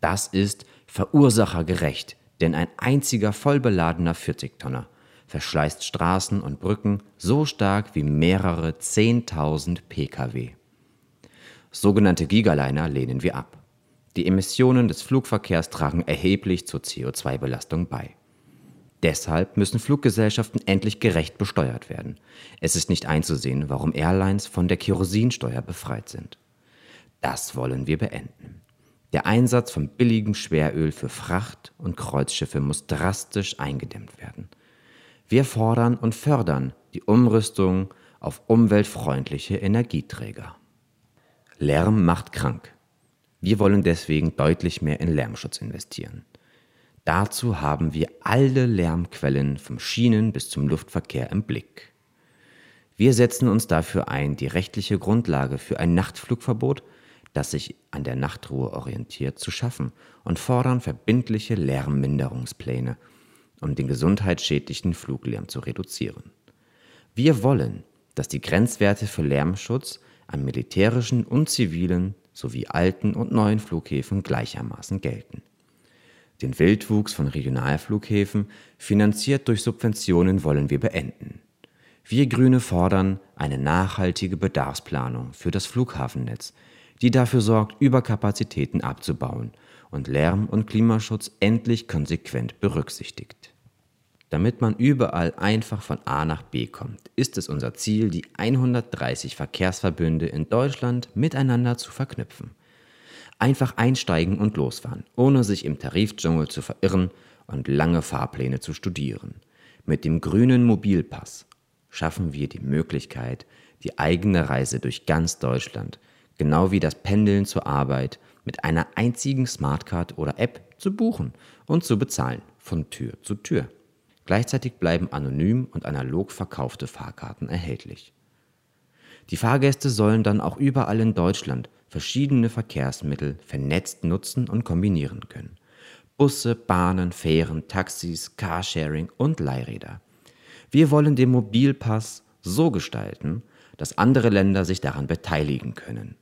Das ist verursachergerecht, denn ein einziger vollbeladener 40-Tonner verschleißt Straßen und Brücken so stark wie mehrere 10.000 Pkw. Sogenannte Gigaliner lehnen wir ab. Die Emissionen des Flugverkehrs tragen erheblich zur CO2-Belastung bei. Deshalb müssen Fluggesellschaften endlich gerecht besteuert werden. Es ist nicht einzusehen, warum Airlines von der Kerosinsteuer befreit sind. Das wollen wir beenden. Der Einsatz von billigem Schweröl für Fracht- und Kreuzschiffe muss drastisch eingedämmt werden. Wir fordern und fördern die Umrüstung auf umweltfreundliche Energieträger. Lärm macht krank. Wir wollen deswegen deutlich mehr in Lärmschutz investieren. Dazu haben wir alle Lärmquellen vom Schienen bis zum Luftverkehr im Blick. Wir setzen uns dafür ein, die rechtliche Grundlage für ein Nachtflugverbot, das sich an der Nachtruhe orientiert, zu schaffen und fordern verbindliche Lärmminderungspläne, um den gesundheitsschädlichen Fluglärm zu reduzieren. Wir wollen, dass die Grenzwerte für Lärmschutz an militärischen und zivilen sowie alten und neuen Flughäfen gleichermaßen gelten. Den Wildwuchs von Regionalflughäfen, finanziert durch Subventionen, wollen wir beenden. Wir Grüne fordern eine nachhaltige Bedarfsplanung für das Flughafennetz, die dafür sorgt, Überkapazitäten abzubauen und Lärm- und Klimaschutz endlich konsequent berücksichtigt. Damit man überall einfach von A nach B kommt, ist es unser Ziel, die 130 Verkehrsverbünde in Deutschland miteinander zu verknüpfen. Einfach einsteigen und losfahren, ohne sich im Tarifdschungel zu verirren und lange Fahrpläne zu studieren. Mit dem grünen Mobilpass schaffen wir die Möglichkeit, die eigene Reise durch ganz Deutschland, genau wie das Pendeln zur Arbeit, mit einer einzigen Smartcard oder App zu buchen und zu bezahlen, von Tür zu Tür. Gleichzeitig bleiben anonym und analog verkaufte Fahrkarten erhältlich. Die Fahrgäste sollen dann auch überall in Deutschland verschiedene Verkehrsmittel vernetzt nutzen und kombinieren können. Busse, Bahnen, Fähren, Taxis, Carsharing und Leihräder. Wir wollen den Mobilpass so gestalten, dass andere Länder sich daran beteiligen können.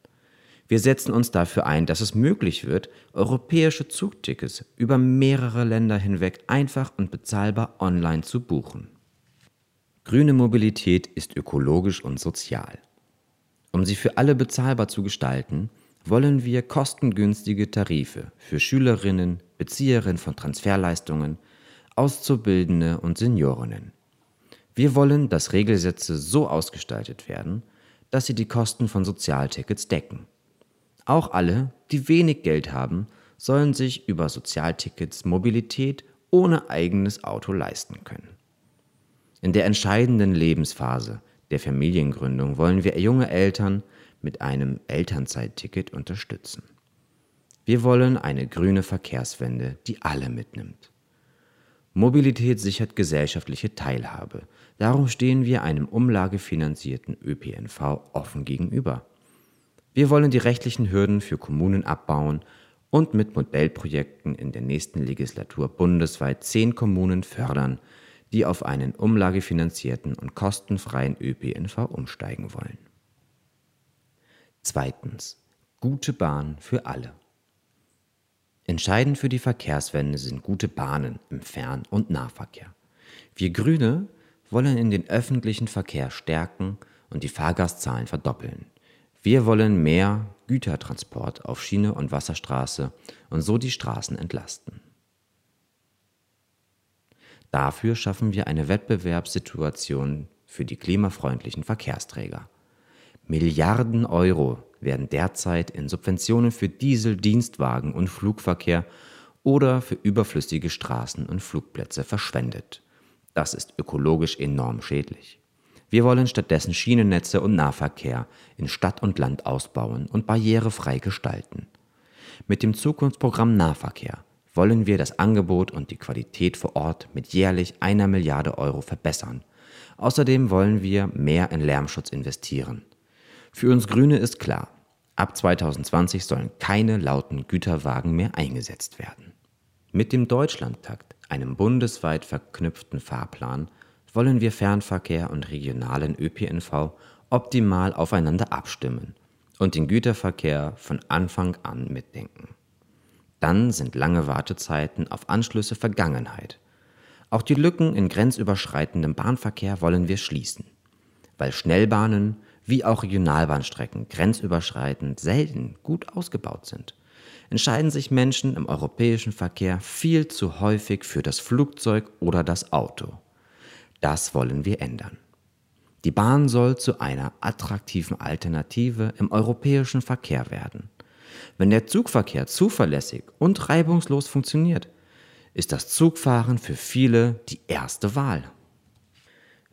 Wir setzen uns dafür ein, dass es möglich wird, europäische Zugtickets über mehrere Länder hinweg einfach und bezahlbar online zu buchen. Grüne Mobilität ist ökologisch und sozial. Um sie für alle bezahlbar zu gestalten, wollen wir kostengünstige Tarife für Schülerinnen, Bezieherinnen von Transferleistungen, Auszubildende und Seniorinnen. Wir wollen, dass Regelsätze so ausgestaltet werden, dass sie die Kosten von Sozialtickets decken. Auch alle, die wenig Geld haben, sollen sich über Sozialtickets Mobilität ohne eigenes Auto leisten können. In der entscheidenden Lebensphase der Familiengründung wollen wir junge Eltern mit einem Elternzeitticket unterstützen. Wir wollen eine grüne Verkehrswende, die alle mitnimmt. Mobilität sichert gesellschaftliche Teilhabe. Darum stehen wir einem umlagefinanzierten ÖPNV offen gegenüber. Wir wollen die rechtlichen Hürden für Kommunen abbauen und mit Modellprojekten in der nächsten Legislatur bundesweit zehn Kommunen fördern, die auf einen umlagefinanzierten und kostenfreien ÖPNV umsteigen wollen. Zweitens. Gute Bahn für alle. Entscheidend für die Verkehrswende sind gute Bahnen im Fern- und Nahverkehr. Wir Grüne wollen in den öffentlichen Verkehr stärken und die Fahrgastzahlen verdoppeln. Wir wollen mehr Gütertransport auf Schiene und Wasserstraße und so die Straßen entlasten. Dafür schaffen wir eine Wettbewerbssituation für die klimafreundlichen Verkehrsträger. Milliarden Euro werden derzeit in Subventionen für Diesel, Dienstwagen und Flugverkehr oder für überflüssige Straßen und Flugplätze verschwendet. Das ist ökologisch enorm schädlich. Wir wollen stattdessen Schienennetze und Nahverkehr in Stadt und Land ausbauen und barrierefrei gestalten. Mit dem Zukunftsprogramm Nahverkehr wollen wir das Angebot und die Qualität vor Ort mit jährlich einer Milliarde Euro verbessern. Außerdem wollen wir mehr in Lärmschutz investieren. Für uns Grüne ist klar, ab 2020 sollen keine lauten Güterwagen mehr eingesetzt werden. Mit dem Deutschlandtakt, einem bundesweit verknüpften Fahrplan, wollen wir Fernverkehr und regionalen ÖPNV optimal aufeinander abstimmen und den Güterverkehr von Anfang an mitdenken. Dann sind lange Wartezeiten auf Anschlüsse Vergangenheit. Auch die Lücken in grenzüberschreitendem Bahnverkehr wollen wir schließen, weil Schnellbahnen wie auch Regionalbahnstrecken grenzüberschreitend selten gut ausgebaut sind entscheiden sich Menschen im europäischen Verkehr viel zu häufig für das Flugzeug oder das Auto. Das wollen wir ändern. Die Bahn soll zu einer attraktiven Alternative im europäischen Verkehr werden. Wenn der Zugverkehr zuverlässig und reibungslos funktioniert, ist das Zugfahren für viele die erste Wahl.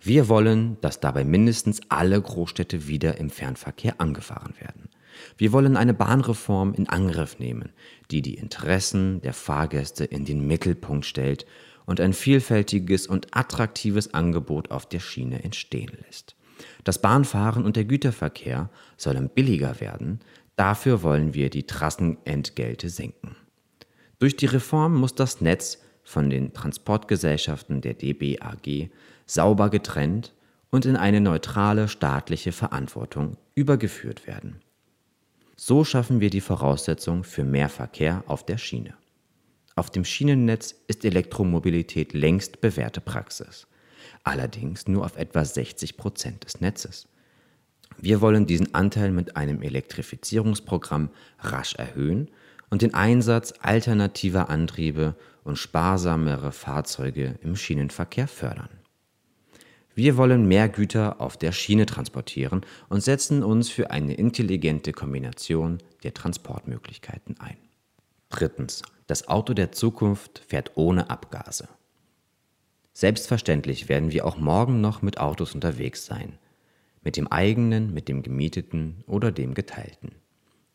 Wir wollen, dass dabei mindestens alle Großstädte wieder im Fernverkehr angefahren werden. Wir wollen eine Bahnreform in Angriff nehmen, die die Interessen der Fahrgäste in den Mittelpunkt stellt und ein vielfältiges und attraktives Angebot auf der Schiene entstehen lässt. Das Bahnfahren und der Güterverkehr sollen billiger werden, dafür wollen wir die Trassenentgelte senken. Durch die Reform muss das Netz von den Transportgesellschaften der DBAG sauber getrennt und in eine neutrale staatliche Verantwortung übergeführt werden. So schaffen wir die Voraussetzung für mehr Verkehr auf der Schiene. Auf dem Schienennetz ist Elektromobilität längst bewährte Praxis, allerdings nur auf etwa 60 Prozent des Netzes. Wir wollen diesen Anteil mit einem Elektrifizierungsprogramm rasch erhöhen und den Einsatz alternativer Antriebe und sparsamere Fahrzeuge im Schienenverkehr fördern. Wir wollen mehr Güter auf der Schiene transportieren und setzen uns für eine intelligente Kombination der Transportmöglichkeiten ein. Drittens. Das Auto der Zukunft fährt ohne Abgase. Selbstverständlich werden wir auch morgen noch mit Autos unterwegs sein. Mit dem eigenen, mit dem gemieteten oder dem geteilten.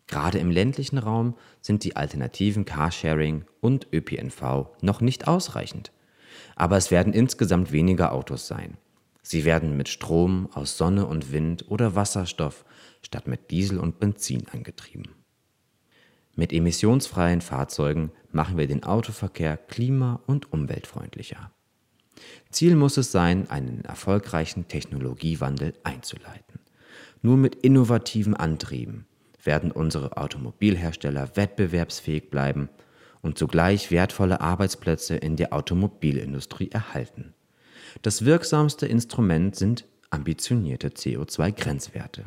Gerade im ländlichen Raum sind die alternativen Carsharing und ÖPNV noch nicht ausreichend. Aber es werden insgesamt weniger Autos sein. Sie werden mit Strom aus Sonne und Wind oder Wasserstoff statt mit Diesel und Benzin angetrieben. Mit emissionsfreien Fahrzeugen machen wir den Autoverkehr klima- und umweltfreundlicher. Ziel muss es sein, einen erfolgreichen Technologiewandel einzuleiten. Nur mit innovativen Antrieben werden unsere Automobilhersteller wettbewerbsfähig bleiben und zugleich wertvolle Arbeitsplätze in der Automobilindustrie erhalten. Das wirksamste Instrument sind ambitionierte CO2-Grenzwerte,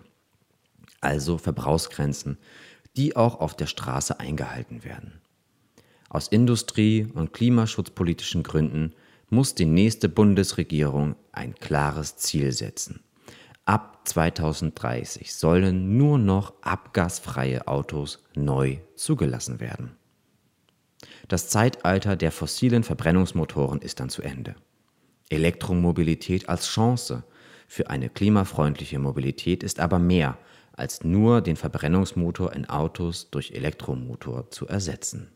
also Verbrauchsgrenzen, die auch auf der Straße eingehalten werden. Aus industrie- und klimaschutzpolitischen Gründen muss die nächste Bundesregierung ein klares Ziel setzen. Ab 2030 sollen nur noch abgasfreie Autos neu zugelassen werden. Das Zeitalter der fossilen Verbrennungsmotoren ist dann zu Ende. Elektromobilität als Chance für eine klimafreundliche Mobilität ist aber mehr als nur den Verbrennungsmotor in Autos durch Elektromotor zu ersetzen.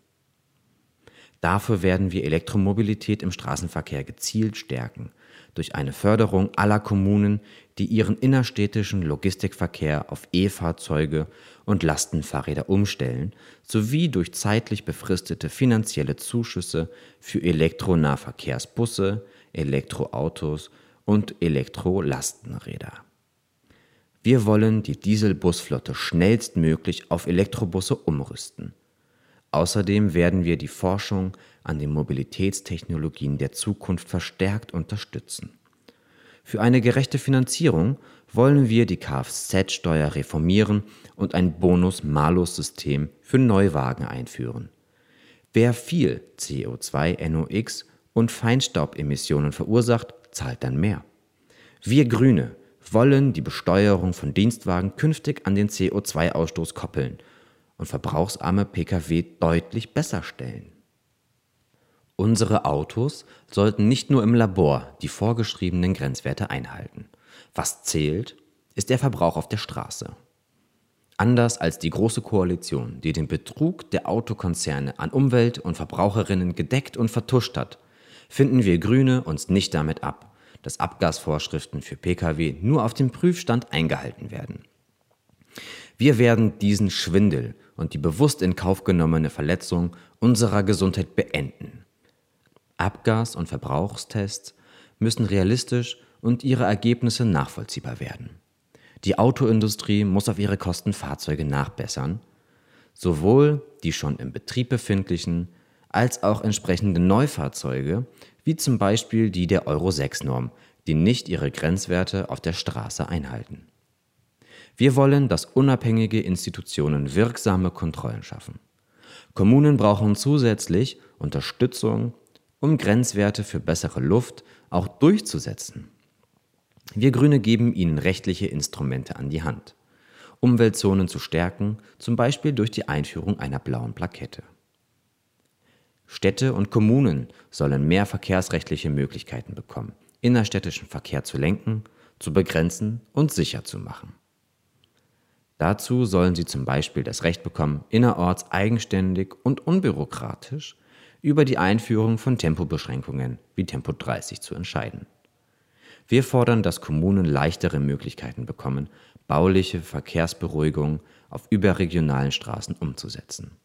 Dafür werden wir Elektromobilität im Straßenverkehr gezielt stärken, durch eine Förderung aller Kommunen, die ihren innerstädtischen Logistikverkehr auf E-Fahrzeuge und Lastenfahrräder umstellen, sowie durch zeitlich befristete finanzielle Zuschüsse für Elektronahverkehrsbusse, Elektroautos und Elektrolastenräder. Wir wollen die Dieselbusflotte schnellstmöglich auf Elektrobusse umrüsten. Außerdem werden wir die Forschung an den Mobilitätstechnologien der Zukunft verstärkt unterstützen. Für eine gerechte Finanzierung wollen wir die Kfz-Steuer reformieren und ein Bonus-Malus-System für Neuwagen einführen. Wer viel CO2, NOx und Feinstaubemissionen verursacht, zahlt dann mehr. Wir Grüne wollen die Besteuerung von Dienstwagen künftig an den CO2-Ausstoß koppeln und verbrauchsarme Pkw deutlich besser stellen. Unsere Autos sollten nicht nur im Labor die vorgeschriebenen Grenzwerte einhalten. Was zählt, ist der Verbrauch auf der Straße. Anders als die Große Koalition, die den Betrug der Autokonzerne an Umwelt und Verbraucherinnen gedeckt und vertuscht hat, finden wir Grüne uns nicht damit ab, dass Abgasvorschriften für Pkw nur auf dem Prüfstand eingehalten werden. Wir werden diesen Schwindel und die bewusst in Kauf genommene Verletzung unserer Gesundheit beenden. Abgas- und Verbrauchstests müssen realistisch und ihre Ergebnisse nachvollziehbar werden. Die Autoindustrie muss auf ihre Kosten Fahrzeuge nachbessern, sowohl die schon im Betrieb befindlichen als auch entsprechende Neufahrzeuge, wie zum Beispiel die der Euro 6 Norm, die nicht ihre Grenzwerte auf der Straße einhalten. Wir wollen, dass unabhängige Institutionen wirksame Kontrollen schaffen. Kommunen brauchen zusätzlich Unterstützung, um Grenzwerte für bessere Luft auch durchzusetzen. Wir Grüne geben ihnen rechtliche Instrumente an die Hand, Umweltzonen zu stärken, zum Beispiel durch die Einführung einer blauen Plakette. Städte und Kommunen sollen mehr verkehrsrechtliche Möglichkeiten bekommen, innerstädtischen Verkehr zu lenken, zu begrenzen und sicher zu machen. Dazu sollen sie zum Beispiel das Recht bekommen, innerorts eigenständig und unbürokratisch über die Einführung von Tempobeschränkungen wie Tempo 30 zu entscheiden. Wir fordern, dass Kommunen leichtere Möglichkeiten bekommen, bauliche Verkehrsberuhigung auf überregionalen Straßen umzusetzen.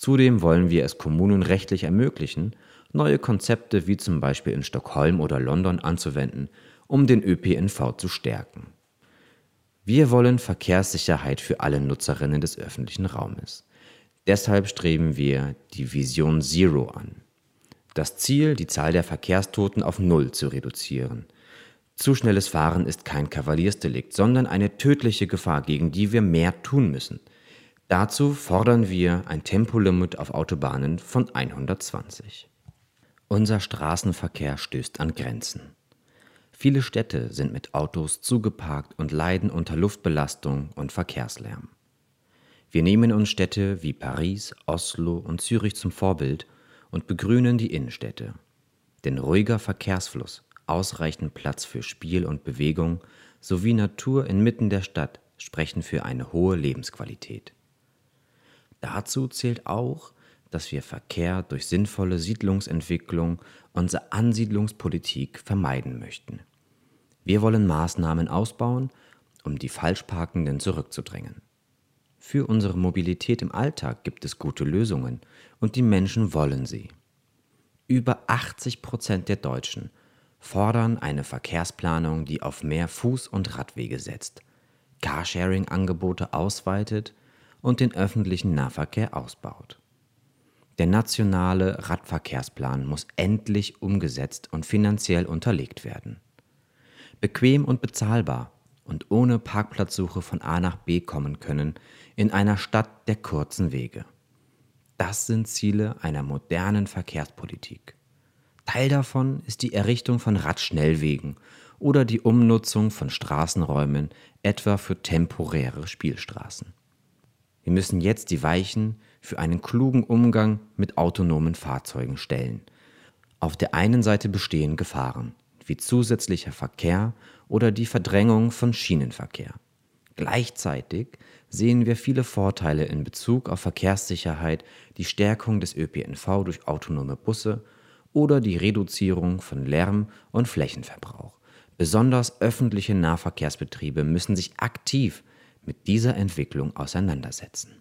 Zudem wollen wir es Kommunen rechtlich ermöglichen, neue Konzepte wie zum Beispiel in Stockholm oder London anzuwenden, um den ÖPNV zu stärken. Wir wollen Verkehrssicherheit für alle Nutzerinnen des öffentlichen Raumes. Deshalb streben wir die Vision Zero an. Das Ziel, die Zahl der Verkehrstoten auf Null zu reduzieren. Zu schnelles Fahren ist kein Kavaliersdelikt, sondern eine tödliche Gefahr, gegen die wir mehr tun müssen. Dazu fordern wir ein Tempolimit auf Autobahnen von 120. Unser Straßenverkehr stößt an Grenzen. Viele Städte sind mit Autos zugeparkt und leiden unter Luftbelastung und Verkehrslärm. Wir nehmen uns Städte wie Paris, Oslo und Zürich zum Vorbild und begrünen die Innenstädte. Denn ruhiger Verkehrsfluss, ausreichend Platz für Spiel und Bewegung sowie Natur inmitten der Stadt sprechen für eine hohe Lebensqualität. Dazu zählt auch, dass wir Verkehr durch sinnvolle Siedlungsentwicklung, unsere Ansiedlungspolitik vermeiden möchten. Wir wollen Maßnahmen ausbauen, um die Falschparkenden zurückzudrängen. Für unsere Mobilität im Alltag gibt es gute Lösungen und die Menschen wollen sie. Über 80 Prozent der Deutschen fordern eine Verkehrsplanung, die auf mehr Fuß- und Radwege setzt, Carsharing-Angebote ausweitet und den öffentlichen Nahverkehr ausbaut. Der nationale Radverkehrsplan muss endlich umgesetzt und finanziell unterlegt werden. Bequem und bezahlbar und ohne Parkplatzsuche von A nach B kommen können in einer Stadt der kurzen Wege. Das sind Ziele einer modernen Verkehrspolitik. Teil davon ist die Errichtung von Radschnellwegen oder die Umnutzung von Straßenräumen etwa für temporäre Spielstraßen. Wir müssen jetzt die Weichen für einen klugen Umgang mit autonomen Fahrzeugen stellen. Auf der einen Seite bestehen Gefahren, wie zusätzlicher Verkehr oder die Verdrängung von Schienenverkehr. Gleichzeitig sehen wir viele Vorteile in Bezug auf Verkehrssicherheit, die Stärkung des ÖPNV durch autonome Busse oder die Reduzierung von Lärm und Flächenverbrauch. Besonders öffentliche Nahverkehrsbetriebe müssen sich aktiv mit dieser Entwicklung auseinandersetzen.